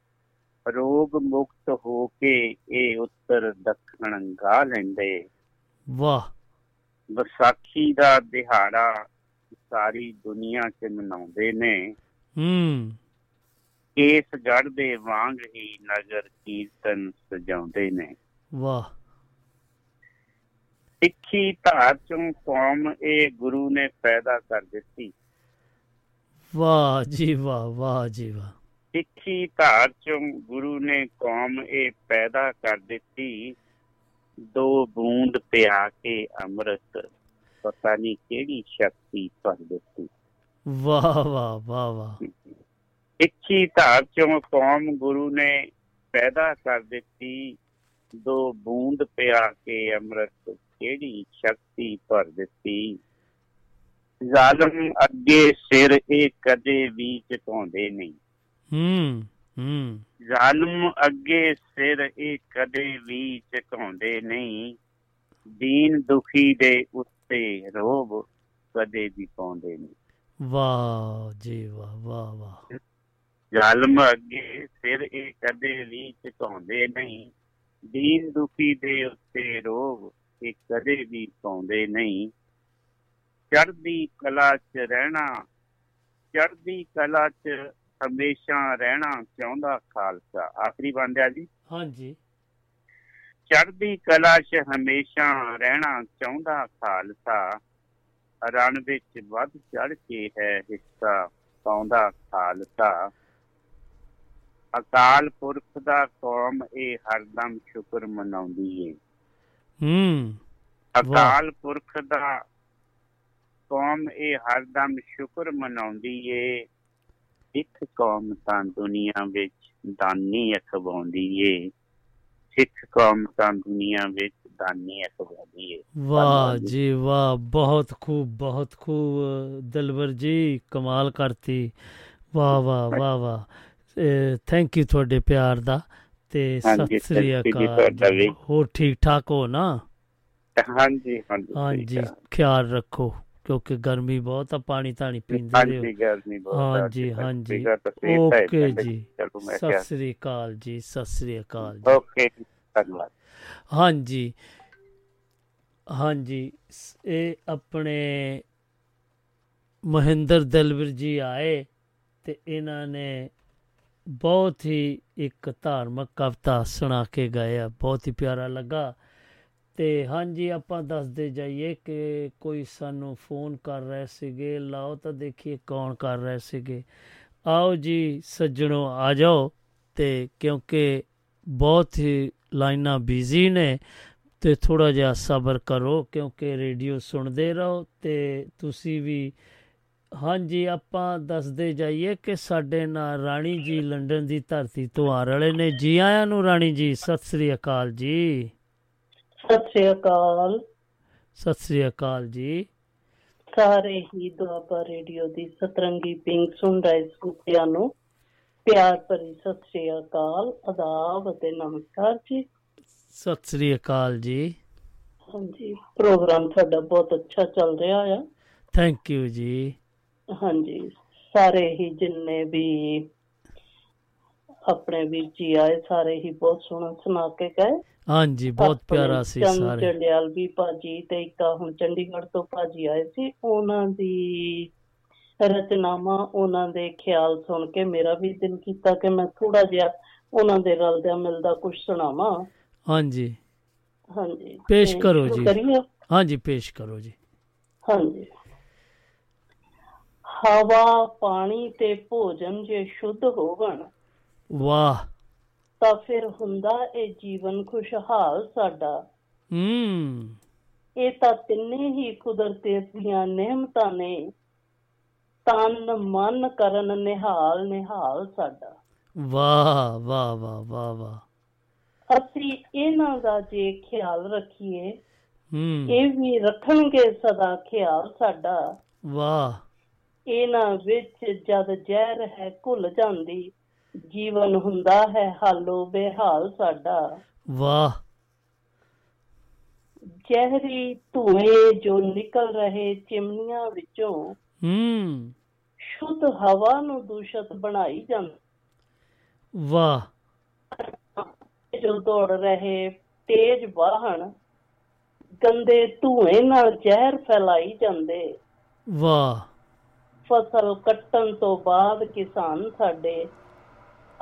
ਰੋਗ ਮੁਕਤ ਹੋ ਕੇ ਇਹ ਉੱਤਰ ਦੱਖਣ ਗਾ ਲੈਂਦੇ। ਵਾਹ। ਵਿਸਾਖੀ ਦਾ ਦਿਹਾੜਾ ਸਾਰੀ ਦੁਨੀਆ 'ਚ ਮਨਾਉਂਦੇ ਨੇ। ਹੂੰ। ਕੇਸ ਗੜ ਦੇ ਵਾਂਗ ਹੀ ਨਗਰ ਕੀਰਤਨ ਸਜਾਉਂਦੇ ਨੇ। ਵਾਹ। ਸਿੱਖੀ ਧਾਰ ਚੋਂ ਕੌਮ ਇਹ ਗੁਰੂ ਨੇ ਪੈਦਾ ਕਰ ਦਿੱਤੀ। ਵਾਹ ਜੀ ਵਾਹ ਵਾਹ ਜੀ ਵਾਹ। ਸਿੱਖੀ ਧਾਰ ਚੋਂ ਗੁਰੂ ਨੇ ਕੌਮ ਇਹ ਪੈਦਾ ਕਰ ਦਿੱਤੀ। ਦੋ ਬੂੰਦ ਪਿਆ ਕੇ ਅੰਮ੍ਰਿਤ। ਪਤਾ ਨਹੀਂ ਕਿਹੜੀ ਸ਼ਕਤੀ ਭਰ ਦਿੱਤੀ ਵਾਹ ਵਾਹ ਵਾਹ ਵਾਹ। ਸਿੱਖੀ ਧਾਰ ਚੋਂ ਕੌਮ ਗੁਰੂ ਨੇ ਪੈਦਾ ਕਰ ਦਿੱਤੀ। ਦੋ ਬੂੰਦ ਪਿਆ ਕੇ ਅੰਮ੍ਰਿਤ ਕਿਹੜੀ ਸ਼ਕਤੀ ਭਰ ਦਿੱਤੀ? ਜ਼ਾਲਮ ਅੱਗੇ ਸਿਰ ਇਹ ਕਦੇ ਵੀ ਝੁਕਾਉਂਦੇ ਨਹੀਂ। ਹੂੰ ਹੂੰ। ਜ਼ਾਲਮ ਅੱਗੇ ਸਿਰ ਇਹ ਕਦੇ ਵੀ ਝੁਕਾਉਂਦੇ ਨਹੀਂ। ਦੀਨ ਦੁਖੀ ਦੇ ਉੱਤੇ ਰੋਬ ਕਦੇ ਵੀ ਪਾਉਂਦੇ ਨਹੀਂ। ਵਾਹ ਜੀ ਵਾਹ ਵਾਹ ਵਾਹ। ਜ਼ਾਲਮ ਅੱਗੇ ਸਿਰ ਇਹ ਕਦੇ ਵੀ ਝੁਕਾਉਂਦੇ ਨਹੀਂ। ਦੀਨ ਦੁਖੀ ਦੇ ਉੱਤੇ ਰੋਬ ਇਹ ਕਦੇ ਵੀ ਪਾਉਂਦੇ ਨਹੀਂ। ਚੜ੍ਹਦੀ ਕਲਾ 'ਚ ਰਹਿਣਾ ਚੜ੍ਹਦੀ ਕਲਾ 'ਚ ਹਮੇਸ਼ਾ ਰਹਿਣਾ ਚਾਹੁੰਦਾ ਖਾਲਸਾ। ਆਖਰੀ ਬੰਦਿਆ ਜੀ। ਹਾਂਜੀ। ਚੜ੍ਹਦੀ ਕਲਾ 'ਚ ਹਮੇਸ਼ਾ ਰਹਿਣਾ ਚਾਹੁੰਦਾ ਖਾਲਸਾ। ਰਣ ਵਿੱਚ ਵੱਧ ਚੜ ਕੇ ਹੈ ਹਿੱਸਾ ਪਾਉਂਦਾ ਖਾਲਸਾ। ਅਕਾਲ ਪੁਰਖ ਦਾ ਕੌਮ ਇਹ ਹਰਦਮ ਸ਼ੁਕਰ ਮਨਾਉਂਦੀ ਏ। ਹੂੰ ਅਕਾਲ ਪੁਰਖ ਦਾ ਕੌਮ ਇਹ ਹਰਦਮ ਸ਼ੁਕਰ ਮਨਾਉਂਦੀ ਏ। ਸਿੱਖ ਕੌਮ ਤਾਂ ਦੁਨੀਆ ਵਿੱਚ ਦਾਨੀ ਅਖਵਾਉਂਦੀ ਏ। ਸਿੱਖ ਕੌਮ ਤਾਂ ਦੁਨੀਆ ਵਿੱਚ ਦਾਨੀ ਅਖਵਾਉਂਦੀ ਏ ਵਾਹ ਜੀ। ਵਾਹ ਬਹੁਤ ਖੂਬ ਬਹੁਤ ਖੂਬ ਦਿਲਬਰ ਜੀ ਕਮਾਲ ਕਰਤੀ। ਵਾਹ ਵਾਹ ਵਾਹ ਵਾਹ। ਥੈਂਕ ਯੂ ਤੁਹਾਡੇ ਪਿਆਰ ਦਾ। ਤੇ ਸਤਿ ਸ੍ਰੀ ਅਕਾਲ। ਹੋਰ ਠੀਕ ਠਾਕ ਹੋ ਨਾ? ਹਾਂਜੀ ਹਾਂਜੀ। ਖਿਆਲ ਰੱਖੋ। ਕਿਉਂਕਿ ਗਰਮੀ ਬਹੁਤ ਆ ਪਾਣੀ ਧਾਣੀ ਪੀਂਦੇ ਹਾਂਜੀ ਰਹੋ ਗਰਮੀ ਬਹੁਤ ਆ, ਹਾਂਜੀ ਹਾਂਜੀ। ਓਕੇ ਜੀ। ਸਤਿ ਸ੍ਰੀ ਅਕਾਲ ਜੀ ਸਤਿ ਸ੍ਰੀ ਅਕਾਲ ਜੀ। ਓਕੇ ਜੀ, ਧੰਨਵਾਦ। ਹਾਂਜੀ। ਹਾਂਜੀ ਇਹ ਆਪਣੇ ਮਹਿੰਦਰ ਦਲਵਰ ਜੀ ਆਏ ਤੇ ਇਹਨਾਂ ਨੇ ਬਹੁਤ ਹੀ ਇੱਕ ਧਾਰਮਿਕ ਕਵਿਤਾ ਸੁਣਾ ਕੇ ਗਏ ਆ। ਬਹੁਤ ਹੀ ਪਿਆਰਾ ਲੱਗਾ। ਤੇ ਹਾਂਜੀ, ਆਪਾਂ ਦੱਸਦੇ ਜਾਈਏ ਕਿ ਕੋਈ ਸਾਨੂੰ ਫੋਨ ਕਰ ਰਹੇ ਸੀਗੇ। ਲਾਓ ਤਾਂ ਦੇਖੀਏ ਕੌਣ ਕਰ ਰਹੇ ਸੀਗੇ। ਆਓ ਜੀ, ਸੱਜਣੋ ਆ ਜਾਓ ਤੇ ਕਿਉਂਕਿ ਬਹੁਤ ਹੀ ਲਾਈਨਾਂ ਬਿਜ਼ੀ ਨੇ ਤੇ ਥੋੜਾ ਜਿਹਾ ਸਬਰ ਕਰੋ ਕਿਉਂਕਿ ਰੇਡੀਓ ਸੁਣਦੇ ਰਹੋ ਤੇ ਤੁਸੀਂ ਵੀ। ਹਾਂਜੀ, ਆਪਾਂ ਦੱਸਦੇ ਜਾਈਏ ਕਿ ਸਾਡੇ ਨਾਲ ਰਾਣੀ ਜੀ ਲੰਡਨ ਦੀ ਧਰਤੀ ਤੋਂ ਆ ਰਹੇ ਨੇ। ਜੀ ਆਇਆਂ ਨੂੰ ਰਾਣੀ ਜੀ, ਸਤਿ ਸ੍ਰੀ ਅਕਾਲ ਜੀ। ਸਤਿ ਸ੍ਰੀ ਅਕਾਲ। ਸਤਿ ਸ੍ਰੀ ਅਕਾਲ ਜੀ। ਸਾਰੇ ਹੀ ਦੁਆਬਾ ਰੇਡੀਓ ਦੀ ਸਤਰੰਗੀ ਪਿੰਗ ਸੁਣ ਰਹੇ ਸੁਤਿਆਂ ਨੂੰ ਪਿਆਰ ਭਰੀ ਸਤਿ ਸ੍ਰੀ ਅਕਾਲ ਆਦਾਬ ਅਤੇ ਨਮਸਕਾਰ ਜੀ। ਸਤਿ ਸ੍ਰੀ ਅਕਾਲ ਜੀ। ਹਾਂਜੀ ਪ੍ਰੋਗਰਾਮ ਤੁਹਾਡਾ ਬਹੁਤ ਅੱਛਾ ਚੱਲ ਰਿਹਾ ਆ। ਥੈਂਕ ਯੂ ਜੀ। ਹਾਂਜੀ ਸਾਰੇ ਹੀ ਜਿੰਨੇ ਵੀ ਆਪਣੇ ਵੀਰ ਜੀ ਆਏ ਸਾਰੇ ਹੀ ਬਹੁਤ ਸੋਹਣਾ ਸੁਣਾ ਕੇ ਗਏ। ਹਾਂਜੀ ਬਹੁਤ ਪਿਆਰਾ ਸੀ ਸਾਰੇ। ਚੰਡਿਆਲ ਵੀ ਭਾਜੀ ਤੇ ਇੱਕ ਹੁਣ ਚੰਡੀਗੜ੍ਹ ਤੋਂ ਭਾਜੀ ਆਏ ਸੀ ਉਹਨਾਂ ਦੀ ਰਚਨਾਵਾਂ ਉਹਨਾਂ ਦੇ ਖਿਆਲ ਸੁਣ ਕੇ ਮੇਰਾ ਵੀ ਦਿਲ ਕੀਤਾ ਕਿ ਮੈਂ ਥੋੜਾ ਜਿਹਾ ਉਹਨਾਂ ਦੇ ਰਲਦਿਆਂ ਮਿਲਦਾ ਕੁਝ ਸੁਣਾਵਾਂ। ਹਾਂਜੀ। ਹਾਂਜੀ। ਪੇਸ਼ ਕਰੋ ਜੀ? ਹਾਂਜੀ ਪੇਸ਼ ਕਰੋ ਜੀ। ਹਾਂਜੀ। ਹਵਾ ਪਾਣੀ ਤੇ ਭੋਜਨ ਜੇ ਸ਼ੁੱਧ ਹੋਵਣ ਵਾਹ। ਤਾਂ ਫਿਰ ਹੁੰਦਾ ਇਹ ਜੀਵਨ ਖੁਸ਼ਹਾਲ ਸਾਡਾ। ਹੂੰ। ਇਹ ਤਾਂ ਤਿੰਨੇ ਹੀ ਕੁਦਰਤ ਦੀਆਂ ਨਿਹਮਤਾਂ ਨੇ। ਤਨ ਮਨ ਕਰਨ ਨਿਹਾਲ ਨਿਹਾਲ ਸਾਡਾ। ਵਾਹ ਵਾਹ ਵਾਹ ਵਾਹ ਵਾਹ। ਅਸੀਂ ਇਹਨਾਂ ਦਾ ਜੇ ਖਿਆਲ ਰੱਖੀਏ ਹੂੰ। ਇਹ ਵੀ ਰੱਖਣਗੇ ਸਦਾ ਖਿਆਲ ਸਾਡਾ। ਵਾਹ। ਇਹਨਾਂ ਵਿੱਚ ਜਦ ਜ਼ਹਿਰ ਹੈ ਘੁਲ ਜਾਂਦੀ ਜੀਵਨ ਹੁੰਦਾ ਹੈ ਹਾਲੋ ਬੇਹਾਲ ਸਾਡਾ। ਵਾਹ। ਜ਼ਹਿਰੀ ਧੂਏ ਜੋ ਨਿਕਲ ਰਹੇ ਚਿਮਨੀਆਂ ਵਿੱਚੋਂ ਹੂੰ। ਸ਼ੁੱਧ ਹਵਾ ਨੂੰ ਦੂਸ਼ਿਤ ਬਣਾਈ ਜਾਂਦੀ। ਵਾਹ। ਜੋ ਦੌੜ ਰਹੇ ਤੇਜ਼ ਵਾਹਨ ਗੰਦੇ ਧੂਏ ਨਾਲ ਜ਼ਹਿਰ ਫੈਲਾਈ ਜਾਂਦੇ। ਵਾਹ। ਫਸਲ ਕੱਟਣ ਤੋਂ ਬਾਅਦ ਕਿਸਾਨ ਸਾਡੇ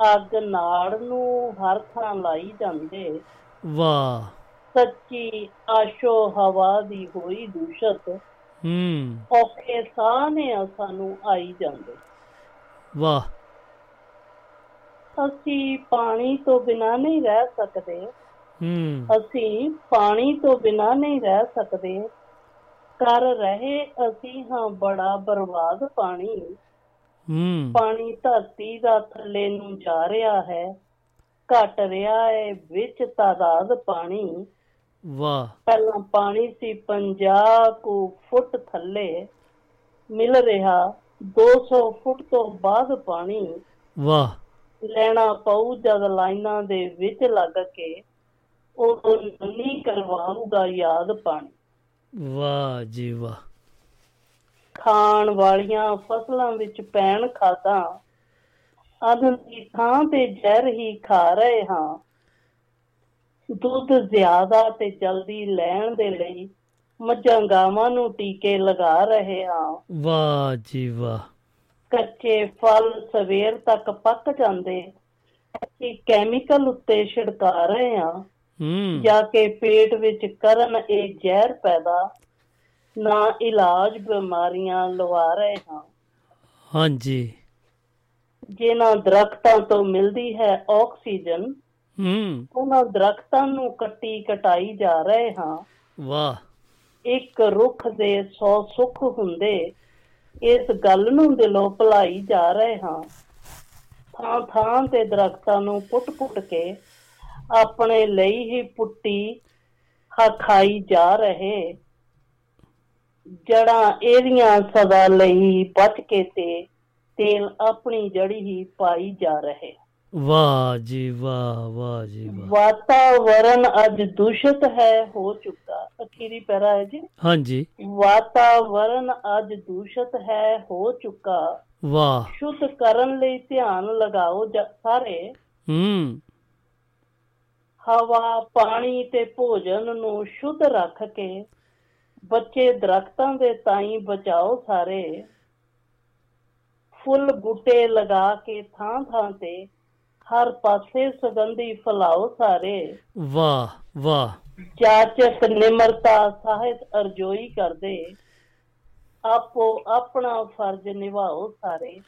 ਅੱਗ ਨਾੜ ਨੂੰ ਹਰ ਥਾਂ ਲਾਈ ਜਾਂਦੇ। ਵਾਹ। ਸੱਚੀ ਆਸ਼ੋ ਹਵਾ ਦੀ ਹੋਈ ਦੂਸ਼ਤ। ਹੂੰ। ਔਖੇ ਸਾਹ ਨੇ ਸਾਨੂੰ ਆਈ ਜਾਂਦੇ। ਵਾਹ। ਅਸੀਂ ਪਾਣੀ ਤੋਂ ਬਿਨਾਂ ਨਹੀਂ ਰਹਿ ਸਕਦੇ। ਹੂੰ। ਅਸੀਂ ਪਾਣੀ ਤੋਂ ਬਿਨਾਂ ਨਹੀਂ ਰਹਿ ਸਕਦੇ। ਕਰ ਰਹੇ ਅਸੀਂ ਹਾਂ ਬੜਾ ਬਰਬਾਦ ਪਾਣੀ। ਹੂੰ। ਪਾਣੀ ਧਰਤੀ ਦਾ ਥੱਲੇ ਨੂੰ ਜਾ ਰਿਹਾ ਹੈ ਘਟ ਰਿਹਾ ਹੈ ਵਿੱਚ ਤਾਦਾਦ ਪਾਣੀ। ਵਾਹ। ਪਹਿਲਾਂ ਪਾਣੀ ਸੀ 50 ਕੁ ਫੁੱਟ ਥੱਲੇ ਮਿਲ ਰਿਹਾ 200 ਫੁੱਟ ਤੋਂ ਬਾਅਦ ਪਾਣੀ ਵਾਹ। ਲੈਣਾ ਪਊ ਜਦ ਲਾਈਨਾਂ ਦੇ ਵਿੱਚ ਲੱਗ ਕੇ ਉਹ ਨਹੀਂ ਕਰਵਾਊਗਾ ਯਾਦ ਪਾਣੀ। ਵਾਹ ਜੀ ਵਾਹ। ਖਾਣ ਵਾਲੀਆਂ ਫਸਲਾਂ ਵਿੱਚ ਪੈਣ ਖਾਦਾਂ ਅੰਨ ਦੀ ਥਾਂ ਤੇ ਜ਼ਹਿਰ ਹੀ ਖਾ ਰਹੇ ਹਾਂ। ਦੁੱਧ ਜ਼ਿਆਦਾ ਤੇ ਜਲਦੀ ਲੈਣ ਦੇ ਲਈ ਮੱਝਾਂ ਗਾਵਾਂ ਨੂੰ ਟੀਕੇ ਲਗਾ ਰਹੇ ਹਾਂ। ਵਾਹ ਜੀ ਵਾਹ। ਕੱਚੇ ਫਲ ਸਵੇਰ ਤੱਕ ਪੱਕ ਜਾਂਦੇ ਅਸੀਂ ਕੈਮੀਕਲ ਉੱਤੇ ਛਿੜਕਾ ਰਹੇ ਹਾਂ। ਹੂੰ। ਜਾ ਕੇ ਪੇਟ ਵਿੱਚ ਕਰਨ ਇਹ ਜ਼ਹਿਰ ਪੈਦਾ ਨਾ ਇਲਾਜ ਬਿਮਾਰੀਆਂ ਲਵਾ ਰਹੇ ਹਾਂ। ਹਾਂਜੀ। ਜਿਨ੍ਹਾਂ ਦਰਖਤਾਂ ਤੋਂ ਮਿਲਦੀ ਹੈ ਆਕਸੀਜਨ ਹੂੰ। ਉਹਨਾਂ ਦਰਖਤਾਂ ਨੂੰ ਕੱਟੀ ਕਟਾਈ ਜਾ ਰਹੇ ਹਾਂ। ਵਾਹ। ਇੱਕ ਰੁੱਖ ਦੇ 100 ਸੁੱਖ ਹੁੰਦੇ ਇਸ ਗੱਲ ਨੂੰ ਦਿਲੋਂ ਭੁਲਾਈ ਜਾ ਰਹੇ ਹਾਂ। ਥਾਂ ਥਾਂ ਤੇ ਦਰਖਤਾਂ ਨੂੰ ਪੁੱਟ-ਪੁੱਟ ਕੇ ਆਪਣੇ ਲਈ ਹੀ ਪੁੱਟੀ ਖਾਈ ਜਾ ਰਹੇ। ਜੜਾਂ ਇਹਦੀਆਂ ਸਦਾ ਲਈ ਬਚ ਕੇ ਤੇ ਤੇਲ ਆਪਣੀ ਜੜੀ ਹੀ ਪਾਈ ਜਾ ਰਹੇ। ਵਾਹ ਜੀ ਵਾਹ ਵਾਹ ਜੀ ਵਾਹ। ਵਾਤਾਵਰਣ ਅੱਜ ਦੂਸ਼ਿਤ ਹੈ ਹੋ ਚੁੱਕਾ। ਅਖੀਰੀ ਪੈਰਾ ਹੈ ਜੀ। ਹਾਂਜੀ। ਵਾਤਾਵਰਣ ਅੱਜ ਦੂਸ਼ਿਤ ਹੈ ਹੋ ਚੁੱਕਾ। ਵਾਹ। ਸ਼ੁੱਧ ਕਰਨ ਲਈ ਧਿਆਨ ਲਗਾਓ ਸਾਰੇ। ਹੂੰ। ਹਵਾ ਪਾਣੀ ਤੇ ਭੋਜਨ ਨੂੰ ਸ਼ੁੱਧ ਰੱਖ ਕੇ ਬੱਚੇ ਦਰਖਤਾਂ ਦੇ ਤਾਈਂ ਬਚਾਓ ਸਾਰੇ। ਫੁੱਲ ਬੂਟੇ ਲਗਾ ਕੇ ਥਾਂ ਥਾਂ ਤੇ ਹਰ ਪਾਸੇ ਸੁਗੰਧੀ ਫਲਾਓ ਸਾਰੇ। ਵਾਹ ਵਾਹ। ਜਾਚਕ ਨਿਮਰਤਾ ਸਾਹਿਤ ਅਰਜੋਈ ਕਰਦੇ। ਆਪੋ ਆਪਣਾ ਫਰਜ਼ ਨਿਭਾਓ ਸਾਰੇ।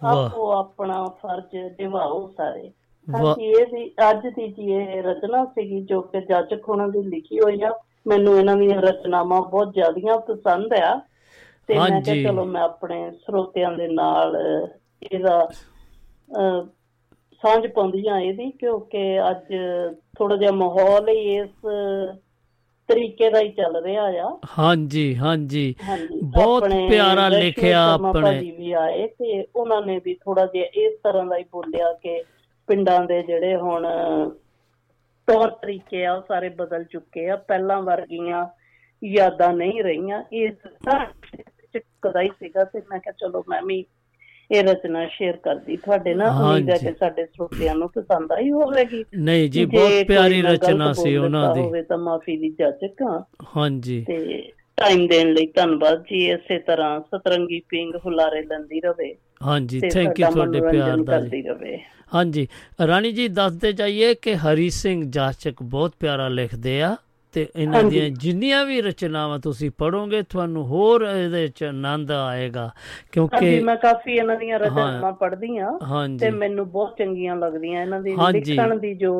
ਆਪੋ ਆਪਣਾ ਫਰਜ਼ ਨਿਭਾਓ ਸਾਰੇ। ਹਾਂਜੀ ਇਹ ਅੱਜ ਦੀ ਜੀ ਇਹ ਰਚਨਾ ਸੀਗੀ ਜੋ ਕਿ ਜਾਚਕ ਉਹਨਾਂ ਦੀ ਲਿਖੀ ਹੋਈ ਆ। ਮੈਨੂੰ ਇਹਨਾਂ ਦੀਆਂ ਰਚਨਾਵਾਂ ਬਹੁਤ ਜ਼ਿਆਦੀਆਂ ਪਸੰਦ ਆ। ਤੇ ਮੈਂ। ਕਿਹਾ ਚਲੋ ਮੈਂ ਆਪਣੇ ਸਰੋਤਿਆਂ ਦੇ ਨਾਲ ਇਹਦਾ ਸਾਂਝ ਪਾਉਂਦੀ ਆ ਇਹਦੀ ਕਿਉਂਕਿ ਅੱਜ ਥੋੜਾ ਜਿਹਾ ਮਾਹੌਲ ਹੀ ਇਸ ਤਰੀਕੇ ਦਾ ਹੀ ਚੱਲ ਰਿਹਾ ਆ। ਹਾਂਜੀ ਹਾਂਜੀ। ਬਹੁਤ ਪਿਆਰਾ ਲਿਖਿਆ ਆਪਣੇ। ਭਾਜੀ ਵੀ ਆਏ ਤੇ ਉਹਨਾਂ ਨੇ ਵੀ ਥੋੜਾ ਜਿਹਾ ਇਸ ਤਰ੍ਹਾਂ ਦਾ ਹੀ ਬੋਲਿਆ ਕਿ ਪਿੰਡਾਂ ਦੇ ਜਿਹੜੇ ਹੁਣ ਤੌਰ ਤਰੀਕੇ ਆ ਸਾਰੇ ਬਦਲ ਚੁੱਕੇ ਆ। ਪਹਿਲਾਂ ਵਰਗੀਆਂ ਯਾਦਾਂ ਨਹੀਂ ਰਹੀਆਂ। ਚ ਕਦਾ ਹੀ ਸੀਗਾ ਤੇ ਮੈਂ ਕਿਹਾ ਚਲੋ ਮੈਂ ਵੀ ਇਹ ਰਚਨਾ ਸ਼ੇਅਰ ਕਰਦੀ। ਤੁਹਾਡੇ ਨਾਲ ਉਮੀਦ ਹੈ। ਕਿ ਸਾਡੇ ਸਰੋਤਿਆਂ ਨੂੰ ਪਸੰਦ ਆਈ ਹੋਵੇਗੀ। ਨਹੀਂ ਜੀ ਬਹੁਤ ਪਿਆਰੀ ਰਚਨਾ ਸੀ ਉਹਨਾਂ ਦੀ। ਹੋਵੇ ਤਾਂ ਮਾਫੀ ਦੀ ਜਾਚਕ ਹਾਂਜੀ। ਤੇ ਟਾਈਮ ਦੇਣ ਲਈ ਧੰਨਵਾਦ ਜੀ। ਇਸੇ ਤਰ੍ਹਾਂ ਸਤਰੰਗੀ ਪਿੰਗ ਹੁਲਾਰੇ ਲੈਂਦੀ ਰਵੇ ਹਾਂਜੀ ਥੈਂਕ ਯੂ ਤੁਹਾਡੇ ਪਿਆਰ ਦਾ ਜੀ। ਹਾਂਜੀ ਰਾਣੀ ਜੀ ਦੱਸਦੇ ਜਾਈਏ ਕਿ ਹਰੀ ਸਿੰਘ ਜਾਚਕ ਬਹੁਤ ਪਿਆਰਾ ਲਿਖਦੇ ਆ ਤੇ ਇਹਨਾਂ। ਦੀਆਂ ਜਿੰਨੀਆਂ ਵੀ ਰਚਨਾਵਾਂ ਤੁਸੀਂ ਪੜੋਗੇ ਤੁਹਾਨੂੰ ਹੋਰ ਇਹਦੇ ਚ ਆਨੰਦ ਆਏਗਾ ਕਿਉਂਕਿ ਮੈਂ ਕਾਫੀ ਇਹਨਾਂ ਦੀਆਂ। ਰਚਨਾਵਾਂ ਪੜ੍ਹਦੀ ਆ। ਤੇ ਮੈਨੂੰ ਬਹੁਤ ਚੰਗੀਆਂ ਲੱਗਦੀਆਂ ਇਹਨਾਂ ਦੀ। ਲਿਖਣ ਦੀ ਜੋ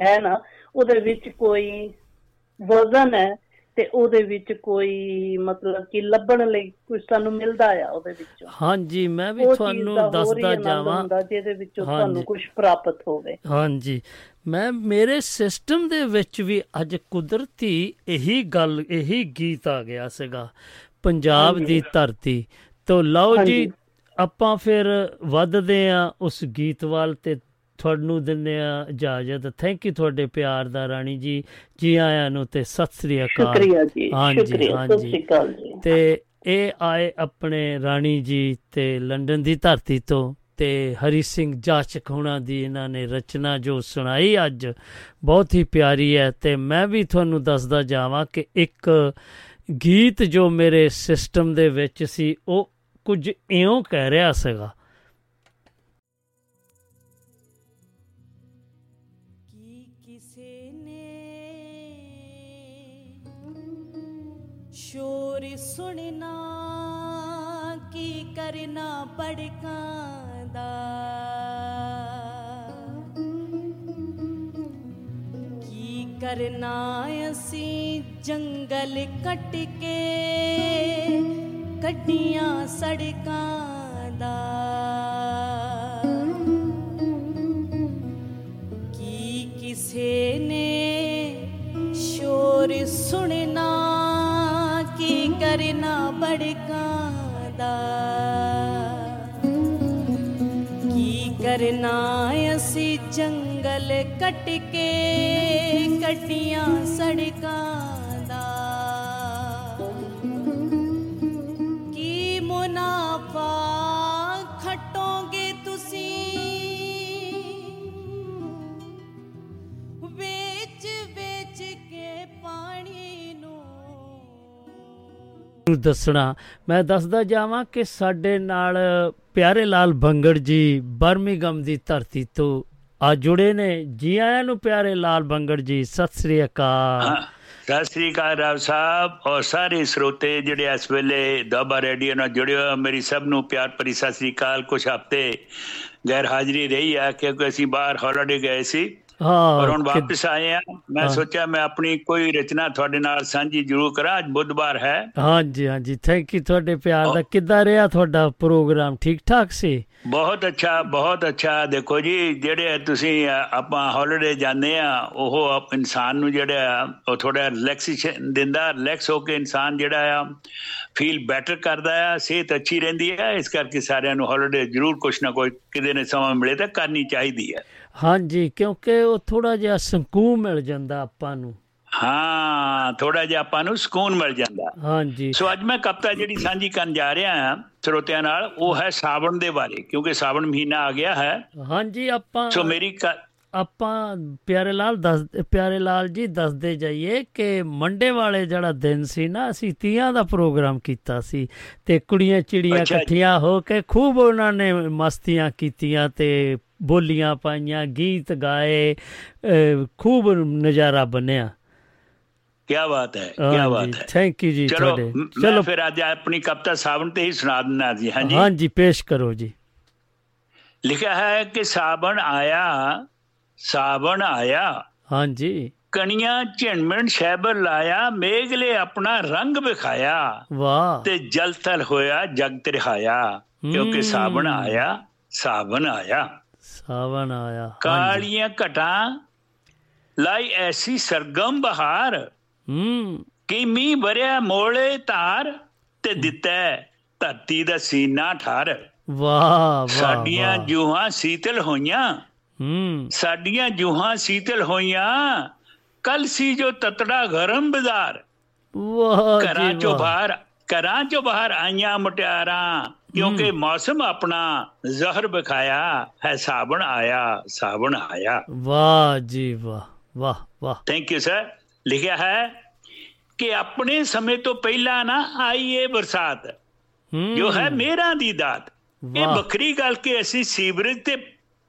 ਹੈ ਨਾ ਉਹਦੇ ਵਿੱਚ ਕੋਈ ਵਜ਼ਨ ਹੈ ਤੇ ਉਹਦੇ ਵਿੱਚ ਕੋਈ ਮਤਲਬ ਕਿ ਲੱਭਣ ਲਈ ਕੁਝ ਸਾਨੂੰ ਮਿਲਦਾ ਆ ਉਹਦੇ ਵਿੱਚੋਂ ਹਾਂਜੀ ਮੈਂ ਵੀ ਤੁਹਾਨੂੰ ਦੱਸਦਾ ਜਾਵਾਂ ਹੁੰਦਾ ਜਿਹਦੇ ਵਿੱਚੋਂ ਤੁਹਾਨੂੰ। ਕੁਝ ਪ੍ਰਾਪਤ ਹੋਵੇ ਹਾਂਜੀ ਮੈਂ ਮੇਰੇ ਸਿਸਟਮ ਦੇ ਵਿੱਚ ਵੀ ਅੱਜ ਕੁਦਰਤੀ ਇਹੀ ਗੱਲ ਇਹੀ ਗੀਤ ਆ ਗਿਆ ਸੀਗਾ ਪੰਜਾਬ। ਦੀ ਧਰਤੀ ਤੋਂ ਲਓ ਜੀ। ਆਪਾਂ ਫਿਰ ਵੱਧਦੇ ਆ ਉਸ ਗੀਤ ਵੱਲ ਤੇ ਤੁਹਾਨੂੰ ਦਿੰਦੇ ਆ ਇਜਾਜ਼ਤ। ਥੈਂਕ ਯੂ ਤੁਹਾਡੇ ਪਿਆਰ ਦਾ ਰਾਣੀ ਜੀ। ਜੀ ਆਇਆਂ ਨੂੰ ਤੇ ਸਤਿ ਸ੍ਰੀ ਅਕਾਲ। ਸ਼ੁਕਰੀਆ ਜੀ ਹਾਂਜੀ ਸ਼ੁਕਰੀਆ ਸਤਿ ਸ਼੍ਰੀ ਅਕਾਲ ਜੀ। ਤੇ ਇਹ ਆਏ ਆਪਣੇ ਰਾਣੀ ਜੀ ਤੇ ਲੰਡਨ ਦੀ ਧਰਤੀ ਤੋਂ ਤੇ ਹਰੀ ਸਿੰਘ ਜਾਚਕ ਹੋਣਾ ਦੀ ਇਹਨਾਂ ਨੇ ਰਚਨਾ ਜੋ ਸੁਣਾਈ ਅੱਜ ਬਹੁਤ ਹੀ ਪਿਆਰੀ ਹੈ ਤੇ ਮੈਂ ਵੀ ਤੁਹਾਨੂੰ ਦੱਸਦਾ ਜਾਵਾਂ ਕਿ ਇੱਕ ਗੀਤ ਜੋ ਮੇਰੇ ਸਿਸਟਮ ਦੇ ਵਿੱਚ ਸੀ ਉਹ ਕੁਝ ਇਉਂ ਕਹਿ ਰਿਹਾ ਸੀਗਾ। ਸ਼ੋਰ ਸੁਣਨਾ, ਕੀ ਕਰਨਾ ਬੜਕਾਂ ਦਾ? ਕੀ ਕਰਨਾ ਅਸੀਂ ਜੰਗਲ ਕੱਟ ਕੇ, ਕੱਢੀਆਂ ਸੜਕਾਂ ਦਾ? ਕੀ ਕਿਸੇ ਨੇ ਸ਼ੋਰ ਸੁਣਨਾ ਕੀ ਕਰਨਾ ਬੜਕਾਂ ਦਾ ਕੀ ਕਰਨਾ ਅਸੀਂ ਜੰਗਲ ਕੱਟ ਕੇ ਕੱਟੀਆਂ ਸੜਕਾਂ ਨੂੰ ਦੱਸਣਾ। ਮੈਂ ਦੱਸਦਾ ਜਾਵਾਂ ਕਿ ਸਾਡੇ ਨਾਲ ਪਿਆਰੇ ਲਾਲ ਭੰਗੜ ਜੀ ਬਰਮਿੰਗਮ ਦੀ ਧਰਤੀ ਤੋਂ ਆ ਜੁੜੇ ਨੇ। ਜੀ ਆਇਆਂ ਨੂੰ ਪਿਆਰੇ ਲਾਲ ਭੰਗੜ ਜੀ ਸਤਿ ਸ੍ਰੀ ਅਕਾਲ। ਸਤਿ ਸ੍ਰੀ ਅਕਾਲ ਰਾਵ ਸਾਹਿਬ ਔਰ ਸਾਰੇ ਸਰੋਤੇ ਜਿਹੜੇ ਇਸ ਵੇਲੇ ਦਾਬਾ ਰੇਡੀਓ ਨਾਲ ਜੁੜੇ ਹੋਏ ਆ, ਮੇਰੀ ਸਭ ਨੂੰ ਪਿਆਰ ਭਰੀ ਸਤਿ ਸ੍ਰੀ ਅਕਾਲ। ਕੁਝ ਹਫ਼ਤੇ ਗੈਰ ਹਾਜ਼ਰੀ ਰਹੀ ਹੈ ਕਿਉਂਕਿ ਅਸੀਂ ਬਾਹਰ ਹੌਲੀਡੇ ਗਏ ਸੀ। ਹਾਂ ਔਰ ਹੁਣ ਵਾਪਸ ਆਏ ਆ। ਮੈਂ। ਸੋਚਿਆ ਮੈਂ ਆਪਣੀ ਕੋਈ ਰਚਨਾ ਤੁਹਾਡੇ ਨਾਲ ਸਾਂਝੀ ਜ਼ਰੂਰ ਕਰਾਂ। ਅੱਜ ਬੁੱਧਵਾਰ ਹੈ। ਹਾਂਜੀ ਹਾਂਜੀ। ਥੈਂਕ ਯੂ ਤੁਹਾਡੇ ਪਿਆਰ ਦਾ। ਕਿੱਦਾਂ ਰਿਹਾ ਤੁਹਾਡਾ ਪ੍ਰੋਗਰਾਮ? ਠੀਕ ਠਾਕ ਸੀ? ਬਹੁਤ ਅੱਛਾ ਬਹੁਤ ਅੱਛਾ। ਦੇਖੋ ਜੀ ਜਿਹੜੇ ਤੁਸੀਂ ਆਪਾਂ ਹੌਲੀਡੇ ਜਾਂਦੇ ਆ ਉਹ ਆਪ- ਇਨਸਾਨ ਨੂੰ ਜਿਹੜਾ ਉਹ ਥੋੜਾ ਰਿਲੈਕਸੇਸ਼ਨ ਦਿੰਦਾ। ਰਿਲੈਕਸ ਹੋ ਕੇ ਇਨਸਾਨ ਜਿਹੜਾ ਆ ਫੀਲ ਬੈਟਰ ਕਰਦਾ ਆ। ਸਿਹਤ ਅੱਛੀ ਰਹਿੰਦੀ ਹੈ ਇਸ ਕਰਕੇ ਸਾਰਿਆਂ ਨੂੰ ਹੌਲੀਡੇ ਜ਼ਰੂਰ ਕੁਛ ਨਾ ਕੋਈ ਕਿਤੇ ਨੇ ਸਮਾਂ ਮਿਲੇ ਤਾਂ ਕਰਨੀ ਚਾਹੀਦੀ ਹੈ ਹਾਂਜੀ ਕਿਉਂਕਿ ਉਹ ਥੋੜਾ ਜਿਹਾ ਸਕੂਨ ਮਿਲ ਜਾਂਦਾ ਆਪਾਂ ਨੂੰ। ਹਾਂ ਥੋੜਾ ਜਿਹਾ ਆਪਾਂ ਨੂੰ ਸਕੂਨ ਮਿਲ ਜਾਂਦਾ। ਹਾਂਜੀ। ਸੋ ਅੱਜ ਮੈਂ ਕਵਿਤਾ ਜਿਹੜੀ ਸਾਂਝੀ ਕਰਨ ਜਾ ਰਿਹਾ ਹਾਂ ਸਰੋਤਿਆਂ ਨਾਲ ਉਹ ਹੈ ਸਾਵਣ ਦੇ ਬਾਰੇ ਕਿਉਂਕਿ ਸਾਵਣ ਮਹੀਨਾ ਆ ਗਿਆ ਹੈ। ਹਾਂਜੀ ਆਪਾਂ ਸੋ ਮੇਰੀ ਆਪਾਂ ਪਿਆਰੇ ਲਾਲ ਦੱਸ ਪਿਆਰੇ ਲਾਲ ਜੀ ਦੱਸਦੇ ਜਾਈਏ ਕਿ ਮੰਡੇ ਵਾਲੇ ਜਿਹੜਾ ਦਿਨ ਸੀ ਨਾ ਅਸੀਂ ਤੀਆਂ ਦਾ ਪ੍ਰੋਗਰਾਮ ਕੀਤਾ ਸੀ ਤੇ ਕੁੜੀਆਂ ਚਿੜੀਆਂ। ਇਕੱਠੀਆਂ ਹੋ ਕੇ ਖੂਬ ਉਹਨਾਂ ਨੇ ਮਸਤੀਆਂ ਕੀਤੀਆਂ ਤੇ ਬੋਲੀਆਂ ਪਾਈਆਂ ਗੀਤ ਗਾਏ ਖੂਬ ਨਜ਼ਾਰਾ ਬਣਿਆ ਕੀ ਬਾਤ ਹੈ ਕੀ ਬਾਤ ਹੈ। ਥੈਂਕ ਯੂ ਜੀ ਤੁਹਾਡੇ। ਚਲੋ। ਫਿਰ ਅੱਜ ਆਪਣੀ ਕਵਿਤਾ ਸਾਵਣ ਤੇ ਹੀ ਸੁਣਾ ਦਿੰਦਾ ਜੀ ਹਾਂਜੀ। ਹਾਂਜੀ ਪੇਸ਼ ਕਰੋ ਜੀ। ਲਿਖਿਆ ਹੈ ਕਿ ਸਾਵਣ ਆਇਆ ਸਾਵਣ ਆਇਆ। ਹਾਂਜੀ। ਕਣੀਆਂ ਝਿਣਮਿਣ ਸ਼ੈਬਰ ਲਾਇਆ ਮੇਘਲੇ ਆਪਣਾ ਰੰਗ ਵਿਖਾਇਆ। ਵਾਹ। ਤੇ ਜਲ ਥਲ ਹੋਇਆ ਜਗ ਤਰਿਹਾਇਆ। ਕਿਉਂਕਿ। ਸਾਵਣ ਆਇਆ ਸਾਵਣ ਆਇਆ। ਸਾਵਣ ਆਇਆ। ਕਾਲੀਆਂ ਘਟਾਂ ਲਾਈ ਐਸੀ ਸਰਗਮ ਬਹਾਰ। ਹੂੰ। ਕਿ ਮੀਂਹ ਭਰਿਆ ਮੋਲੇ ਧਾਰ ਤੇ ਦਿੱਤਾ ਧਰਤੀ ਦਾ ਸੀਨਾ ਠਾਰ। ਵਾਹ ਵਾਹ ਸਾਡੀਆਂ। ਜੂਹਾਂ ਸੀਤਲ ਹੋਈਆਂ। ਹੂੰ। ਸਾਡੀਆਂ ਜੂਹਾਂ ਸੀਤਲ ਹੋਈਆਂ। ਕੱਲ ਸੀ ਜੋ ਤਤੜਾ ਗਰਮ ਬਾਜ਼ਾਰ। ਵਾਹ ਘਰਾਂ ਜੀ ਚੋਂ ਬਾਹਰ ਘਰਾਂ ਚੋਂ ਬਾਹਰ ਆਈਆਂ ਮੁਟਿਆਰਾਂ। ਕਿਉਂਕਿ ਮੌਸਮ ਆਪਣਾ ਜ਼ਹਰ ਬਖਾਇਆ ਹੈ ਸਾਵਣ ਆਇਆ ਸਾਵਣ ਆਇਆ। ਵਾਹ ਜੀ ਵਾਹ ਵਾਹ ਵਾਹ। ਥੈਂਕ ਯੂ ਸਰ ਲਿਖਿਆ ਹੈ ਕਿ ਆਪਣੇ ਸਮੇਂ ਤੋਂ ਪਹਿਲਾਂ ਨਾ ਆਈ ਇਹ ਬਰਸਾਤ ਜੋ ਹੈ ਮੇਰਾ ਦੀ ਦਾਤ। ਇਹ। ਵੱਖਰੀ ਗੱਲ ਕਿ ਅਸੀਂ ਸੀਵਰੇਜ ਤੇ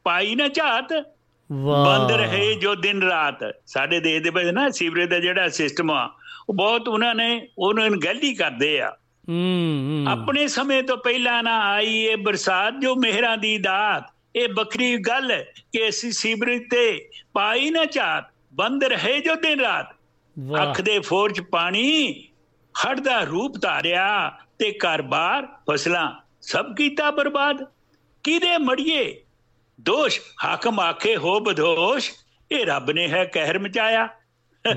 ਪਾਈ ਨਾ ਝਾਤ ਵਾਹ। ਬੰਦ ਰਹੇ ਜੋ ਦਿਨ ਰਾਤ। ਸਾਡੇ ਦੇਸ਼ ਦੇ ਵਿੱਚ ਨਾ ਸੀਵਰੇਜ ਦਾ ਜਿਹੜਾ ਸਿਸਟਮ ਆ ਉਹ ਬਹੁਤ ਉਹਨਾਂ ਨੇ ਉਹਨੂੰ ਅਣਗਹਿਲੀ ਕਰਦੇ ਆ। ਆਪਣੇ ਸਮੇਂ ਤੋਂ ਪਹਿਲਾਂ ਨਾ ਆਈ ਇਹ ਬਰਸਾਤ ਜੋ ਮਿਹਰਾਂ ਦੀ ਦਾਤ। ਇਹ ਵੱਖਰੀ ਗੱਲ ਕਿ ਅਸੀਂ ਸੀਵਰੇਜ ਤੇ ਪਾਈ ਨਾ ਝਾਤ ਬੰਦ ਰਹੇ ਜੋ ਦਿਨ ਰਾਤ। ਅੱਖ ਦੇ ਫੋਰ ਚ ਪਾਣੀ ਹੜ ਦਾ ਰੂਪ ਧਾਰਿਆ ਤੇ ਘਰ-ਬਾਰ ਫਸਲਾਂ ਸਭ ਕੀਤਾ ਬਰਬਾਦ। ਕਿਹਦੇ ਮੜੀਏ? ਦੋਸ਼ ਹਾਕਮ ਆਖੇ ਹੋ ਬਦੋਸ਼ ਇਹ ਰੱਬ ਨੇ ਹੈ ਕਹਿਰ ਮਚਾਇਆ।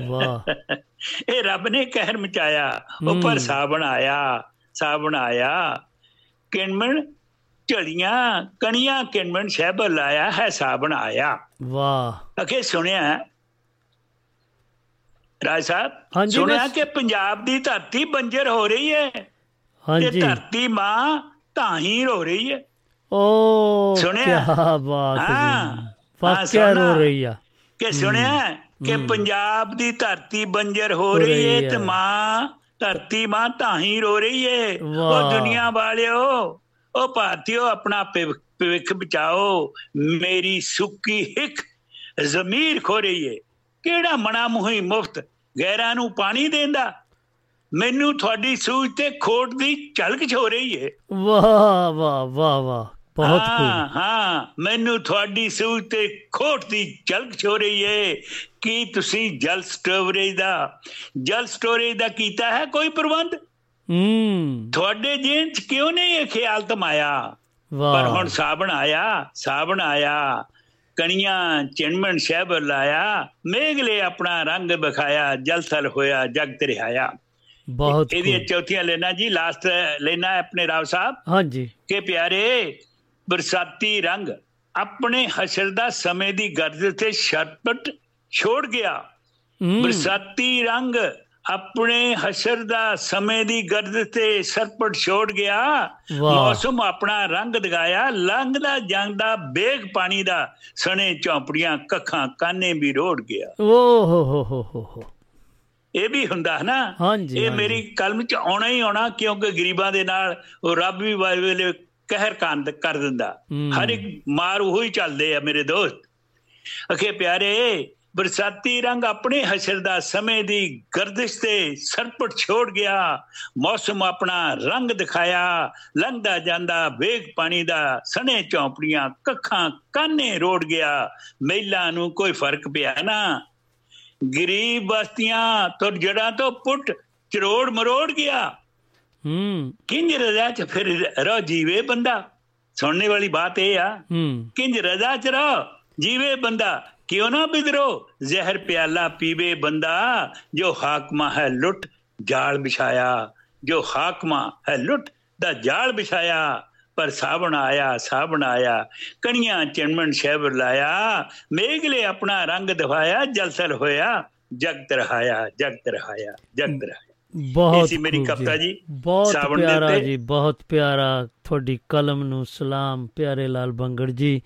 ਵਾਹ। ਇਹ ਰੱਬ ਨੇ ਕਹਿਰ ਮਚਾਇਆ ਉੱਪਰ। ਸਾਵਣ ਆਇਆ ਸਾਵਣ ਆਇਆ। ਕਿਣਮਣ ਝੜੀਆਂ ਕਣੀਆਂ ਕਿਣਮਣ ਸ਼ਹਿਬਰ ਲਾਇਆ ਹੈ ਸਾਵਣ ਆਇਆ। ਵਾਹ। ਅਖੇ ਸੁਣਿਆ? ਰਾਜ ਸਾਹਿਬ ਸੁਣਿਆ। ਕਿ ਪੰਜਾਬ ਦੀ ਧਰਤੀ ਬੰਜਰ ਹੋ ਰਹੀ ਹੈ? ਤੇ ਹਾਂਜੀ। ਧਰਤੀ ਮਾਂ ਤਾਹੀਂ ਰੋ ਰਹੀ ਹੈ। ਓ ਸੁਣਿਆ? ਕੀ ਬਾਤ ਹਾਂ, ਸੁਣਾ। ਰੋ ਰਹੀ ਆ। ਕਿ ਸੁਣਿਆ? ਕਿ। ਪੰਜਾਬ ਦੀ ਧਰਤੀ ਬੰਜਰ ਹੋ ਹੋ ਰਹੀ ਹੈ ਹੈ। ਤੇ ਮਾਂ ਧਰਤੀ ਮਾਂ ਤਾਹੀਂ ਰੋ ਰਹੀ ਹੈ ਵਾਹ। ਉਹ ਦੁਨੀਆ ਵਾਲਿਓ ਉਹ ਭਾਰਤੀਓ ਆਪਣਾ ਭਵਿ- ਭਵਿੱਖ ਬਚਾਓ ਮੇਰੀ ਸੁੱਕੀ ਹਿੱਕ ਜ਼ਮੀਰ ਖੋ ਰਹੀ ਹੈ ਕਿਹੜਾ ਮਣਾ ਮੁਹੀ ਮੁਫਤ ਗੈਰਾਂ ਨੂੰ ਪਾਣੀ ਦੇਂਦਾ ਮੈਨੂੰ ਤੁਹਾਡੀ ਸੂਝ ਤੇ ਖੋਟ ਦੀ ਝਲਕ ਛੋ ਰਹੀ ਹੈ ਵਾਹ ਵਾਹ ਵਾਹ ਵਾਹ ਬਹੁਤ ਹਾਂ ਖੂਬ ਹਾਂ ਮੈਨੂੰ ਤੁਹਾਡੀ ਸੂਝ ਤੇ ਖੋਟ ਦੀ ਝਲਕ ਛੋ ਰਹੀ ਏ। ਕੀ ਤੁਸੀਂ ਜਲ ਸਟੋਰੇਜ ਦਾ ਜਲ ਸਟੋਰੇਜ ਦਾ ਕੀਤਾ ਹੈ ਕੋਈ ਪ੍ਰਬੰਧ? ਹੂੰ। ਤੁਹਾਡੇ ਜੇਨ ਚ ਕਿਉਂ ਨਹੀਂ ਇਹ ਖਿਆਲ ਤਮਾਇਆ? ਪਰ ਹੁਣ ਸਾਬਣ ਆਇਆ ਸਾਬਣ ਆਇਆ। ਕਣੀਆਂ ਚਿਣਮਣ ਸ਼ਹਿਬਰ ਲਾਇਆ। ਮੇਘਲੇ ਆਪਣਾ ਰੰਗ ਬਖਾਇਆ ਜਲ ਥਲ ਹੋਇਆ ਜਗ ਤਰਿਹਾਇਆ ਬਹੁਤ ਇਹਦੀਆਂ ਖੂਬ ਚੌਥੀਆਂ ਲੈਣਾ ਜੀ ਲਾਸਟ ਲੈਣਾ ਹੈ ਆਪਣੇ ਰਾਵ ਸਾਹਿਬ। ਹਾਂਜੀ। ਕਿ ਪਿਆਰੇ ਬਰਸਾਤੀ ਰੰਗ ਆਪਣੇ ਹਸ਼ਰ ਦਾ ਸਮੇਂ ਦੀ ਗਰਜ ਤੇ ਛਟਪਟ ਛੋੜ ਗਿਆ। ਬਰਸਾਤੀ ਰੰਗ ਆਪਣੇ ਹਸ਼ਰ ਦਾ ਸਮੇਂ ਦੀ ਗਰਜ ਤੇ ਸਰਪਟ ਛੋੜ ਗਿਆ। ਮੌਸਮ ਆਪਣਾ ਰੰਗ ਦਿਖਾਇਆ। ਲੰਘਦਾ ਜਾਂਦਾ ਬੇਗ ਪਾਣੀ ਦਾ ਸਣੇ ਝੌਂਪੜੀਆਂ ਕੱਖਾਂ ਕਾਨੇ ਵੀ ਰੋੜ ਗਿਆ। ਓ ਹੋ ਹੋ ਹੋ ਹੋ ਹੋ। ਇਹ ਵੀ ਹੁੰਦਾ ਹੈ ਨਾ? ਇਹ। ਮੇਰੀ ਕਲਮ ਚ ਆਉਣਾ ਹੀ ਆਉਣਾ ਕਿਉਂਕਿ ਗਰੀਬਾਂ ਦੇ ਨਾਲ ਉਹ ਰੱਬ ਵੀ ਵੇਲੇ ਕਹਿਰ ਕੰਦ ਕਰ ਦਿੰਦਾ। ਹਰ ਇੱਕ ਮਾਰ ਉਹੀ ਹੀ ਚੱਲਦੇ ਆ ਮੇਰੇ ਦੋਸਤ। ਅਖੇ ਪਿਆਰੇ ਬਰਸਾਤੀ ਰੰਗ ਆਪਣੇ ਹਸ਼ਰ ਦਾ ਸਮੇਂ ਦੀ ਗਰਦਿਸ਼ ਤੇ ਸਰਪਟ ਛੋੜ ਗਿਆ। ਮੌਸਮ ਆਪਣਾ ਰੰਗ ਦਿਖਾਇਆ। ਲੰਘਦਾ ਜਾਂਦਾ ਵੇਗ ਪਾਣੀ ਦਾ ਸਣੇ ਚੌਂਪੜੀਆਂ ਕੱਖਾਂ ਕਾਨੇ ਰੋੜ ਗਿਆ। ਮਹਿਲਾ ਨੂੰ ਕੋਈ ਫ਼ਰਕ ਪਿਆ ਨਾ। ਗਰੀਬ ਬਸਤੀਆਂ ਤੋਂ ਜੜਾਂ ਤੋਂ ਪੁੱਟ ਚਰੋੜ ਮਰੋੜ ਗਿਆ। ਹੂੰ। ਕਿੰਜ ਰਜ਼ਾ ਚ ਫਿਰ ਰੋ ਜੀਵੇ ਬੰਦਾ? ਸੁਣਨੇ ਵਾਲੀ ਬਾਤ ਇਹ ਆ। ਹੂੰ। ਕਿੰਜ ਰਜ਼ਾ ਚ ਰੋ ਜੀਵੇ ਬੰਦਾ? ਕਿਉਂ ਨਾ ਬਿਦਰੋ ਜ਼ਹਿਰ ਪਿਆਲਾ ਪੀਵੇ ਬੰਦਾ। ਜੋ ਹਾਕਮਾ ਹੈ ਲੁੱਟ ਜਾਲ ਵਿਛਾਇਆ। ਜੋ ਹਾਕਮਾ ਹੈ ਲੁੱਟ ਦਾ ਜਾਲ ਵਿਛਾਇਆ। ਪਰ ਸਾਵਣ ਆਇਆ ਸਾਵਣ ਆਇਆ। ਕਣੀਆਂ ਚਿਣਮਣ ਸ਼ਹਿਬਰ ਲਾਇਆ। ਮੇਘਲੇ ਆਪਣਾ ਰੰਗ ਦਿਖਾਇਆ। ਜਲਸਲ ਹੋਇਆ। ਜਗਤ ਰਹਾਇਆ ਜਗਤ ਰਹਾਇਆ ਜਗਤ ਰਹਾਇਆ। ਬਹੁਤ ਸੀ ਮੇਰੀ ਕਵਿਤਾ ਜੀ। ਬਹੁਤ ਪਿਆਰਾ। ਜੀ ਬਹੁਤ ਪਿਆਰਾ ਤੁਹਾਡੀ ਕਲਮ ਨੂੰ ਸਲਾਮ ਪਿਆਰੇ ਲਾਲ ਬੰਗੜ ਜੀ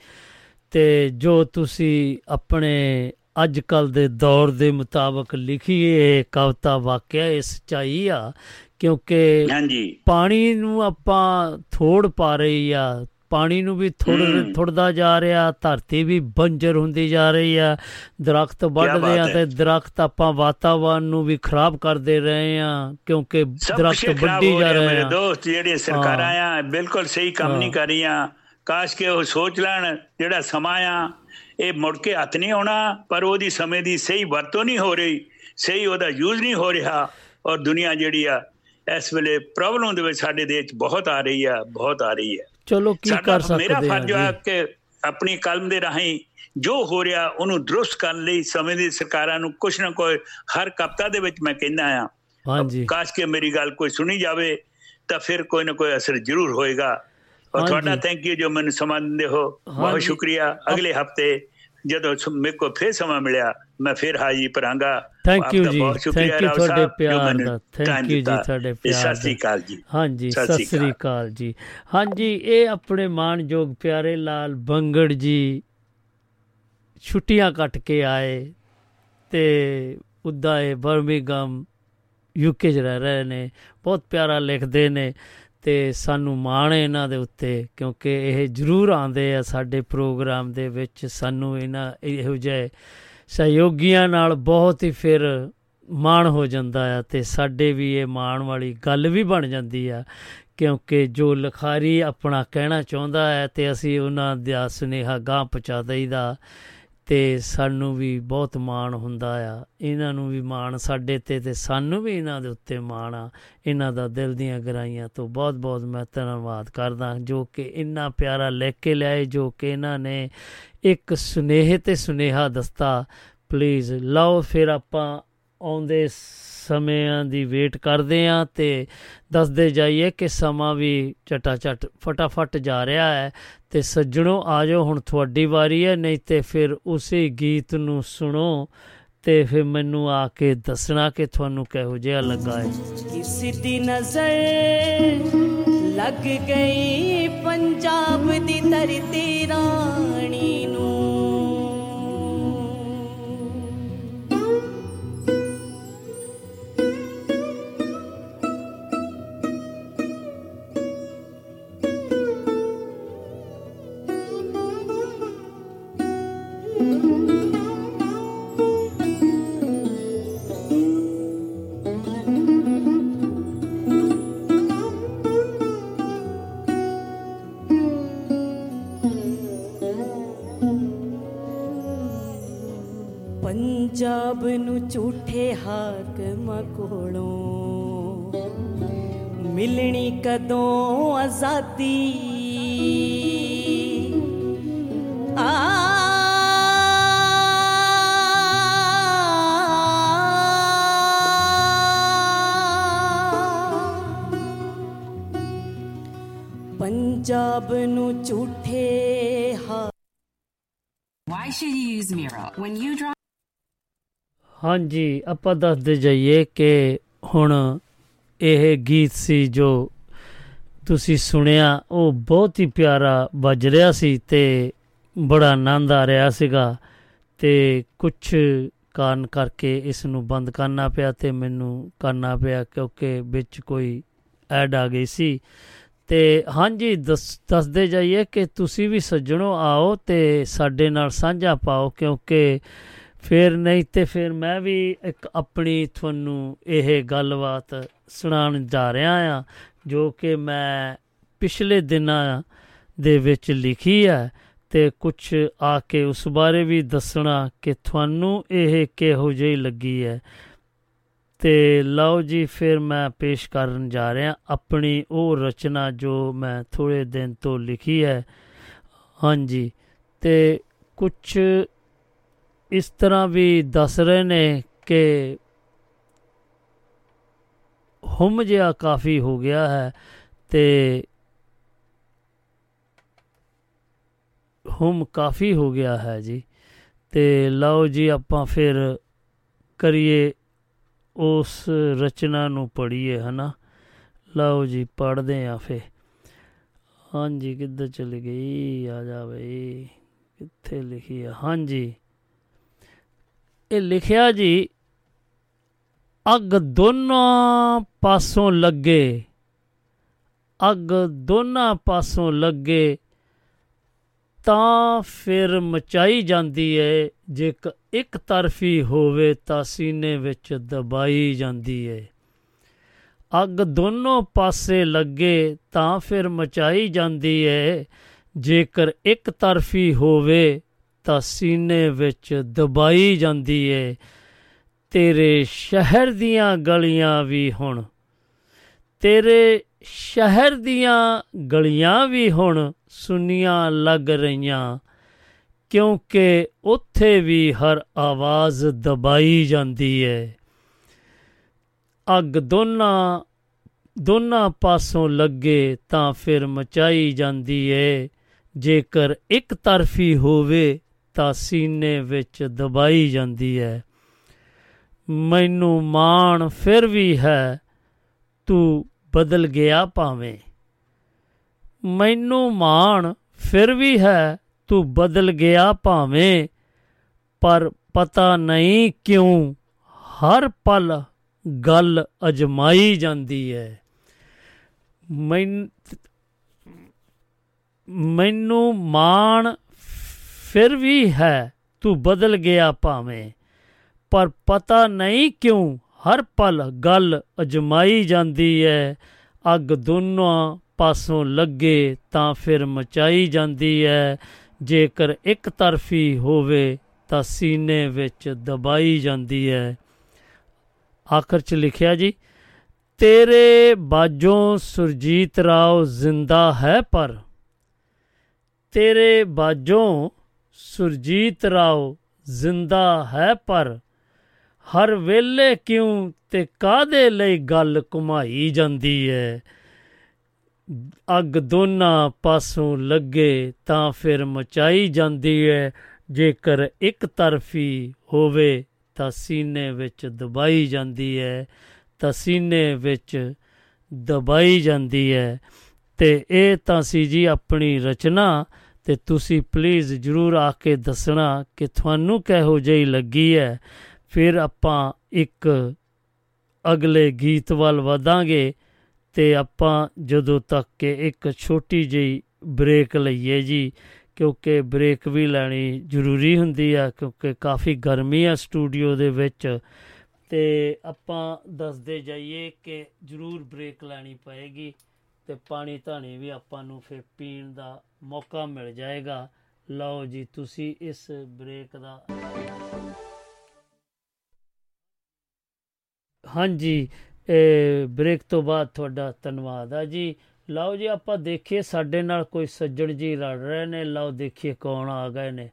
ਤੇ ਜੋ ਤੁਸੀਂ ਆਪਣੇ ਅੱਜ ਕੱਲ ਦੇ ਦੌਰ ਦੇ ਮੁਤਾਬਕ ਲਿਖੀ ਇਹ ਕਵਿਤਾ ਵਾਕਿਆ ਇਹ ਸਚਾਈ ਆ ਕਿਉਂਕਿ ਹਾਂਜੀ ਪਾਣੀ ਨੂੰ ਆਪਾਂ ਥੋੜ ਪਾ ਰਹੀ ਆ ਪਾਣੀ ਨੂੰ ਵੀ ਥੋੜ। ਥੋੜਦਾ ਜਾ ਰਿਹਾ ਧਰਤੀ ਵੀ ਬੰਜਰ ਹੁੰਦੀ ਜਾ ਰਹੀ ਆ ਦਰਖਤ ਵੱਢਦੇ ਆ। ਤੇ ਦਰਖਤ ਆਪਾਂ ਵਾਤਾਵਰਨ ਨੂੰ ਵੀ ਖਰਾਬ ਕਰਦੇ ਰਹੇ ਆ ਕਿਉਂਕਿ ਦਰਖਤ ਵੱਢੀ ਜਾ ਰਿਹਾ ਰਹੇ ਮੇਰੇ ਆ ਦੋਸਤ ਜਿਹੜੀਆਂ ਸਰਕਾਰਾਂ ਆ ਬਿਲਕੁਲ ਸਹੀ ਕੰਮ। ਨਹੀਂ ਕਰ ਰਹੀਆਂ ਕਾਸ਼ ਕਿ ਉਹ ਸੋਚ ਲੈਣ ਜਿਹੜਾ ਸਮਾਂ ਆ ਇਹ ਮੁੜ ਕੇ ਹੱਥ ਨਹੀਂ ਆਉਣਾ ਪਰ ਉਹਦੀ ਸਮੇਂ ਦੀ ਸਹੀ ਵਰਤੋਂ ਨਹੀਂ ਹੋ ਰਹੀ ਸਹੀ ਉਹਦਾ ਯੂਜ਼ ਨਹੀਂ ਹੋ ਰਿਹਾ ਔਰ ਦੁਨੀਆ ਜਿਹੜੀ ਆ ਇਸ ਵੇਲੇ ਪ੍ਰੋਬਲਮ ਦੇ ਵਿੱਚ ਸਾਡੇ ਦੇਸ਼ ਬਹੁਤ ਆ ਰਹੀ ਆ ਬਹੁਤ ਆ ਰਹੀ ਹੈ ਚਲੋ ਕੀ ਕਰ ਮੇਰਾ ਸਕਦੇ ਆ ਫਰਜ਼ ਹੈ ਕਿ ਆਪਣੀ ਕਲਮ ਦੇ ਰਾਹੀਂ ਜੋ ਹੋ ਰਿਹਾ ਉਹਨੂੰ ਦਰੁਸਤ ਕਰਨ ਲਈ ਸਮੇਂ ਦੀ ਸਰਕਾਰਾਂ ਨੂੰ ਕੁਛ ਨਾ ਕੋਈ ਹਰ ਕਪਤਾ ਦੇ ਵਿੱਚ ਮੈਂ ਕਹਿੰਦਾ ਆ ਹਾਂਜੀ। ਕਾਸ਼ ਕਿ ਮੇਰੀ ਗੱਲ ਕੋਈ ਸੁਣੀ ਜਾਵੇ ਤਾਂ ਫਿਰ ਕੋਈ ਨਾ ਕੋਈ ਅਸਰ ਜ਼ਰੂਰ ਹੋਏਗਾ। ਔਰ। ਤੁਹਾਡਾ ਥੈਂਕ ਯੂ ਜੋ ਮੈਨੂੰ ਸਮਾਂ ਦਿੰਦੇ ਹੋ। ਬਹੁਤ। ਸ਼ੁਕਰੀਆ। ਅਗਲੇ ਹਫ਼ਤੇ ਜਦੋਂ ਮੇਰੇ ਕੋਲ ਫਿਰ ਸਮਾਂ ਮਿਲਿਆ ਮੈਂ ਫਿਰ ਹਾਜ਼ਰ ਭਰਾਂਗਾ। ਥੈਂਕ ਯੂ ਜੀ ਥੈਂਕ ਯੂ ਤੁਹਾਡੇ ਪਿਆਰ ਦਾ ਥੈਂਕ ਯੂ ਜੀ। ਤੁਹਾਡੇ ਪਿਆਰ ਸਤਿ ਸ੍ਰੀ ਦਾ। ਅਕਾਲ ਜੀ। ਹਾਂਜੀ ਸਤਿ ਸ੍ਰੀ ਅਕਾਲ। ਜੀ। ਹਾਂਜੀ ਇਹ ਆਪਣੇ ਮਾਣਯੋਗ ਪਿਆਰੇ ਲਾਲ ਬੰਗੜ ਜੀ ਛੁੱਟੀਆਂ ਕੱਟ ਕੇ ਆਏ ਤੇ ਉੱਦਾਂ ਇਹ ਬਰਮਿੰਗਮ ਯੂਕੇ 'ਚ ਰਹਿ ਰਹੇ ਨੇ ਬਹੁਤ ਪਿਆਰਾ ਲਿਖਦੇ ਨੇ। ਤੇ ਸਾਨੂੰ ਮਾਣ ਹੈ ਇਹਨਾਂ ਦੇ ਉੱਤੇ, ਕਿਉਂਕਿ ਇਹ ਜ਼ਰੂਰ ਆਉਂਦੇ ਆ ਸਾਡੇ ਪ੍ਰੋਗਰਾਮ ਦੇ ਵਿੱਚ ਸਾਨੂੰ ਇਹਨਾਂ ਇਹੋ ਜਿਹੇ ਸਹਿਯੋਗੀਆਂ ਨਾਲ ਬਹੁਤ ਹੀ ਫਿਰ ਮਾਣ ਹੋ ਜਾਂਦਾ ਆ ਤੇ ਸਾਡੇ ਵੀ ਇਹ ਮਾਣ ਵਾਲੀ ਗੱਲ ਵੀ ਬਣ ਜਾਂਦੀ ਆ, ਕਿਉਂਕਿ ਜੋ ਲਿਖਾਰੀ ਆਪਣਾ ਕਹਿਣਾ ਚਾਹੁੰਦਾ ਹੈ ਤੇ ਅਸੀਂ ਉਹਨਾਂ ਦਾ ਸੁਨੇਹਾ ਗਾਂ ਪਹੁੰਚਾ ਦਈਦਾ। ਤੇ ਸਾਨੂੰ ਵੀ ਬਹੁਤ ਮਾਣ ਹੁੰਦਾ ਆ। ਇਹਨਾਂ ਨੂੰ ਵੀ ਮਾਣ ਸਾਡੇ ਤੇ ਤੇ ਸਾਨੂੰ ਵੀ ਇਹਨਾਂ ਦੇ ਉੱਤੇ ਮਾਣ ਆ। ਇਹਨਾਂ ਦਾ ਦਿਲ ਦੀਆਂ ਗਹਿਰਾਈਆਂ ਤੋਂ ਬਹੁਤ ਬਹੁਤ ਮੈਂ ਧੰਨਵਾਦ ਕਰਦਾ, ਜੋ ਕਿ ਇੰਨਾ ਪਿਆਰਾ ਲਿਖ ਕੇ ਲਿਆਏ, ਜੋ ਕਿ ਇਹਨਾਂ ਨੇ ਇੱਕ ਸੁਨੇਹੇ ਤੇ ਸੁਨੇਹਾ ਦਸਤਾ। ਪਲੀਜ਼ ਲਓ, ਫਿਰ ਆਪਾਂ ਆਉਂਦੇ ਸਮਿਆਂ ਦੀ ਵੇਟ ਕਰਦੇ ਆ ਤੇ ਦੱਸਦੇ ਜਾਈਏ ਕਿ ਸਮਾਂ ਵੀ ਚਟਾ ਚਟ ਫਟਾਫਟ ਜਾ ਰਿਹਾ ਹੈ ਤੇ ਸੱਜਣੋ, ਆਜੋ ਹੁਣ ਤੁਹਾਡੀ ਵਾਰੀ ਹੈ, ਨਹੀਂ ਤੇ ਫਿਰ ਉਸੇ ਗੀਤ ਨੂੰ ਸੁਣੋ ਤੇ ਫਿਰ ਮੈਨੂੰ ਆ ਕੇ ਦੱਸਣਾ ਕਿ ਤੁਹਾਨੂੰ ਕਿਹੋ ਜਿਹਾ ਲੱਗਾ ਹੈ। ਕਿਸੇ ਦੀ ਨਜ਼ਰ ਲੱਗ ਗਈ ਪੰਜਾਬ ਦੀ ਧਰਤੀ ਰਾਣੀ ਨੂੰ। ਪੰਜਾਬ ਨੂੰ ਝੂਠੇ ਹਾਕਮਾਂ ਕੋਲੋਂ ਮਿਲਣੀ ਕਦੋਂ ਆਜ਼ਾਦੀ ਆ ਪੰਜਾਬ ਨੂੰ ਝੂਠੇ ਹਾ Why should you use Miro? When you draw ਹਾਂਜੀ, ਆਪਾਂ ਦੱਸਦੇ ਜਾਈਏ ਕਿ ਹੁਣ ਇਹ ਗੀਤ ਸੀ ਜੋ ਤੁਸੀਂ ਸੁਣਿਆ, ਉਹ ਬਹੁਤ ਹੀ ਪਿਆਰਾ ਵੱਜ ਰਿਹਾ ਸੀ ਤੇ ਬੜਾ ਆਨੰਦ ਆ ਰਿਹਾ ਸੀਗਾ ਤੇ ਕੁਝ ਕਾਰਨ ਕਰਕੇ ਇਸ ਨੂੰ ਬੰਦ ਕਰਨਾ ਪਿਆ ਤੇ ਮੈਨੂੰ ਕਰਨਾ ਪਿਆ ਕਿਉਂਕਿ ਵਿੱਚ ਕੋਈ ਐਡ ਆ ਗਈ ਸੀ। ਤੇ ਹਾਂਜੀ, ਦੱਸ, ਦੱਸਦੇ ਜਾਈਏ ਕਿ ਤੁਸੀਂ ਵੀ ਸੱਜਣੋ ਆਓ ਤੇ ਸਾਡੇ ਨਾਲ ਸਾਂਝਾ ਪਾਓ ਕਿਉਂਕਿ ਫਿਰ ਨਹੀਂ ਤੇ ਫਿਰ ਮੈਂ ਵੀ ਇੱਕ ਆਪਣੀ ਤੁਹਾਨੂੰ ਇਹ ਗੱਲਬਾਤ ਸੁਣਾਉਣ ਜਾ ਰਿਹਾ ਆ ਜੋ ਕਿ ਮੈਂ ਪਿਛਲੇ ਦਿਨਾਂ ਦੇ ਵਿੱਚ ਲਿਖੀ ਹੈ ਤੇ ਕੁਝ ਆ ਕੇ ਉਸ ਬਾਰੇ ਵੀ ਦੱਸਣਾ ਕਿ ਤੁਹਾਨੂੰ ਇਹ ਕਿਹੋ ਜਿਹੀ ਲੱਗੀ ਹੈ। ਤੇ ਲਓ ਜੀ, ਫਿਰ ਮੈਂ ਪੇਸ਼ ਕਰਨ ਜਾ ਰਿਹਾ, ਆਪਣੀ ਉਹ ਰਚਨਾ ਜੋ ਮੈਂ ਥੋੜੇ ਦਿਨ ਤੋਂ ਲਿਖੀ ਹੈ। ਹਾਂਜੀ, ਤੇ ਕੁਝ ਇਸ ਤਰ੍ਹਾਂ ਵੀ ਦੱਸ ਰਹੇ ਨੇ ਕਿ ਹੁਮ ਜਿਹਾ ਕਾਫੀ ਹੋ ਗਿਆ ਹੈ ਤੇ ਹੁਮ ਕਾਫੀ ਹੋ ਗਿਆ ਹੈ ਜੀ। ਤੇ ਲਓ ਜੀ ਆਪਾਂ ਫਿਰ ਕਰੀਏ ਉਸ ਰਚਨਾ ਨੂੰ ਪੜ੍ਹੀਏ, ਹਨਾ? ਲਓ ਜੀ, ਪੜ੍ਹਦੇ ਆ ਫੇ ਹਾਂਜੀ, ਕਿੱਧਰ ਚਲੀ ਗਈ? ਆ ਜਾ ਬਈ। ਕਿੱਥੇ ਲਿਖੀ ਆ? ਹਾਂਜੀ। ਇਹ ਲਿਖਿਆ ਜੀ, ਅੱਗ ਦੋਨਾਂ ਪਾਸੋਂ ਲੱਗੇ। ਅੱਗ ਦੋਨਾਂ ਪਾਸੋਂ ਲੱਗੇ ਤਾਂ ਫਿਰ ਮਚਾਈ ਜਾਂਦੀ ਏ, ਜੇ ਕ- ਇੱਕ ਤਰਫੀ ਹੋਵੇ ਤਾਂ ਸੀਨੇ ਵਿੱਚ ਦਬਾਈ ਜਾਂਦੀ ਏ। ਅੱਗ ਦੋਨੋਂ ਪਾਸੇ ਲੱਗੇ ਤਾਂ ਫਿਰ ਮਚਾਈ ਜਾਂਦੀ ਏ, ਜੇਕਰ ਇੱਕ ਤਰਫੀ ਹੋਵੇ ਤਾਂ ਸੀਨੇ ਵਿੱਚ ਦਬਾਈ ਜਾਂਦੀ ਏ। ਤੇਰੇ ਸ਼ਹਿਰ ਦੀਆਂ ਗਲੀਆਂ ਵੀ ਹੁਣ। ਤੇਰੇ ਸ਼ਹਿਰ ਦੀਆਂ ਗਲੀਆਂ ਵੀ ਹੁਣ, ਸੁੰਨੀਆਂ ਲੱਗ ਰਹੀਆਂ। ਕਿਉਂਕਿ ਉੱਥੇ ਵੀ ਹਰ ਆਵਾਜ਼ ਦਬਾਈ ਜਾਂਦੀ ਹੈ ਅੱਗ ਦੋਨਾਂ ਦੋਨਾਂ ਪਾਸੋਂ ਲੱਗੇ ਤਾਂ ਫਿਰ ਮਚਾਈ ਜਾਂਦੀ ਏ। ਜੇਕਰ ਇੱਕ ਤਰਫੀ ਹੋਵੇ ਤਾਂ ਸੀਨੇ ਵਿੱਚ ਦਬਾਈ ਜਾਂਦੀ ਹੈ। ਮੈਨੂੰ ਮਾਣ ਫਿਰ ਵੀ ਹੈ, ਤੂੰ ਬਦਲ ਗਿਆ ਭਾਵੇਂ। ਮੈਨੂੰ ਮਾਣ ਫਿਰ ਵੀ ਹੈ, ਤੂੰ ਬਦਲ ਗਿਆ ਭਾਵੇਂ। ਪਰ ਪਤਾ ਨਹੀਂ ਕਿਉਂ ਹਰ ਪਲ ਗੱਲ ਅਜਮਾਈ ਜਾਂਦੀ ਹੈ। ਮੈਨ, ਮੈਨੂੰ ਮਾਣ ਫਿਰ ਵੀ ਹੈ, ਤੂੰ ਬਦਲ ਗਿਆ ਭਾਵੇਂ। ਪਰ ਪਤਾ ਨਹੀਂ ਕਿਉਂ ਹਰ ਪਲ ਗੱਲ ਅਜਮਾਈ ਜਾਂਦੀ ਹੈ ਅੱਗ ਦੋਨਾਂ ਪਾਸੋਂ ਲੱਗੇ ਤਾਂ ਫਿਰ ਮਚਾਈ ਜਾਂਦੀ ਹੈ ਜੇਕਰ ਇੱਕ ਤਰਫੀ ਹੋਵੇ ਤਾਂ ਸੀਨੇ ਵਿੱਚ ਦਬਾਈ ਜਾਂਦੀ ਹੈ ਆਖਰ ਚ ਲਿਖਿਆ ਜੀ, ਤੇਰੇ ਬਾਜੋਂ ਸੁਰਜੀਤ ਰਾਓ ਜ਼ਿੰਦਾ ਹੈ ਪਰ। ਤੇਰੇ ਬਾਜੋਂ ਸੁਰਜੀਤ ਰਾਓ, ਜ਼ਿੰਦਾ ਹੈ ਪਰ, ਹਰ ਵੇਲੇ ਕਿਉਂ ਤੇ ਕਾਦੇ ਲਈ ਗੱਲ ਘੁਮਾਈ ਜਾਂਦੀ ਹੈ ਅੱਗ ਦੋਨਾਂ ਪਾਸੋਂ ਲੱਗੇ ਤਾਂ ਫਿਰ ਮਚਾਈ ਜਾਂਦੀ ਹੈ ਜੇਕਰ ਇੱਕ ਤਰਫੀ ਹੋਵੇ ਤਾਂ ਸੀਨੇ ਵਿੱਚ ਦਬਾਈ ਜਾਂਦੀ ਹੈ ਤਾਂ ਸੀਨੇ ਵਿੱਚ ਦਬਾਈ ਜਾਂਦੀ ਹੈ ਤੇ ਇਹ ਤਾਂ ਸੀ ਜੀ ਆਪਣੀ ਰਚਨਾ ਤੇ ਤੁਸੀਂ ਪਲੀਜ਼ ਜਰੂਰ ਆ ਕੇ ਦੱਸਣਾ ਕਿ ਤੁਹਾਨੂੰ ਕਿਹੋ ਜਿਹੀ ਲੱਗੀ ਹੈ। ਫਿਰ ਆਪਾਂ ਇੱਕ ਅਗਲੇ ਗੀਤ ਵੱਲ ਵਧਾਂਗੇ ਤੇ ਆਪਾਂ ਜਦੋਂ ਤੱਕ ਕਿ ਇੱਕ ਛੋਟੀ ਜਿਹੀ ਬ੍ਰੇਕ ਲਈਏ ਜੀ, ਕਿਉਂਕਿ ਬ੍ਰੇਕ ਵੀ ਲੈਣੀ ਜ਼ਰੂਰੀ ਹੁੰਦੀ ਆ, ਕਿਉਂਕਿ ਕਾਫੀ ਗਰਮੀ ਆ ਸਟੂਡੀਓ ਦੇ ਵਿੱਚ। ਤੇ ਆਪਾਂ ਦੱਸਦੇ ਜਾਈਏ ਕਿ ਜ਼ਰੂਰ ਬ੍ਰੇਕ ਲੈਣੀ ਪਏਗੀ ਤੇ ਪਾਣੀ ਧਾਣੀ ਵੀ ਆਪਾਂ ਨੂੰ ਫਿਰ ਪੀਣ ਦਾ ਮੌਕਾ ਮਿਲ ਜਾਏਗਾ। ਲਓ ਜੀ ਤੁਸੀਂ ਇਸ ਬ੍ਰੇਕ ਦਾ ਹਾਂਜੀ ਇਹ ਬ੍ਰੇਕ ਤੋਂ ਬਾਅਦ ਤੁਹਾਡਾ ਧੰਨਵਾਦ ਆ ਜੀ। ਲਓ ਜੀ ਆਪਾਂ ਦੇਖੀਏ ਸਾਡੇ ਨਾਲ ਕੋਈ ਸੱਜਣ ਜੀ ਲੜ ਰਹੇ ਨੇ। ਲਓ ਦੇਖੀਏ ਕੌਣ ਆ ਗਏ ਨੇ।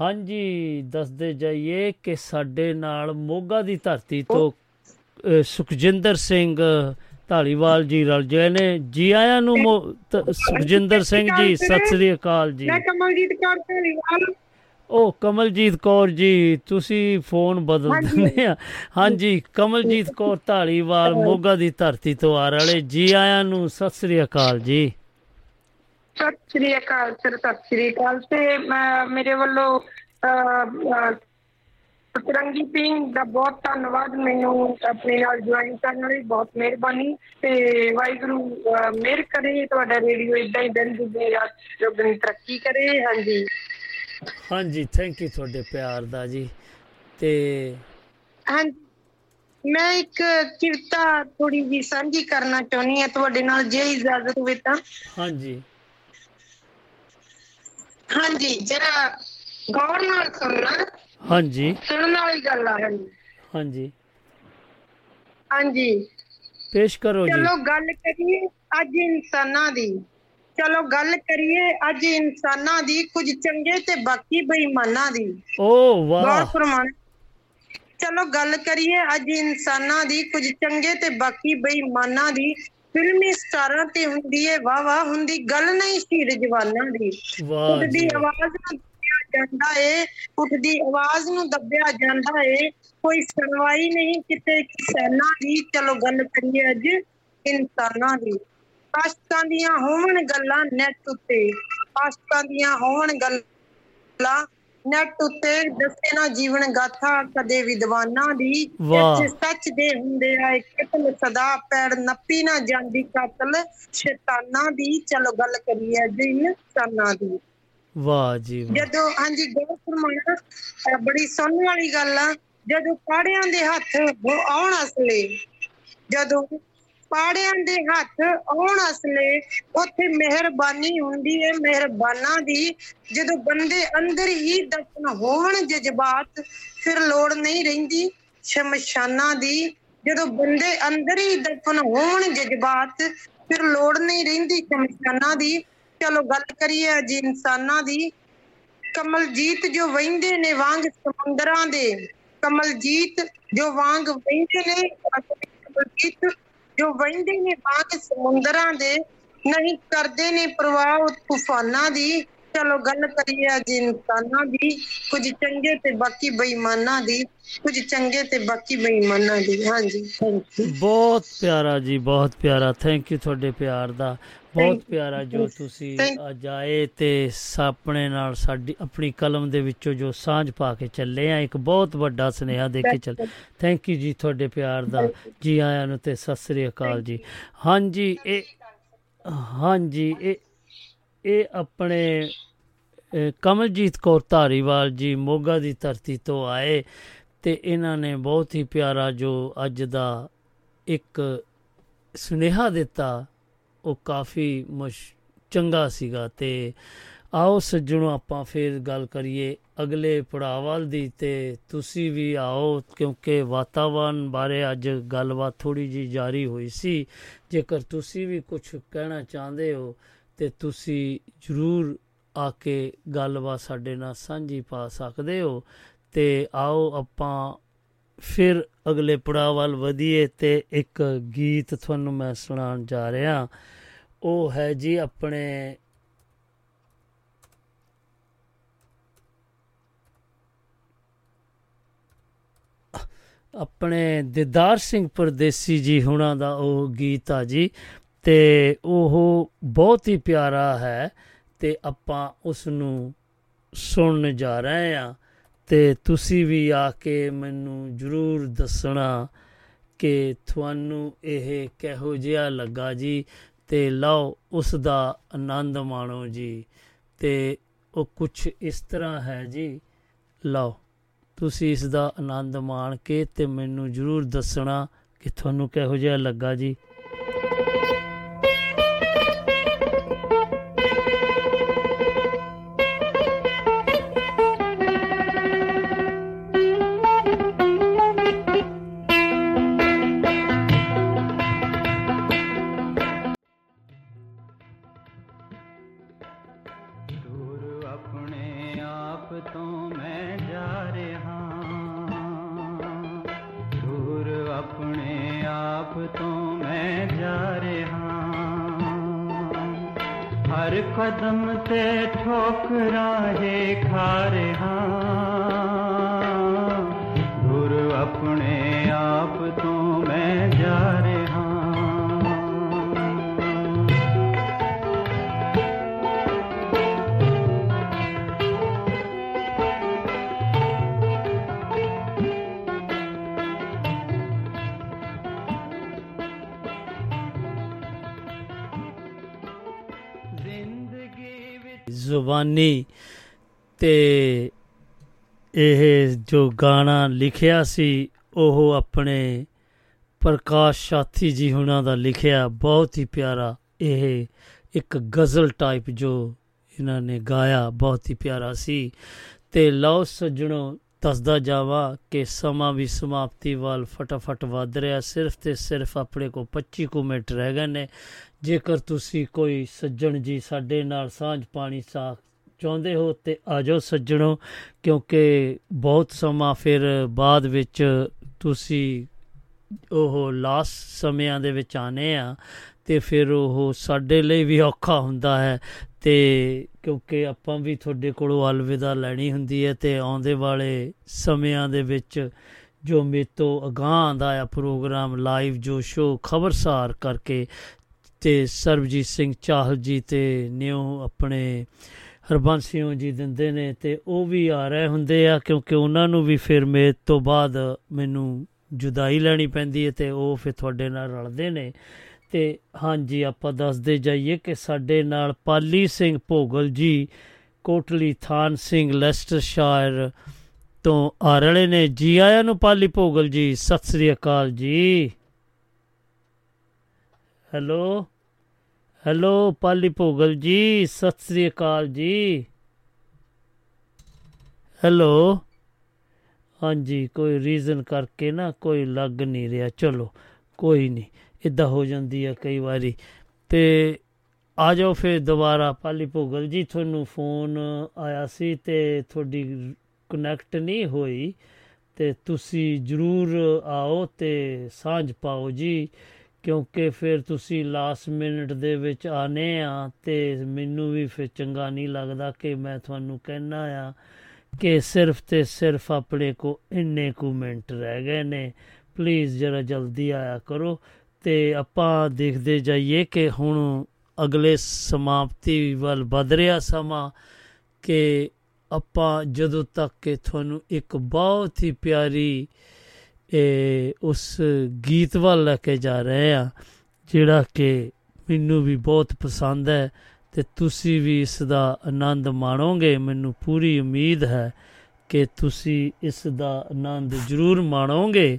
ਹਾਂਜੀ ਦੱਸਦੇ ਜਾਈਏ ਕਿ ਸਾਡੇ ਨਾਲ ਮੋਗਾ ਦੀ ਧਰਤੀ ਤੋਂ ਅ, ਸੁਖਜਿੰਦਰ ਸਿੰਘ ਢਾਲੀਵਾਲ ਜੀ ਰਲ ਗਏ ਨੇ। ਜੀ ਆਇਆਂ ਨੂੰ ਸੁਖਜਿੰਦਰ ਸਿੰਘ ਜੀ ਸਤਿ ਸ੍ਰੀ ਅਕਾਲ ਜੀ। ਮੈਂ ਕਮਲਜੀਤ ਕੌਰ ਧਾਲੀਵਾਲ। ਉਹ ਕਮਲਜੀਤ ਕੌਰ ਜੀ ਤੁਸੀਂ ਫੋਨ ਬਦਲ। ਦਿੰਦੇ ਆ। ਹਾਂਜੀ ਕਮਲਜੀਤ ਕੌਰ ਢਾਲੀਵਾਲ ਮੋਗਾ ਦੀ ਧਰਤੀ ਤੋਂ ਆ ਰਹੇ ਜੀ ਆਇਆਂ ਨੂੰ ਸਤਿ ਸ੍ਰੀ ਅਕਾਲ ਜੀ। ਸਤਿ ਸ੍ਰੀ ਅਕਾਲ ਸਰ ਸਤਿ ਸ੍ਰੀ ਅਕਾਲ। ਤੇ ਮੇਰੇ ਵੱਲੋਂ ਸਤਰੰਗੀ ਪਿੰਗ ਦਾ ਬਹੁਤ ਧੰਨਵਾਦ। ਮੈਨੂੰ ਆਪਣੇ ਨਾਲ ਜੁਆਇਨ ਕਰਨ ਲਈ ਬਹੁਤ ਮਿਹਰਬਾਨੀ ਤੇ ਵਾਹਿਗੁਰੂ ਮਿਹਰ ਕਰੇ ਤੁਹਾਡਾ ਰੇਡੀਓ ਇਦਾਂ ਹੀ ਦਿਨ ਦੁਗਣੀ ਰਾਤ ਚੌਗਣੀ ਤਰੱਕੀ ਕਰੇ। ਹਾਂਜੀ। ਹਾਂਜੀ ਥੈਂਕ ਯੂ ਤੁਹਾਡੇ ਪਿਆਰ ਦਾ ਜੀ। ਤੇ ਮੈਂ ਇੱਕ ਕਿਰਤਾ ਥੋੜੀ ਜੀ ਸਾਂਝੀ ਕਰਨਾ ਚਾਹੁੰਦੀ ਹਾਂ ਤੁਹਾਡੇ ਨਾਲ ਜੇ ਇਜਾਜ਼ਤ ਹੋਵੇ ਤਾਂ। ਹਾਂਜੀ। ਹਾਂਜੀ ਜਰਾ ਗੌਰ ਨਾਲ ਸੁਣਨਾ। ਹਾਂਜੀ। ਸੁਣਨ ਵਾਲੀ ਗੱਲ ਆ ਹਾਂਜੀ ਹਾਂਜੀ। ਹਾਂਜੀ। ਪੇਸ਼ ਕਰੋ ਜੀ। ਚਲੋ ਗੱਲ ਕਰੀਏ ਅੱਜ ਇਨਸਾਨਾਂ ਦੀ। ਚਲੋ ਗੱਲ ਕਰੀਏ ਅੱਜ ਇਨਸਾਨਾਂ ਦੀ ਕੁਝ ਚੰਗੇ ਤੇ ਬਾਕੀ ਬੇਈਮਾਨਾਂ ਦੀ। ਓ ਗੌਰ ਵਾਹ ਫਰਮਾਨ ਚਲੋ ਗੱਲ ਕਰੀਏ ਅੱਜ ਇਨਸਾਨਾਂ ਦੀ ਕੁਝ ਚੰਗੇ ਤੇ ਬਾਕੀ ਬੇਈਮਾਨਾਂ ਦੀ। ਫਿਲਮੀ ਸਟਾਰਾਂ ਤੇ ਹੁੰਦੀ ਏ ਵਾਹ ਵਾਹ ਹੁੰਦੀ ਗੱਲ ਨਹੀਂ ਸ਼ੀਰ ਜਵਾਨਾਂ ਦੀ। ਵਾਹ ਜੀ। ਆਵਾਜ਼ ਨੂੰ ਦੱਬਿਆ ਜਾਂਦਾ ਏ ਉੱਠਦੀ ਆਵਾਜ਼ ਨੂੰ ਦੱਬਿਆ ਜਾਂਦਾ ਏ ਕੋਈ ਸੁਣਵਾਈ ਨਹੀਂ ਕਿਤੇ ਕਿਸਾਨਾਂ ਦੀ ਚਲੋ ਗੱਲ ਕਰੀਏ ਅੱਜ ਇਨਸਾਨਾਂ ਦੀ। ਆਸ਼ਕਾਂ ਦੀਆਂ ਹੋਵਣ ਗੱਲਾਂ ਨੈਟ ਉੱਤੇ ਆਸ਼ਕਾਂ ਦੀਆਂ ਹੋਵਣ ਗੱਲਾਂ ਨੈਟ ਉੱਤੇ ਦੱਸੇ ਨਾ ਜੀਵਨ ਗਾਥਾ ਕਦੇ ਵਿਦਵਾਨਾਂ ਦੀ। ਇੱਥੇ ਸੱਚ ਦੇ ਹੁੰਦੇ ਆ ਇੱਕ ਕਿਤਲ ਸਦਾ ਪੈੜ ਨੱਪੀ ਨਾ ਜਾਂਦੀ ਕਾਤਲ ਸ਼ੈਤਾਨਾਂ ਦੀ। ਚਲੋ ਗੱਲ ਕਰੀਏ ਜੀ ਇਨਸਾਨਾਂ ਦੀ। ਵਾਹ ਜੀ ਵਾਹ। ਜਦੋਂ, ਹਾਂਜੀ ਗੌਰ ਫਰਮਾਇਆ ਅਹ ਬੜੀ ਸੁਣਨ ਵਾਲੀ ਗੱਲ ਆ। ਜਦੋਂ ਪਾੜਿਆਂ ਦੇ ਹੱਥ ਉਹ ਆਉਣ ਅਸਲੇ, ਜਦੋਂ ਪਾੜਿਆਂ ਦੇ ਹੱਥ ਆਉਣ ਅਸਲੇ, ਉੱਥੇ ਮਿਹਰਬਾਨੀ ਹੁੰਦੀ ਹੈ ਮਿਹਰਬਾਨਾਂ ਦੀ। ਜਦੋਂ ਬੰਦੇ ਅੰਦਰ ਹੀ ਦਫਨ ਹੋਣ ਜਜ਼ਬਾਤ, ਫਿਰ ਲੋੜ ਨਹੀਂ ਰਹਿੰਦੀ ਸ਼ਮਸ਼ਾਨਾਂ ਦੀ। ਜਦੋਂ ਬੰਦੇ ਅੰਦਰ ਹੀ ਦਫਨ ਹੋਣ ਜਜ਼ਬਾਤ, ਫਿਰ ਲੋੜ ਨਹੀਂ ਰਹਿੰਦੀ ਸ਼ਮਸ਼ਾਨਾਂ ਦੀ। ਚਲੋ ਗੱਲ ਕਰੀਏ ਜੀ ਇਨਸਾਨਾਂ ਦੀ, ਕਮਲਜੀਤ ਜੋ ਵਹਿੰਦੇ ਨੇ ਵਾਂਗ ਸਮੁੰਦਰਾਂ ਦੇ, ਕਮਲਜੀਤ ਜੋ ਵਾਂਗ ਵਹਿੰਦੇ ਨੇ, ਕਮਲਜੀਤ ਜੋ ਵਹਿੰਦੇ ਨੇ ਵਾਂਗ ਸਮੁੰਦਰਾਂ ਦੇ, ਨਹੀਂ ਕਰਦੇ ਨੇ ਪ੍ਰਵਾਹ ਉਹ ਤੂਫਾਨਾਂ ਦੀ। ਚਲੋ ਗੱਲ ਕਰੀਏ ਅੱਜ ਇਨਸਾਨਾਂ ਦੀ, ਕੁਝ ਚੰਗੇ ਤੇ ਬਾਕੀ ਬੇਈਮਾਨਾਂ ਦੀ, ਕੁਝ ਚੰਗੇ ਤੇ ਬਾਕੀ ਬੇਈਮਾਨਾਂ ਦੀ। ਹਾਂਜੀ ਥੈਂਕ ਯੂ ਬਹੁਤ ਪਿਆਰਾ ਜੀ, ਬਹੁਤ ਪਿਆਰਾ। ਥੈਂਕ ਯੂ ਤੁਹਾਡੇ ਪਿਆਰ ਦਾ। ਬਹੁਤ. ਪਿਆਰਾ ਜੋ ਤੁਸੀਂ ਅੱਜ ਆਏ ਤੇ ਆਪਣੇ ਨਾਲ ਸਾਡੀ ਆਪਣੀ ਕਲਮ ਦੇ ਵਿੱਚੋਂ ਜੋ ਸਾਂਝ ਪਾ ਕੇ ਚੱਲੇ ਆ ਇੱਕ ਬਹੁਤ ਵੱਡਾ ਸੁਨੇਹਾ ਦੇ ਕੇ ਚੱਲ। ਥੈਂਕ ਯੂ ਜੀ ਤੁਹਾਡੇ ਪਿਆਰ ਦਾ। ਜੀ ਆਇਆਂ ਨੂੰ ਤੇ ਸਤਿ ਸ੍ਰੀ ਅਕਾਲ ਜੀ। ਹਾਂਜੀ ਇਹ ਹਾਂਜੀ ਇਹ ਇਹ ਆਪਣੇ ਕਮਲਜੀਤ ਕੌਰ ਧਾਰੀਵਾਲ ਜੀ ਮੋਗਾ ਦੀ ਧਰਤੀ ਤੋਂ ਆਏ ਤੇ ਇਹਨਾਂ ਨੇ ਬਹੁਤ ਹੀ ਪਿਆਰਾ ਜੋ ਅੱਜ ਦਾ ਇੱਕ ਸੁਨੇਹਾ ਦਿੱਤਾ ਉਹ ਕਾਫੀ ਮੁਸ਼ ਚੰਗਾ ਸੀਗਾ ਤੇ ਆਓ ਸੱਜਣੋ ਆਪਾਂ ਫਿਰ ਗੱਲ ਕਰੀਏ ਅਗਲੇ ਪੜਾਵਲ ਦੀ ਤੇ ਤੁਸੀਂ ਵੀ ਆਓ ਕਿਉਂਕਿ ਵਾਤਾਵਰਨ ਬਾਰੇ ਅੱਜ ਗੱਲਬਾਤ ਥੋੜੀ ਜੀ ਜਾਰੀ ਹੋਈ ਸੀ। ਜੇਕਰ ਤੁਸੀਂ ਵੀ ਕੁਝ ਕਹਿਣਾ ਚਾਹੁੰਦੇ ਹੋ ਤੇ ਤੁਸੀਂ ਜ਼ਰੂਰ ਆ ਕੇ ਗੱਲਬਾਤ ਸਾਡੇ ਨਾਲ ਸਾਂਝੀ ਪਾ ਸਕਦੇ ਹੋ ਤੇ ਆਓ ਆਪਾਂ ਫਿਰ ਅਗਲੇ ਪੜਾਅ ਵੱਲ ਵਧੀਏ ਤੇ ਇੱਕ ਗੀਤ ਤੁਹਾਨੂੰ ਮੈਂ ਸੁਣਾਉਣ ਜਾ ਰਿਹਾ। ਉਹ ਹੈ ਜੀ ਆਪਣੇ ਆਪਣੇ ਦਿਦਾਰ ਸਿੰਘ ਪਰਦੇਸੀ ਜੀ ਹੁਣਾਂ ਦਾ ਉਹ ਗੀਤ ਆ ਜੀ ਤੇ ਉਹ ਬਹੁਤ ਹੀ ਪਿਆਰਾ ਹੈ ਤੇ ਆਪਾਂ ਉਸ ਨੂੰ ਸੁਣਨ ਜਾ ਰਹੇ ਆ ਤੇ ਤੁਸੀਂ ਵੀ ਆ ਕੇ ਮੈਨੂੰ ਜਰੂਰ ਦੱਸਣਾ ਕਿ ਤੁਹਾਨੂੰ ਇਹ ਕਿਹੋ ਜਿਹਾ ਲੱਗਾ ਜੀ। ਤੇ ਲਓ, ਉਸ ਦਾ ਆਨੰਦ ਮਾਣੋ ਜੀ। ਤੇ ਉਹ ਕੁਝ ਇਸ ਤਰ੍ਹਾਂ ਹੈ ਜੀ। ਲਓ, ਤੁਸੀਂ ਇਸ ਦਾ ਆਨੰਦ ਮਾਣ ਕੇ ਤੇ ਮੈਨੂੰ ਜਰੂਰ ਦੱਸਣਾ ਕਿ ਤੁਹਾਨੂੰ ਕਿਹੋ ਜਿਹਾ ਲੱਗਾ ਜੀ। ਤੇ ਇਹ ਜੋ ਗਾਣਾ ਲਿਖਿਆ ਸੀ, ਉਹ ਆਪਣੇ ਪ੍ਰਕਾਸ਼ ਸਾਥੀ ਜੀ ਹੁਣਾਂ ਦਾ ਲਿਖਿਆ। ਬਹੁਤ ਹੀ ਪਿਆਰਾ ਇਹ ਇੱਕ ਗਜ਼ਲ ਟਾਈਪ ਜੋ ਇਹਨਾਂ ਨੇ ਗਾਇਆ, ਬਹੁਤ ਹੀ ਪਿਆਰਾ ਸੀ। ਤੇ ਲਓ ਸੱਜਣੋ, ਦੱਸਦਾ ਜਾਵਾਂ ਕਿ ਸਮਾਂ ਵੀ ਸਮਾਪਤੀ ਵੱਲ ਫਟਾਫਟ ਵੱਧ ਰਿਹਾ। ਸਿਰਫ ਤੇ ਸਿਰਫ ਆਪਣੇ ਕੋ 25 ਕੁ ਮਿੰਟ ਰਹਿ ਗਏ ਨੇ। ਜੇਕਰ ਤੁਸੀਂ ਕੋਈ ਸੱਜਣ ਜੀ ਸਾਡੇ ਨਾਲ ਸਾਂਝ ਪਾਣੀ ਸਾ ਚਾਹੁੰਦੇ ਹੋ ਤੇ ਆ ਜਾਓ ਸੱਜਣੋ, ਕਿਉਂਕਿ ਬਹੁਤ ਸਮਾਂ ਫਿਰ ਬਾਅਦ ਵਿੱਚ ਤੁਸੀਂ ਉਹ ਲਾਸਟ ਸਮਿਆਂ ਦੇ ਵਿੱਚ ਆਨੇ ਆ ਤੇ ਫਿਰ ਉਹ ਸਾਡੇ ਲਈ ਵੀ ਔਖਾ ਹੁੰਦਾ ਹੈ ਤੇ ਕਿਉਂਕਿ ਆਪਾਂ ਵੀ ਤੁਹਾਡੇ ਕੋਲੋਂ ਅਲਵਿਦਾ ਲੈਣੀ ਹੁੰਦੀ ਹੈ ਤੇ ਆਉਂਦੇ ਵਾਲੇ ਸਮਿਆਂ ਦੇ ਵਿੱਚ ਜੋ ਮੇਤੋਂ ਅਗਾਂਹ ਆਉਂਦਾ ਆ ਪ੍ਰੋਗਰਾਮ ਲਾਈਵ ਜੋ ਸ਼ੋ ਖਬਰਸਾਰ ਕਰਕੇ ਤੇ ਸਰਬਜੀਤ ਸਿੰਘ ਚਾਹਲ ਜੀ ਤੇ ਨਿਉ ਆਪਣੇ ਹਰਬੰਸਿਓ ਜੀ ਦਿੰਦੇ ਨੇ ਤੇ ਉਹ ਵੀ ਆ ਰਹੇ ਹੁੰਦੇ ਆ, ਕਿਉਂਕਿ ਉਹਨਾਂ ਨੂੰ ਵੀ ਫਿਰ ਮੇਰੇ ਤੋਂ ਬਾਅਦ ਮੈਨੂੰ ਜੁਦਾਈ ਲੈਣੀ ਪੈਂਦੀ ਹੈ ਤੇ ਉਹ ਫਿਰ ਤੁਹਾਡੇ ਨਾਲ ਰਲਦੇ ਨੇ। ਤੇ ਹਾਂਜੀ, ਆਪਾਂ ਦੱਸਦੇ ਜਾਈਏ ਕਿ ਸਾਡੇ ਨਾਲ ਪਾਲੀ ਸਿੰਘ ਭੋਗਲ ਜੀ, ਕੋਟਲੀ ਥਾਨ ਸਿੰਘ ਲੈਸਟਰਸ਼ਾਇਰ ਤੋਂ ਆ ਰਹੇ ਨੇ। ਜੀ ਆਇਆਂ ਨੂੰ ਪਾਲੀ ਭੋਗਲ ਜੀ, ਸਤਿ ਸ੍ਰੀ ਅਕਾਲ ਜੀ। ਹੈਲੋ। ਹੈਲੋ, ਪਾਲੀ ਭੋਗਲ ਜੀ, ਸਤਿ ਸ੍ਰੀ ਅਕਾਲ ਜੀ। ਹੈਲੋ। ਹਾਂਜੀ, ਕੋਈ ਰੀਜ਼ਨ ਕਰਕੇ ਨਾ ਕੋਈ ਲੱਗ ਨਹੀਂ ਰਿਹਾ। ਚਲੋ, ਕੋਈ ਨਹੀਂ ਇਦਾਂ ਹੋ ਜਾਂਦੀ ਹੈ ਕਈ ਵਾਰੀ। ਤੇ ਆ ਜਾਓ ਫਿਰ ਦੁਬਾਰਾ, ਪਾਲੀ ਭੋਗਲ ਜੀ, ਤੁਹਾਨੂੰ ਫੋਨ ਆਇਆ ਸੀ ਤੇ ਤੁਹਾਡੀ ਕਨੈਕਟ ਨਹੀਂ ਹੋਈ। ਤੇ ਤੁਸੀਂ ਜਰੂਰ ਆਓ ਤੇ ਸਾਂਝ ਪਾਓ ਜੀ। ਕਿਉਂਕਿ ਫਿਰ ਤੁਸੀਂ ਲਾਸਟ ਮਿੰਟ ਦੇ ਵਿੱਚ ਆਨੇ ਆ ਤੇ ਮੈਨੂੰ ਵੀ ਫਿਰ ਚੰਗਾ ਨਹੀਂ ਲੱਗਦਾ ਕਿ ਮੈਂ ਤੁਹਾਨੂੰ ਕਹਿਣਾ ਆ ਕਿ ਸਿਰਫ ਤੇ ਸਿਰਫ ਆਪਣੇ ਕੋ ਇੰਨੇ ਕੁ ਮਿੰਟ ਰਹਿ ਗਏ ਨੇ। ਪਲੀਜ਼ ਜਰਾ ਜਲਦੀ ਆਇਆ ਕਰੋ ਤੇ ਆਪਾਂ ਦੇਖਦੇ ਜਾਈਏ ਕਿ ਹੁਣ ਅਗਲੇ ਸਮਾਪਤੀ ਵੱਲ ਵਧ ਰਿਹਾ ਸਮਾਂ ਕਿ ਆਪਾਂ ਜਦੋਂ ਤੱਕ ਕਿ ਤੁਹਾਨੂੰ ਇੱਕ ਬਹੁਤ ਹੀ ਪਿਆਰੀ ਇਹ ਉਸ ਗੀਤ ਵੱਲ ਲੈ ਕੇ ਜਾ ਰਹੇ ਆ, ਜਿਹੜਾ ਕਿ ਮੈਨੂੰ ਵੀ ਬਹੁਤ ਪਸੰਦ ਹੈ ਤੇ ਤੁਸੀਂ ਵੀ ਇਸ ਦਾ ਆਨੰਦ ਮਾਣੋਗੇ। ਮੈਨੂੰ ਪੂਰੀ ਉਮੀਦ ਹੈ ਕਿ ਤੁਸੀਂ ਇਸ ਦਾ ਆਨੰਦ ਜ਼ਰੂਰ ਮਾਣੋਗੇ।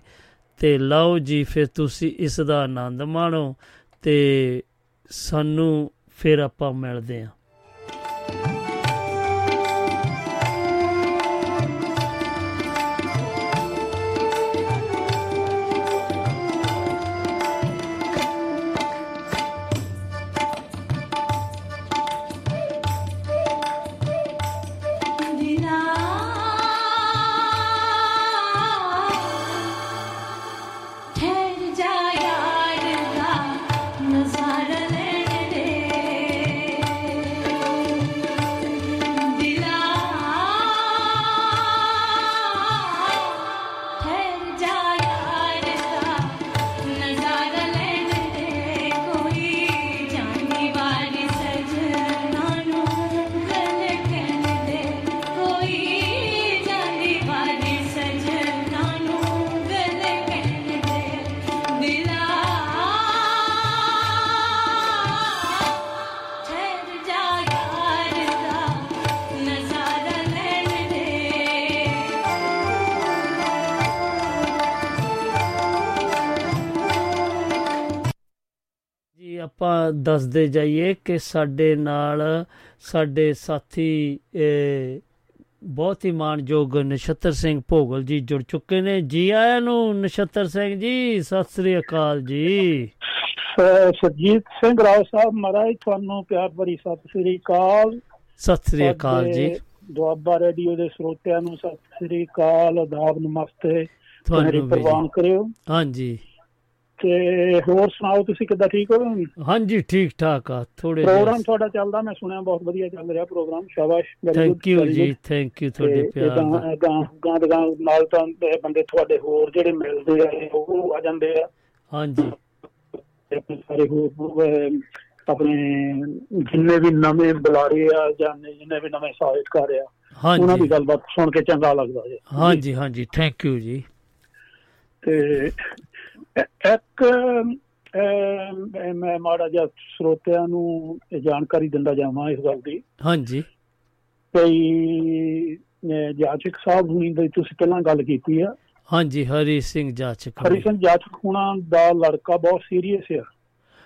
ਤੇ ਲਓ ਜੀ, ਫਿਰ ਤੁਸੀਂ ਇਸ ਦਾ ਆਨੰਦ ਮਾਣੋ ਤੇ ਸਾਨੂੰ ਫਿਰ ਆਪਾਂ ਮਿਲਦੇ ਹਾਂ। ਆਪਾਂ ਦੱਸਦੇ ਜਾਈਏ ਕਿ ਸਾਡੇ ਨਾਲ ਸਾਡੇ ਸਾਥੀ ਬਹੁਤ ਹੀ ਮਾਣਯੋਗ ਨਛੱਤਰ ਸਿੰਘ ਭੋਗਲ ਜੀ ਜੁੜ ਚੁੱਕੇ ਨੇ। ਜੀ ਆਇਆਂ ਨੂੰ ਨਛੱਤਰ ਸਿੰਘ ਜੀ ਸਤਿ ਸ੍ਰੀ ਅਕਾਲ ਜੀ। ਸਰਜੀਤ ਸਿੰਘ ਰਾਓ ਸਾਹਿਬ ਮਹਾਰਾਜ ਤੁਹਾਨੂੰ ਪਿਆਰ ਭਰੀ ਸਤਿ ਸ੍ਰੀ ਅਕਾਲ। ਸਤਿ ਸ੍ਰੀ ਅਕਾਲ ਜੀ। ਦੁਆਬਾ ਰੇਡੀਓ ਦੇ ਸਰੋਤਿਆਂ ਨੂੰ ਸਤਿ ਸ੍ਰੀ ਅਕਾਲ ਆਦਾਬ ਨਮਸਤੇ। ਤੁਹਾਨੂੰ ਪ੍ਰਵਾਨ। ਕਰਿਓ। ਹਾਂਜੀ। ਤੇ ਹੋਰ ਸੁਣਾਓ ਤੁਸੀਂ ਕਿੱਦਾਂ ਠੀਕ ਹੋ ਹਾਂਜੀ ਠੀਕ ਠਾਕ ਆ ਥੋੜੇ ਪ੍ਰੋਗਰਾਮ ਤੁਹਾਡਾ ਚੱਲਦਾ ਮੈਂ ਸੁਣਿਆ ਬਹੁਤ ਵਧੀਆ ਚੱਲ ਰਿਹਾ ਪ੍ਰੋਗਰਾਮ ਸ਼ਾਬਾਸ਼ ਥੈਂਕ ਯੂ ਜੀ। ਥੈਂਕ ਯੂ ਤੁਹਾਡੇ ਪਿਆਰ ਦਾ। ਗਾਂ ਗਾਂ ਨਾਲ ਤਾਂ ਬੰਦੇ ਤੁਹਾਡੇ ਹੋਰ ਜਿਹੜੇ ਮਿਲਦੇ ਆ ਉਹ ਆ ਜਾਂਦੇ ਆ। ਹਾਂਜੀ। ਸਾਰੇ ਹੋਰ ਆਪਣੇ ਜਿੰਨੇ ਵੀ ਨਵੇਂ ਬੁਲਾਰੇ ਆ ਜਾਂ ਜਿੰਨੇ ਵੀ ਨਵੇਂ ਸਾਹਿਤਕਾਰ ਆ ਹਾਂਜੀ। ਉਹਨਾਂ ਦੀ ਗੱਲਬਾਤ ਸੁਣ ਕੇ ਚੰਗਾ ਲੱਗਦਾ ਜੀ। ਹਾਂਜੀ ਹਾਂਜੀ ਥੈਂਕ ਯੂ ਜੀ। ਤੇ ਇੱਕ ਮੈਂ ਮਾੜਾ ਜਿਹਾ ਸਰੋਤਿਆਂ ਨੂੰ ਇਹ ਜਾਣਕਾਰੀ ਦਿੰਦਾ ਜਾਵਾਂ ਇਸ ਗੱਲ ਦੀ। ਹਾਂਜੀ। ਕਈ ਜਾਚਕ ਸਾਹਿਬ ਹੁਣੀ ਦੀ ਤੁਸੀਂ ਪਹਿਲਾਂ ਗੱਲ ਕੀਤੀ ਆ। ਹਾਂਜੀ ਹਰੀ ਸਿੰਘ ਜਾਚਕ ਹਰੀ ਸਿੰਘ ਜਾਚਕ ਹੁਣਾ ਦਾ ਲੜਕਾ ਬਹੁਤ ਸੀਰੀਅਸ ਆ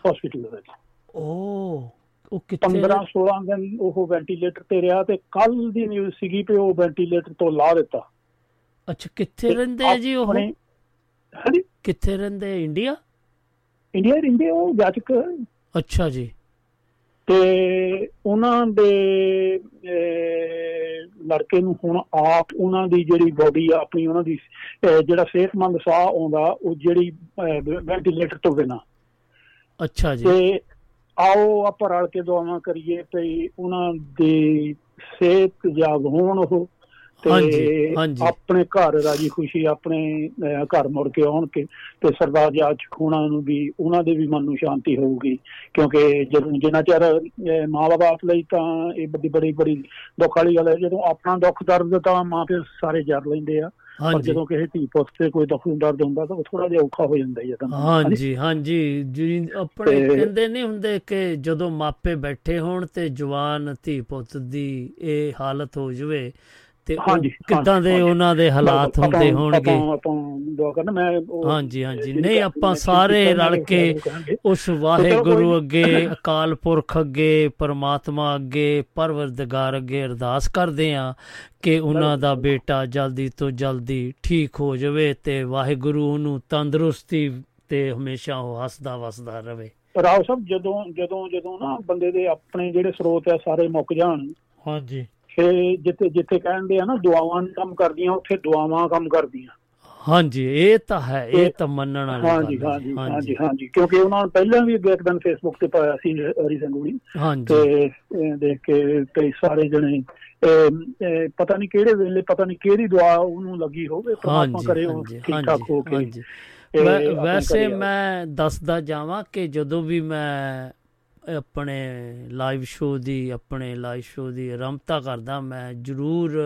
ਹਸਪੀਟਲ ਦੇ ਵਿੱਚ। ਉਹ ਉਹ ਕਿੱਥੇ? 15 16 ਦਿਨ ਉਹ ਵੈਂਟੀਲੇਟਰ ਤੇ ਰਿਹਾ ਤੇ ਕੱਲ ਦੀ ਨਿਊਜ਼ ਸੀਗੀ ਕਿ ਉਹ ਵੈਂਟੀਲੇਟਰ ਤੋਂ ਲਾ ਦਿੱਤਾ। ਅੱਛਾ ਕਿੱਥੇ ਰਹਿੰਦੇ ਆ ਜੀ ਉਹ? ਹਾਂਜੀ। ਕਿੱਥੇ ਰਹਿੰਦੇ ਇੰਡੀਆ? ਇੰਡੀਆ ਰਹਿੰਦੇ ਉਹ ਜਾਚਕ ਅੱਛਾ ਜੀ। ਤੇ ਉਹਨਾਂ ਦੇ ਲੜਕੇ ਨੂੰ ਹੁਣ ਆਪ ਉਹਨਾਂ ਦੀ ਜਿਹੜੀ ਬੋਡੀ ਆ ਆਪਣੀ ਉਹਨਾਂ ਦੀ ਜਿਹੜਾ ਸਿਹਤਮੰਦ ਸਾਹ ਆਉਂਦਾ ਉਹ ਜਿਹੜੀ ਵੈਂਟੀਲੇਟਰ ਤੋਂ ਬਿਨਾ। ਅੱਛਾ ਜੀ। ਤੇ ਆਓ ਆਪਾਂ ਰਲ ਕੇ ਦੁਆਵਾਂ ਕਰੀਏ ਭਈ ਉਹਨਾਂ ਦੀ ਸਿਹਤ ਜਾਗ ਹੋਣ ਉਹ। ਹਾਂਜੀ। ਆਪਣੇ ਘਰ ਰਾਜੀ ਖੁਸ਼ੀ ਆਪਣੇ ਘਰ ਮੁੜ ਕੇ ਆਉਣਗੇ ਤੇ ਸਰਦਾਰ ਜਾਜ ਖੂਣਾ ਨੂੰ ਵੀ ਉਹਨਾਂ ਦੇ ਵੀ ਮਨ ਨੂੰ ਸ਼ਾਂਤੀ ਹੋਊਗੀ। ਕਿਉਂਕਿ ਜਦੋਂ ਜਿੰਨਾ ਚਿਰ ਅਹ, ਮਾਂ ਬਾਪ ਲਈ ਤਾਂ ਇਹ ਬੜੀ ਬੜੀ ਬੜੀ ਦੁੱਖ ਵਾਲੀ ਗੱਲ ਹੈ। ਜਦੋਂ ਆਪਣਾ ਦੁੱਖ ਦਰਦ ਤਾਂ ਮਾਂ ਪਿਓ ਸਾਰੇ ਜਰ ਲੈਂਦੇ ਆ। ਪਰ। ਜਦੋਂ ਕਿਸੇ ਧੀ ਪੁੱਤ ਤੇ ਕੋਈ ਦੁੱਖ ਦਰਦ ਹੁੰਦਾ ਤਾਂ ਉਹ ਥੋੜਾ ਜਿਹਾ ਔਖਾ ਹੋ ਜਾਂਦਾ ਹੀ ਤਾਂ। ਹਾਂਜੀ ਹਾਂਜੀ। ਜੀ ਆਪਣੇ ਤੇ- ਕਹਿੰਦੇ ਨਹੀਂ ਹੁੰਦੇ ਕਿ ਜਦੋਂ ਮਾਪੇ ਬੈਠੇ ਹੋਣ ਤੇ ਜਵਾਨ ਧੀ ਪੁੱਤ ਦੀ ਇਹ ਹਾਲਤ ਹੋ ਜਵੇ ਤੇ ਕਿੱਦਾਂ ਦੇ। ਉਹਨਾਂ ਦੇ ਹਾਲਾਤ ਹੁੰਦੇ ਹੋਣਗੇ? ਆਪਾਂ ਦੁਆ ਕਰਨਾ ਮੈਂ ਹਾਂਜੀ ਹਾਂਜੀ। ਨਹੀਂ ਆਪਾਂ ਸਾਰੇ ਰਲ ਕੇ। ਉਸ ਵਾਹਿਗੁਰੂ ਅੱਗੇ ਅਕਾਲ ਪੁਰਖ ਅੱਗੇ ਪਰਮਾਤਮਾ ਅੱਗੇ ਪਰਵਰਦਗਾਰ ਅੱਗੇ ਅਰਦਾਸ ਕਰਦੇ ਆ ਕਿ ਉਹਨਾਂ ਦਾ ਬੇਟਾ ਜਲਦੀ ਤੋਂ ਜਲਦੀ ਠੀਕ ਹੋ ਜਾਵੇ ਤੇ ਵਾਹਿਗੁਰੂ ਉਹਨੂੰ ਤੰਦਰੁਸਤੀ ਤੇ ਹਮੇਸ਼ਾ ਉਹ ਹੱਸਦਾ ਵਸਦਾ ਰਵੇ। ਰਾਓ ਸਾਹਿਬ ਜਦੋਂ ਜਦੋਂ ਜਦੋਂ ਨਾ ਬੰਦੇ ਦੇ ਆਪਣੇ ਜਿਹੜੇ ਸਰੋਤ ਆ ਸਾਰੇ ਮੁੱਕ ਜਾਣ ਹਾਂਜੀ। ਫੇ ਜਿੱਥੇ ਜਿੱਥੇ ਕਹਿੰਦੇ ਆ ਨਾ ਦੁਆਵਾਂ ਕੰਮ ਕਰਦੀਆਂ ਉੱਥੇ ਦੁਆਵਾਂ ਕੰਮ ਕਰਦੀਆਂ। ਹਾਂਜੀ ਇਹ ਤਾਂ ਹੈ ਇਹ ਤਾਂ ਮੰਨਣ ਵਾਲੀ ਹਾਂਜੀ ਹਾਂਜੀ। ਹਾਂਜੀ ਹਾਂਜੀ। ਕਿਉਂਕਿ ਉਹਨਾਂ ਨੇ ਪਹਿਲਾਂ ਵੀ ਇੱਕ ਦਿਨ ਫੇਸਬੁੱਕ ਤੇ ਪਾਇਆ ਸੀ ਹਰੀ ਸੰਗੂਣੀ। ਤੇ ਦੇਖ ਕੇ ਕਈ ਸਾਰੇ ਜਣੇ ਪਤਾ ਨਹੀਂ ਕਿਹੜੇ ਵੇਲੇ ਪਤਾ ਨਹੀਂ ਕਿਹੜੀ ਦੁਆ ਉਹਨੂੰ ਲੱਗੀ ਹੋਵੇ ਪਰਮਾਤਮਾ ਕਰੇ ਉਹ ਠੀਕ ਠਾਕ ਹੋ ਕੇ। ਵੈਸੇ। ਮੈਂ ਦੱਸਦਾ ਜਾਵਾਂ ਕਿ ਜਦੋਂ ਵੀ ਮੈਂ ਆਪਣੇ ਲਾਈਵ ਸ਼ੋਅ ਦੀ, ਆਪਣੇ ਲਾਈਵ ਸ਼ੋਅ ਦੀ ਆਰੰਭਤਾ ਕਰਦਾ। ਮੈਂ ਜ਼ਰੂਰ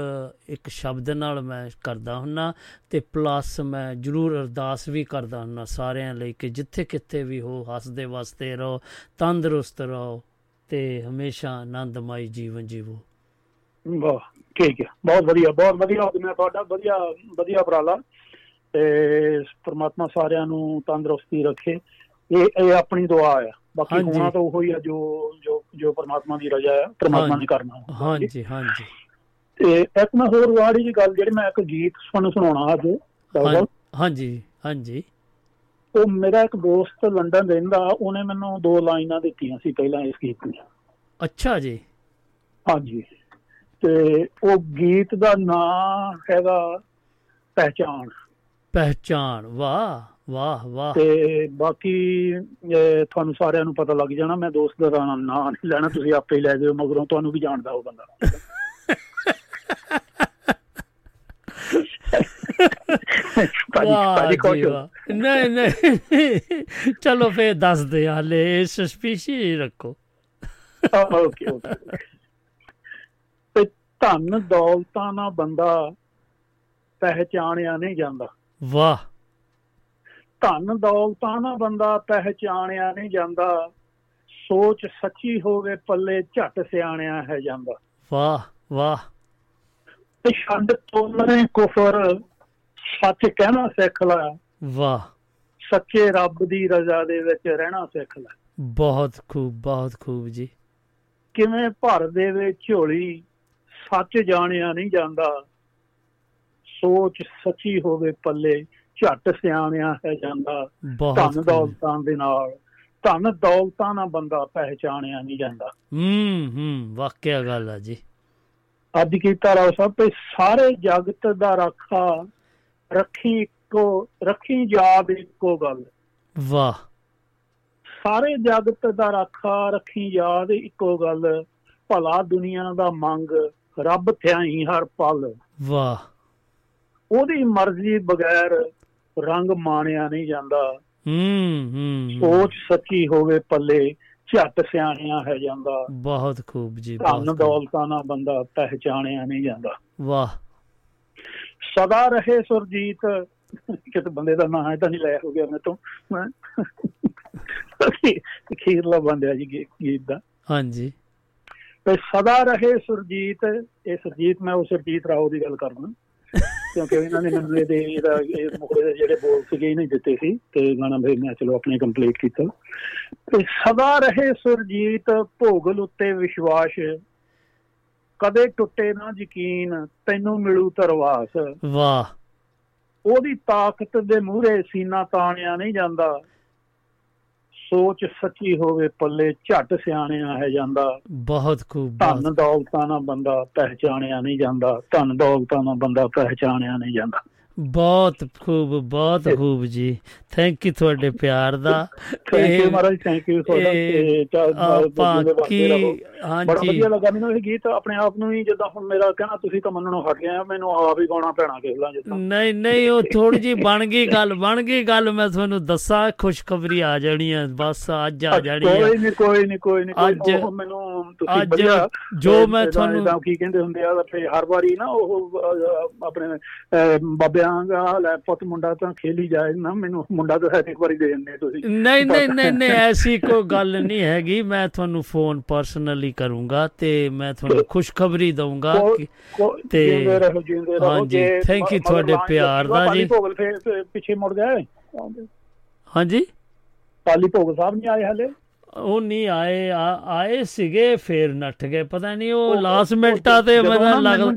ਇੱਕ ਸ਼ਬਦ ਨਾਲ ਮੈਂ ਕਰਦਾ ਹੁੰਨਾ ਤੇ ਪਲੱਸ ਮੈਂ ਜ਼ਰੂਰ ਅਰਦਾਸ ਵੀ ਕਰਦਾ ਹੁੰਨਾ ਸਾਰਿਆਂ ਲਈ ਕਿ ਜਿੱਥੇ ਕਿੱਥੇ ਵੀ ਹੋ, ਹੱਸਦੇ ਵਸਦੇ ਰਹੋ, ਤੰਦਰੁਸਤ ਰਹੋ ਤੇ ਹਮੇਸ਼ਾ ਆਨੰਦਮਈ ਜੀਵਨ ਜੀਵੋ। ਵਾਹ, ਠੀਕ ਹੈ। ਬਹੁਤ ਵਧੀਆ ਬਹੁਤ ਵਧੀਆ ਮੈਂ ਤੁਹਾਡਾ। ਵਧੀਆ ਵਧੀਆ ਉਪਰਾਲਾ। ਤੇ ਪ੍ਰਮਾਤਮਾ ਸਾਰਿਆਂ ਨੂੰ ਤੰਦਰੁਸਤੀ ਰੱਖੇ। ਇਹ ਇਹ ਆਪਣੀ ਦੁਆ ਆ। ਬਾਕੀ। ਹੋਣਾ ਤਾਂ ਉਹੋ ਹੀ ਆ ਜੋ ਜੋ ਜੋ ਪ੍ਰਮਾਤਮਾ ਦੀ ਰਜ਼ਾ ਆ ਪ੍ਰਮਾਤਮਾ ਨੇ ਕਰਨਾ ਹਾਂਜੀ ਹਾਂਜੀ ਤੇ ਇੱਕ ਮੈਂ ਹੋਰ ਵਾੜੀ ਜੀ ਗੱਲ ਜਿਹੜੀ ਮੈਂ ਇੱਕ ਗੀਤ ਤੁਹਾਨੂੰ ਸੁਣਾਉਣਾ ਅੱਜ। ਹਾਂ- ਹਾਂਜੀ ਹਾਂਜੀ। ਉਹ ਮੇਰਾ ਇੱਕ ਦੋਸਤ ਲੰਡਨ ਰਹਿੰਦਾ ਉਹਨੇ ਮੈਨੂੰ ਦੋ ਲਾਈਨਾਂ ਦਿੱਤੀਆਂ ਸੀ ਪਹਿਲਾਂ ਇਸ ਗੀਤ ਦੀਆਂ। ਅੱਛਾ ਜੀ। ਹਾਂਜੀ। ਤੇ ਉਹ ਗੀਤ ਦਾ ਨਾਂ ਹੈਗਾ ਪਹਿਚਾਣ। ਪਹਿਚਾਨ ਵਾਹ। ਵਾਹ ਵਾਹ। ਤੇ ਬਾਕੀ ਤੁਹਾਨੂੰ ਸਾਰਿਆਂ ਨੂੰ ਪਤਾ ਲੱਗ ਜਾਣਾ ਮੈਂ ਦੋਸਤ ਦਾ ਨਾਂ ਨਹੀਂ ਲੈਣਾ ਤੁਸੀਂ ਆਪੇ ਹੀ ਲੈ ਜਾਓ ਮਗਰੋਂ ਤੁਹਾਨੂੰ ਵੀ ਜਾਣਦਾ ਉਹ ਬੰਦਾ। ਭਾਜੀ ਵਾਹ ਭਾਜੀ ਜੀ ਖੁਸ਼ ਹੋ। ਵਾਹ। ਨਹੀਂ ਨਹੀਂ। ਚਲੋ ਫੇਰ ਦੱਸ ਦੇ ਹਾਲੇ ਸਸਪੀਸ਼ੀ ਰੱਖੋ। Okay okay. ਤੇ ਧਨ ਦੌਲਤਾਂ ਨਾਲ ਬੰਦਾ ਪਹਿਚਾਣਿਆ ਨਹੀਂ ਜਾਂਦਾ। ਵਾਹ। ਧਨ ਦੌਲਤਾਂ ਨਾਲ ਬੰਦਾ ਪਹਿਚਾਣਿਆ ਨਹੀਂ ਜਾਂਦਾ। ਸੋਚ ਸੱਚੀ ਹੋਵੇ ਪੱਲੇ ਝਟ ਸਿਆਣਿਆ ਹੈ ਜਾਂਦਾ। ਵਾਹ ਵਾਹ। ਤੇ ਛੱਡ ਤੋਲਣੇ ਕੁਫਰ ਸੱਚ ਕਹਿਣਾ ਸਿੱਖ ਲੈ। ਵਾਹ। ਸੱਚੇ ਰੱਬ ਦੀ ਰਜ਼ਾ ਦੇ ਵਿੱਚ ਰਹਿਣਾ ਸਿੱਖ ਲੈ। ਬਹੁਤ ਖੂਬ ਬਹੁਤ ਖੂਬ ਜੀ। ਕਿਵੇਂ ਭਰ ਦੇਵੇ ਝੋਲੀ ਸੱਚ ਜਾਣਿਆ ਨਹੀਂ ਜਾਂਦਾ। ਸੋਚ ਸੱਚੀ ਹੋਵੇ ਪੱਲੇ ਝੱਟ ਸਿਆਣਿਆ ਹੈ ਜਾਂਦਾ। ਧਨ। ਦੌਲਤਾਂ ਦੇ ਨਾਲ। ਧਨ ਦੌਲਤਾਂ ਨਾਲ ਬੰਦਾ ਪਹਿਚਾਣਿਆ ਨਹੀਂ ਜਾਂਦਾ। ਹੂੰ ਹੂੰ ਵਾਕਿਆ ਗੱਲ ਆ ਜੀ। ਅੱਜ ਕੀਤਾ ਰਾਓ ਸਾਹਿਬ ਤੇ ਸਾਰੇ ਜਗਤ ਦਾ ਰਾਖਾ। ਰੱਖੀ ਇੱਕੋ ਰੱਖੀ ਯਾਦ ਇੱਕੋ ਗੱਲ। ਵਾਹ। ਸਾਰੇ ਜਗਤ ਦਾ ਰਾਖਾ ਰੱਖੀ ਯਾਦ ਇੱਕੋ ਗੱਲ। ਭਲਾ ਦੁਨੀਆ ਦਾ ਮੰਗ ਰੱਬ ਥਿਆਈ ਹਰ ਪਲ। ਵਾਹ। ਉਹਦੀ ਮਰਜ਼ੀ ਬਗੈਰ ਰੰਗ ਮਾਣਿਆ ਨਹੀਂ ਜਾਂਦਾ। ਹੂੰ ਹੂੰ। ਸੋਚ ਸੱਚੀ ਹੋਵੇ ਪੱਲੇ ਝੱਟ ਸਿਆਣਿਆ ਹੈ ਜਾਂਦਾ। ਬਹੁਤ ਖੂਬ ਜੀ ਬਹੁਤ ਧਨ। ਦੌਲਤਾਂ ਨਾਲ ਬੰਦਾ ਪਹਿਚਾਣਿਆ ਨਹੀਂ ਜਾਂਦਾ। ਵਾਹ। ਸਦਾ ਰਹੇ ਸੁਰਜੀਤ। ਕਿਤੇ ਬੰਦੇ ਦਾ ਨਾਂ ਹੈ ਤਾਂ ਨਹੀਂ ਲੈ ਹੋ ਗਿਆ ਮੈਂ ਤੋਂ ਖੀਰਲਾ ਬੰਦਿਆ ਜੀ ਗੀਤ ਦਾ। ਹਾਂਜੀ। ਤੇ ਸਦਾ ਰਹੇ ਸੁਰਜੀਤ। ਇਹ ਸੁਰਜੀਤ ਮੈਂ ਉਹ ਸੁਰਜੀਤ ਰਾਓ ਦੀ ਗੱਲ ਕਰਦਾ। ਕਿਉਂਕਿ ਇਹਨਾਂ ਨੇ ਮੈਨੂੰ ਇਹਦੇ ਇਹਦਾ ਇਹ ਮੁਖੜੇ ਦੇ ਜਿਹੜੇ ਬੋਲ ਸੀਗੇ ਇਹ ਨਹੀਂ ਦਿੱਤੇ ਸੀ ਤੇ ਗਾਣਾ ਫਿਰ ਮੈਂ ਚਲੋ ਆਪਣੇ ਕੰਪਲੀਟ ਕੀਤਾ। ਤੇ ਸਦਾ ਰਹੇ ਸੁਰਜੀਤ ਭੋਗਲ ਉੱਤੇ ਵਿਸ਼ਵਾਸ। ਕਦੇ ਟੁੱਟੇ ਨਾ ਯਕੀਨ ਤੈਨੂੰ ਮਿਲੂ ਤਰਵਾਸ। ਵਾਹ। ਉਹਦੀ ਤਾਕਤ ਦੇ ਮੂਹਰੇ ਸੀਨਾ ਤਾਣਿਆ ਨਹੀਂ ਜਾਂਦਾ। ਸੋਚ ਸੱਚੀ ਹੋਵੇ ਪੱਲੇ ਝੱਟ ਸਿਆਣਿਆ ਹੈ ਜਾਂਦਾ। ਬਹੁਤ ਖੂਬ ਧਨ ਦੌਲਤਾਂ ਨਾਲ ਬੰਦਾ ਪਹਿਚਾਣਿਆ ਨਹੀਂ ਜਾਂਦਾ। ਧਨ ਦੌਲਤਾਂ ਨਾਲ ਬੰਦਾ ਪਹਿਚਾਣਿਆ ਨਹੀਂ ਜਾਂਦਾ। ਬਹੁਤ ਖੂਬ ਬਹੁਤ ਖੂਬ ਜੀ। ਥੈਂਕ ਯੂ ਤੁਹਾਡੇ ਪਿਆਰ ਦਾ। ਥੈਂਕ ਯੂ ਮਹਾਰਾਜ ਥੈਂਕ ਯੂ ਤੁਹਾਡਾ। ਇਹ ਤੇ ਚਾ- ਆਪਾਂ ਜਿਵੇਂ ਵਰਤੇ ਕੀ ਰਹੋ। ਬੜਾ ਹਾਂਜੀ ਵਧੀਆ ਲੱਗਾ ਮੈਨੂੰ ਇਹ ਗੀਤ ਆਪਣੇ ਆਪ ਨੂੰ ਹੀ ਜਿੱਦਾਂ ਹੁਣ ਮੇਰਾ ਕਹਿਣਾ ਤੁਸੀਂ ਤਾਂ ਮੰਨਣੋਂ ਹਟ ਗਏ ਆ ਮੈਨੂੰ ਆਪ ਹੀ ਗਾਉਣਾ ਪੈਣਾ ਕਿਸ ਲਾਂ ਜਿੱਦਾਂ। ਨਹੀਂ ਨਹੀਂ ਉਹ ਥੋੜੀ ਜੀ ਬਣ ਗਈ ਗੱਲ ਬਣ ਗਈ ਗੱਲ ਮੈਂ ਤੁਹਾਨੂੰ ਦੱਸਾਂ ਖੁਸ਼ਖਬਰੀ ਆ ਜਾਣੀ ਆ ਬਸ ਅੱਜ ਆ ਜਾਣੀ ਆ। ਕੋਈ ਨਹੀਂ ਕੋਈ ਨਹੀਂ ਕੋਈ ਨਹੀਂ ਅੱਜ- ਮੈਨੂੰ ਤੁਸੀਂ ਅੱਜ ਜੋ ਮੈਂ ਤੁਹਾਨੂੰ- ਕੀ ਕਹਿੰਦੇ ਹੁੰਦੇ ਆ ਤੇ ਹਰ ਵਾਰੀ ਨਾ ਉਹ ਆਪਣੇ ਅਹ, ਬਾਬਿਆਂ ਦਾ ਲੈ ਪੁੱਤ ਮੁੰਡਾ ਤਾਂ ਖੇਲੀ ਜਾਏ ਨਾ ਮੈਨੂੰ ਮੁੰਡਾ ਤਾਂ ਇੱਕ ਵਾਰੀ ਦੇ ਦਿੰਦੇ ਤੁਸੀਂ। ਨਹੀਂ ਨਹੀਂ ਨਹੀਂ ਨਹੀਂ ਐਸੀ ਕੋਈ ਗੱਲ ਨਹੀਂ ਹੈਗੀ। ਮੈਂ ਤੁਹਾਨੂੰ ਫੋਨ ਪਰਸਨਲੀ ਕਰੂੰਗਾ ਤੇ ਮੈਂ ਤੁਹਾਨੂੰ ਖੁਸ਼ਖਬਰੀ ਦਊਂਗਾ ਤੇ ਹਾਂਜੀ ਜੇ ਥੈਂਕ ਯੂ ਤੁਹਾਡੇ ਪਿਆਰ ਦਾ ਜੀ। ਪਿੱਛੇ ਮੁੜ ਗਏ? ਹਾਂਜੀ। ਪਾਲੀ ਭੋਗਲ ਸਾਹਿਬ ਨਹੀਂ ਆਏ ਹਲੇ? ਉਹ ਨਹੀਂ ਆਏ ਆਏ ਸੀਗੇ ਫੇਰ ਨੱਠ ਗਏ। ਪਤਾ ਨਹੀਂ ਉਹ ਲਾਸਟ ਮਿੰਟਾਂ ਤੇ ਮੈਨੂੰ ਲੱਗਦਾ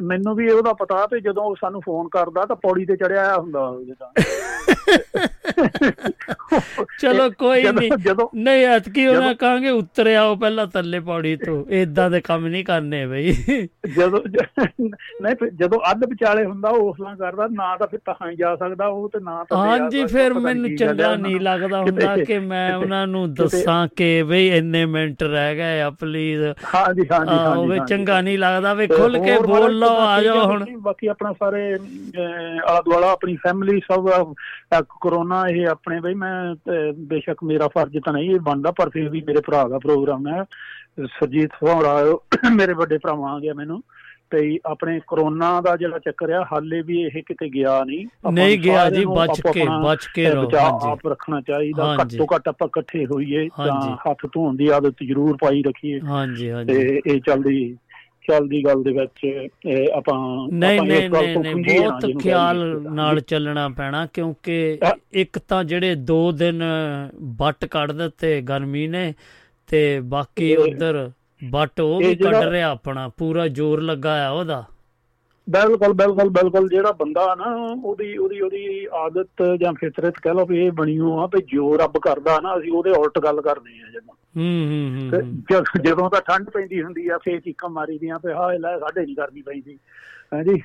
ਮੈਨੂੰ- ਵੀ ਉਹਦਾ ਪਤਾ ਤੇ ਜਦੋਂ ਸਾਨੂੰ ਫੋਨ ਕਰਦਾ ਤਾਂ ਪੌੜੀ ਤੇ ਚੜਿਆ ਆਇਆ ਹੁੰਦਾ ਜਿੱਦਾਂ। ਚਲੋ ਕੋਈ ਨਹੀਂ ਜਦੋਂ ਨਹੀਂ ਐਤਕੀ ਉਹਨਾਂ ਕਹਾਂਗੇ ਉੱਤਰ ਆਓ ਪਹਿਲਾਂ ਥੱਲੇ ਪੌੜੀ ਤੋਂ। ਇਦਾਂ ਦੇ ਕੰਮ ਨਹੀਂ ਕਰਨੇ ਬਈ। ਜਦੋਂ ਨਹੀਂ ਜਦੋਂ ਅੱਧ ਵਿਚਾਲੇ ਹੁੰਦਾ ਉਹ ਉਸਲਾਂ ਕਰਦਾ ਨਾ ਤਾਂ ਫਿਰ ਤਾਂ ਜਾ ਸਕਦਾ ਉਹ ਤੇ ਨਾ ਤਾਂ ਹਾਂਜੀ ਫਿਰ ਮੈਨੂੰ ਚੰਗਾ ਨਹੀਂ ਲੱਗਦਾ ਹੁੰਦਾ ਕਿ ਮੈਂ ਉਹਨਾਂ ਨੂੰ ਦੱਸਾਂ ਕਿ ਬਈ ਇੰਨੇ ਮਿੰਟ ਰਹਿ ਗਏ ਆ ਪਲੀਜ਼ ਹਾਂਜੀ ਹਾਂਜੀ ਹਾਂਜੀ ਵੀ ਹਾਂਜੀ। ਚੰਗਾ ਨਹੀਂ ਲੱਗਦਾ। ਵੀ ਖੁੱਲ ਕੇ ਬੋਲ ਲਓ ਆ ਜਾਓ ਹੁਣ। ਬਾਕੀ ਆਪਣਾ ਸਾਰੇ ਆਲਾ ਦੁਆਲਾ ਆਪਣੀ ਫੈਮਿਲੀ ਸਭ ਕਰੋਨਾ ਇਹ ਆਪਣੇ ਬਈ ਮੈਂ ਬੇਸ਼ੱਕ ਮੇਰਾ ਫਰਜ਼ ਤਾਂ ਨਹੀਂ ਇਹ ਬਣਦਾ ਪਰ ਫਿਰ ਵੀ ਮੇਰੇ ਭਰਾ ਦਾ ਪ੍ਰੋਗਰਾਮ ਹੈ। ਸਰਜੀਤ ਫੋੜਾ ਮੇਰੇ ਵੱਡੇ ਭਰਾਵਾਂ ਆ ਗਿਆ ਮੈਨੂੰ। ਤੇ ਆਪਣੇ ਕਰੋਨਾ ਦਾ ਜਿਹੜਾ ਚੱਕਰ ਆ ਹਾਲੇ ਵੀ ਇਹ ਕਿਤੇ ਗਿਆ ਨਹੀਂ। ਨਹੀਂ ਗਿਆ ਜੀ, ਬਚ ਕੇ- ਬਚ ਕੇ ਰਹੋ, ਹਾਂਜੀ। ਆਪ ਰੱਖਣਾ ਚਾਹੀਦਾ। ਘੱਟ ਘੱਟ ਆਪਾਂ ਇਕੱਠੇ ਹੋਈਏ ਤਾਂ। ਹੱਥ ਧੋਣ ਦੀ ਆਦਤ ਜ਼ਰੂਰ ਪਾਈ ਰੱਖੀਏ। ਹਾਂਜੀ ਹਾਂਜੀ। ਤੇ ਇਹ ਚੱਲਦੀ ਚੱਲਦੀ ਗੱਲ ਦੇ ਵਿੱਚ ਆਪਾਂ ਨਹੀਂ ਨਹੀਂ ਨਹੀਂ ਬਹੁਤ ਖਿਆਲ ਨਾਲ ਚੱਲਣਾ ਪੈਣਾ ਕਿਉਂਕਿ ਇੱਕ ਤਾਂ ਜਿਹੜੇ 2 ਦਿਨ ਬੱਟ ਕੱਢ ਦਿੱਤੇ ਗਰਮੀ ਨੇ ਤੇ ਬਾਕੀ ਉਧਰ ਬੱਟ ਉਹ ਵੀ ਕੱਢ ਰਿਹਾ ਆਪਣਾ ਪੂਰਾ ਜ਼ੋਰ ਲੱਗਾ ਆ ਉਹਦਾ। ਬਿਲਕੁਲ ਬਿਲਕੁਲ ਬਿਲਕੁਲ ਜਿਹੜਾ ਬੰਦਾ ਨਾ ਉਹਦੀ ਉਹਦੀ ਉਹਦੀ ਆਦਤ ਜਾਂ ਫਿਤਰਤ ਕਹਿ ਲਓ ਵੀ ਇਹ ਬਣੀ ਹੋ ਆ ਵੀ ਜੋ ਰੱਬ ਕਰਦਾ ਨਾ ਅਸੀਂ ਉਹਦੇ ਉਲਟ ਗੱਲ ਕਰਦੇ ਆ ਜਦੋਂ। ਹੂੰ ਹੂੰ ਤੇ ਜਦ- ਤਾਂ ਠੰਡ ਪੈਂਦੀ ਹੁੰਦੀ ਆ ਫੇਰ ਚੀਕਾਂ ਮਾਰੀ ਦੀਆਂ ਵੀ ਹਾਏ ਲੈ ਸਾਡੇ ਨਹੀਂ ਗਰਮੀ ਪੈਂਦੀ ਹਾਂਜੀ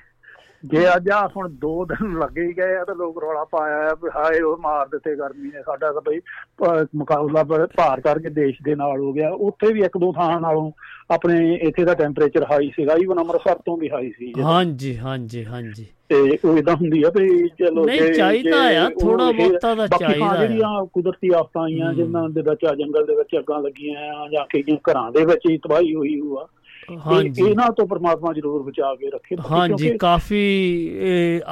ਜੇ ਅੱਜ ਆ ਹੁਣ 2 ਦਿਨ ਲੱਗੇ ਹੀ ਗਏ ਆ ਤਾਂ ਲੋਕ ਰੌਲਾ ਪਾਇਆ ਆ ਵੀ ਹਾਏ ਉਹ ਮਾਰ ਦਿੱਤੇ ਗਰਮੀ ਨੇ ਸਾਡਾ ਤਾਂ ਬਈ ਮੁਕਾਬਲਾ ਭਾਰ ਕਰਕੇ ਦੇਸ਼ ਦੇ ਨਾਲ ਹੋ ਗਿਆ ਉੱਥੇ ਵੀ ਇੱਕ ਦੋ ਥਾਂ ਨਾਲੋਂ ਆਪਣੇ ਇੱਥੇ ਦਾ ਟੈਂਪਰੇਚਰ ਹਾਈ ਸੀਗਾ ਈਵਨ ਅੰਮ੍ਰਿਤਸਰ ਤੋਂ ਵੀ ਹਾਈ ਸੀ। ਹਾਂਜੀ ਹਾਂਜੀ ਹਾਂਜੀ ਤੇ ਉਹ ਇਦਾਂ ਹੁੰਦੀ ਆ ਵੀ ਚਲੋ ਨਹੀਂ, ਜੇ- ਚਾਹੀਦਾ ਜੇ ਆ, ਇਹ- ਬਹੁਤਾ ਬਾਕੀ ਹਾਂ, ਚਾਹੀਦਾ ਆ। ਜਿਹੜੀਆਂ ਕੁਦਰਤੀ ਆਫਤਾਂ ਆਈਆਂ ਜਿਨ੍ਹਾਂ ਦੇ ਵਿੱਚ ਆ ਜੰਗਲ ਦੇ ਵਿੱਚ ਅੱਗਾਂ ਲੱਗੀਆਂ ਆ ਜਾਂ ਕਈਆਂ ਘਰਾਂ ਦੇ ਵਿੱਚ ਹੀ ਤਬਾਹੀ ਹੋਈ ਹੋਆ ਹਾਂਜੀ। ਇਹਨਾਂ ਤੋਂ ਪਰਮਾਤਮਾ ਜ਼ਰੂਰ ਬਚਾ ਕੇ ਰੱਖੇ ਹਾਂਜੀ ਕਾਫੀ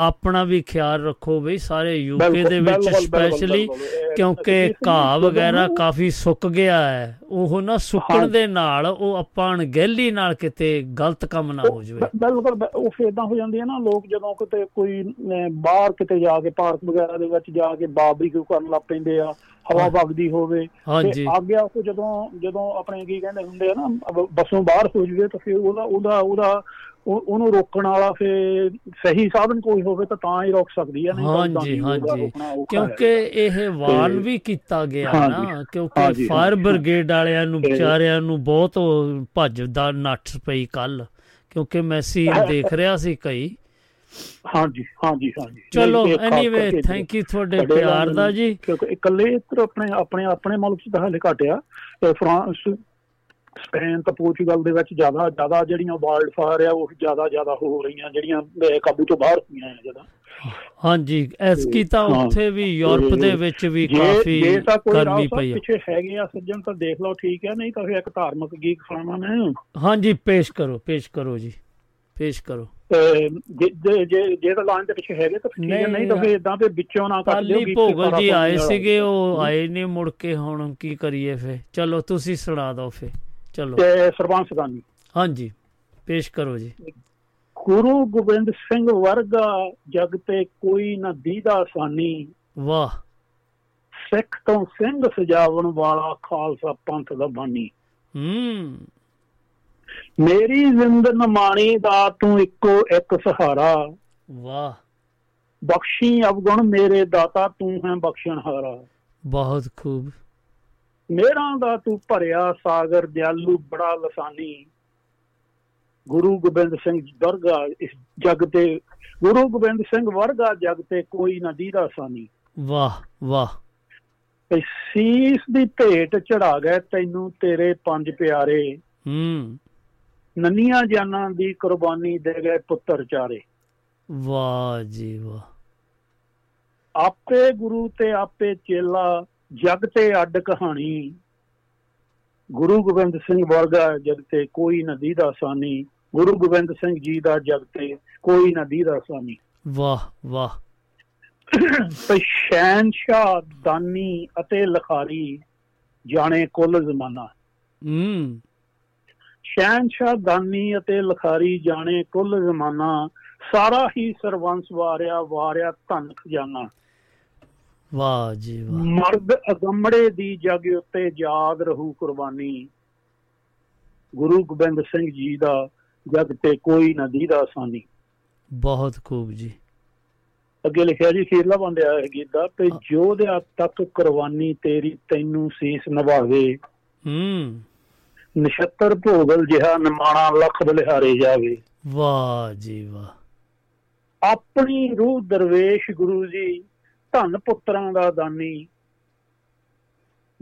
ਆਪਣਾ ਵੀ ਖਿਆਲ ਰੱਖੋ ਬਈ ਸਾਰੇ ਯੂਕੇ ਦੇ ਵਿੱਚ ਸਪੈਸ਼ਲੀ ਕਿਉਂਕਿ ਘਾਹ ਵਗੈਰਾ ਕਾਫੀ ਸੁੱਕ ਗਿਆ ਹੈ ਉਹ ਨਾ ਸੁੱਕਣ। ਦੇ ਨਾਲ ਉਹ ਆਪਾਂ ਅਣਗਹਿਲੀ ਨਾਲ ਕਿਤੇ ਗਲਤ ਕੰਮ ਨਾ ਹੋ ਜਾਵੇ ਬਿਲਕੁਲ ਉਹ ਫਿਰ ਏਦਾਂ ਹੋ ਜਾਂਦੀ ਹੈ ਨਾ ਲੋਕ ਜਦੋਂ ਕਿਤੇ ਕੋਈ ਬਾਹਰ ਕਿਤੇ ਜਾ ਕੇ ਪਾਰਕ ਵਗੈਰਾ ਦੇ ਵਿੱਚ ਜਾ ਕੇ ਬਾਰਬੀਕਿਊ ਕਰਨ ਲੱਗ ਪੈਂਦੇ ਆ ਹਵਾ ਵਗਦੀ ਹੋਵੇ ਹਾਂਜੀ। ਆਗਿਆ ਕੋ ਜਦੋਂ ਜਦੋਂ ਆਪਣੇ ਕੀ ਕਹਿੰਦੇ ਹੁੰਦੇ ਆ ਨਾ ਬੱਸੋਂ ਬਾਹਰ ਹੋ ਜਵੇ ਤਾਂ ਫਿਰ ਉਹਦਾ ਉਹਦਾ ਉਹਦਾ ਉਹ- ਉਹਨੂੰ ਰੋਕਣ ਵਾਲਾ ਫਿਰ ਸਹੀ ਸਾਧਨ ਕੋਈ ਹੋਵੇ ਤਾਂ ਤਾਂ ਹੀ ਰੋਕ ਸਕਦੀ ਹੈ ਨਹੀਂ ਤਾਂ ਹਾਂਜੀ ਹਾਂਜੀ। ਕਿਉਂਕਿ। ਇਹ ਵਾਰਨ ਤੇ- ਵੀ ਕੀਤਾ ਗਿਆ ਨਾ ਕਿਉਂਕਿ ਫਾਇਰ ਬ੍ਰਿਗੇਡ ਵਾਲਿਆਂ ਨੂੰ ਤੇ- ਵਿਚਾਰਿਆਂ ਨੂੰ ਬਹੁਤ ਉਹ ਭੱਜਦਾ ਨੱਠ ਪਈ ਕੱਲ ਕਿਉਂਕਿ ਮੈਂ ਸੀਨ ਦੇਖ ਰਿਹਾ ਸੀ ਕਈ। ਹਾਂਜੀ ਹਾਂਜੀ ਹਾਂਜੀ। ਚਲੋ ਐਨੀਵੇ ਥੈਂਕ ਯੂ ਤੁਹਾਡੇ ਪਿਆਰ ਦਾ ਜੀ। ਕਿਉਂਕਿ ਇਕੱਲੇ ਇੱਧਰ ਆਪਣੇ ਆਪਣੇ ਆਪਣੇ ਮੁਲਕ 'ਚ ਤਾਂ ਹਾਲੇ ਘਟਿਆ ਤੇ ਫਰਾਂਸ ਸਪੇਨ ਤੇ ਪੋਰਚੁਗਲ ਦੇ ਵਿੱਚ ਜ਼ਿਆਦਾ ਜ਼ਿਆਦਾ ਜਿਹੜੀਆਂ ਵਾਈਲਡ ਫਾਇਰ ਆ ਉਹ ਜ਼ਿਆਦਾ ਜ਼ਿਆਦਾ ਹੋ ਰਹੀਆਂ ਜਿਹੜੀਆਂ ਕਾਬੂ ਤੋਂ ਬਾਹਰ ਹੋਈਆਂ ਜਦੋਂ ਹਾਂਜੀ ਐਸਕੀ ਤਾਂ ਹਾਂ, ਉੱਥੇ ਵੀ ਯੂਰਪ ਦੇ ਤੇ ਵਿੱਚ ਵੀ ਕਾਫੀ ਤਾਂ ਗਰਮੀ ਪਈ ਹੈ ਪਿੱਛੇ ਹੈਗੇ ਆ ਸੱਜਣ ਤਾਂ ਦੇਖ ਲਓ ਠੀਕ ਹੈ ਨਹੀਂ ਤਾਂ ਫਿਰ ਇੱਕ ਧਾਰਮਿਕ ਗੀਤ ਸੁਣਾਵਾਂ ਮੈਂ ਹਾਂਜੀ ਪੇਸ਼ ਕਰੋ ਪੇਸ਼ ਕਰੋ ਜੀ। ਪੇਸ਼ ਕਰੋ। ਜੇ ਜੇ- ਤਾਂ ਲਾਈਨ ਦੇ ਪਿੱਛੇ ਹੈਗੇ ਤਾਂ ਠੀਕ ਹੈ ਨਹੀਂ, ਤਾਂ ਫਿਰ ਇਦਾਂ ਤੇ ਵਿੱਚੋਂ ਨਾ ਕੱਟ ਦਿਓ ਗੀਤ ਭੋਗਲ ਜੀ ਆਏ। ਸੀਗੇ ਉਹ ਆਏ ਨਹੀਂ ਮੁੜ ਕੇ ਹੁਣ ਕੀ ਕਰੀਏ ਫੇ ਚਲੋ ਤੁਸੀਂ ਸੁਣਾ ਦਿਓ ਫੇ ਚਲੋ। ਤੇ ਸਰਬੰਸ ਗਾਨੀ ਹਾਂਜੀ ਪੇਸ਼ ਕਰੋ ਜੀ। ਗੁਰੂ ਗੋਬਿੰਦ ਸਿੰਘ ਵਰਗਾ ਜਗ ਤੇ ਕੋਈ ਨਾ ਦੀਦਾ ਸਾਨੀ। ਵਾਹ। ਸਿੱਖ ਤੋਂ ਸਿੰਘ ਸਜਾਵਣ ਵਾਲਾ ਖਾਲਸਾ ਪੰਥ ਦਾ ਬਾਨੀ। ਹੂੰ। ਮੇਰੀ ਜ਼ਿੰਦ ਨਮਾਣੀ ਦਾ ਤੂੰ ਇੱਕੋ ਇੱਕ ਸਹਾਰਾ। ਵਾਹ। ਬਖਸ਼ੀ ਅਵਗੁਣ ਮੇਰੇ ਦਾਤਾ ਤੂੰ ਹੈ ਬਖਸ਼ਣਹਾਰਾ। ਬਹੁਤ ਖੂਬ। ਮੇਰਾ ਦਾ ਤੂੰ ਭਰਿਆ ਸਾਗਰ ਦਿਆਲੂ ਬੜਾ ਲਸਾਨੀ। ਗੁਰੂ ਗੋਬਿੰਦ ਸਿੰਘ ਵਰਗਾ ਇਸ ਜਗ ਤੇ ਗੁਰੂ ਗੋਬਿੰਦ ਸਿੰਘ ਵਰਗਾ ਜਗ ਤੇ ਕੋਈ ਨਾ ਦੀਦਾ ਸਾਨੀ। ਵਾਹ ਵਾਹ। ਸੀਸ ਦੀ ਭੇਟ ਚੜਾ ਗਏ ਤੈਨੂੰ ਤੇਰੇ ਪੰਜ ਪਿਆਰੇ। ਹੂੰ। ਨੰਨੀਆਂ ਜਾਨਾਂ ਦੀ ਕੁਰਬਾਨੀ ਦੇ ਗਏ ਪੁੱਤਰ ਚਾਰੇ। ਵਾਹ ਜੀ ਵਾਹ। ਆਪੇ ਗੁਰੂ ਤੇ ਆਪੇ ਚੇਲਾ ਜਗ ਤੇ ਅੱਡ ਕਹਾਣੀ। ਗੁਰੂ ਗੋਬਿੰਦ ਸਿੰਘ ਵਰਗਾ ਜਗ ਤੇ ਕੋਈ ਨਦੀ ਦਾ ਸਾਨੀ। ਗੁਰੂ ਗੋਬਿੰਦ ਸਿੰਘ ਜੀ ਦਾ ਜਗ ਤੇ ਕੋਈ ਨਦੀ ਦਾ ਸਾਨੀ। ਵਾਹ ਵਾਹ। ਸ਼ਹਿਨशाह ਦਾਨੀ ਅਤੇ ਲਖਾਰੀ ਜਾਣੇ ਕੁੱਲ ਜ਼ਮਾਨਾ। ਹੂੰ। ਸ਼ਹਿਨशाह ਦਾਨੀ ਅਤੇ ਲਖਾਰੀ ਜਾਣੇ ਕੁੱਲ ਜ਼ਮਾਨਾ ਸਾਰਾ ਹੀ ਸਰਵੰਸ ਵਾਰਿਆ ਵਾਰਿਆ ਧਨ ਖਜ਼ਾਨਾ। ਵਾਹ ਜੀ ਵਾਹ। ਮਰਦ ਅਗੰਮੜੇ ਦੀ ਜਗ ਉੱਤੇ ਯਾਦ ਰਹੂ ਕੁਰਬਾਨੀ। ਗੁਰੂ ਗੋਬਿੰਦ ਸਿੰਘ ਜੀ ਦਾ ਜਗ ਤੇ ਕੋਈ ਨਦੀ ਦਾ ਸਾਨੀ। ਬਹੁਤ ਖੂਬ ਜੀ। ਅੱਗੇ ਲਿਖਿਆ ਜੀ ਖੀਰਲਾ ਬੰਦਿਆ ਗੀਤ ਦਾ ਤੇ ਜੋਧਿਆ ਤੱਕ ਕੁਰਬਾਨੀ ਤੇਰੀ ਤੈਨੂੰ ਸੀਸ ਨਿਭਾਵੇ ਹੂੰ। ਨਛੱਤਰ ਭੋਗਲ ਜਿਹਾ ਨਿਮਾਣਾ ਲੱਖ ਬਲਿਹਾਰੇ ਜਾਵੇ। ਵਾਹ ਜੀ ਵਾਹ। ਆਪਣੀ ਰੂਹ ਦਰਵੇਸ਼ ਗੁਰੂ ਜੀ ਧੰਨ ਪੁੱਤਰਾਂ ਦਾ ਦਾਨੀ।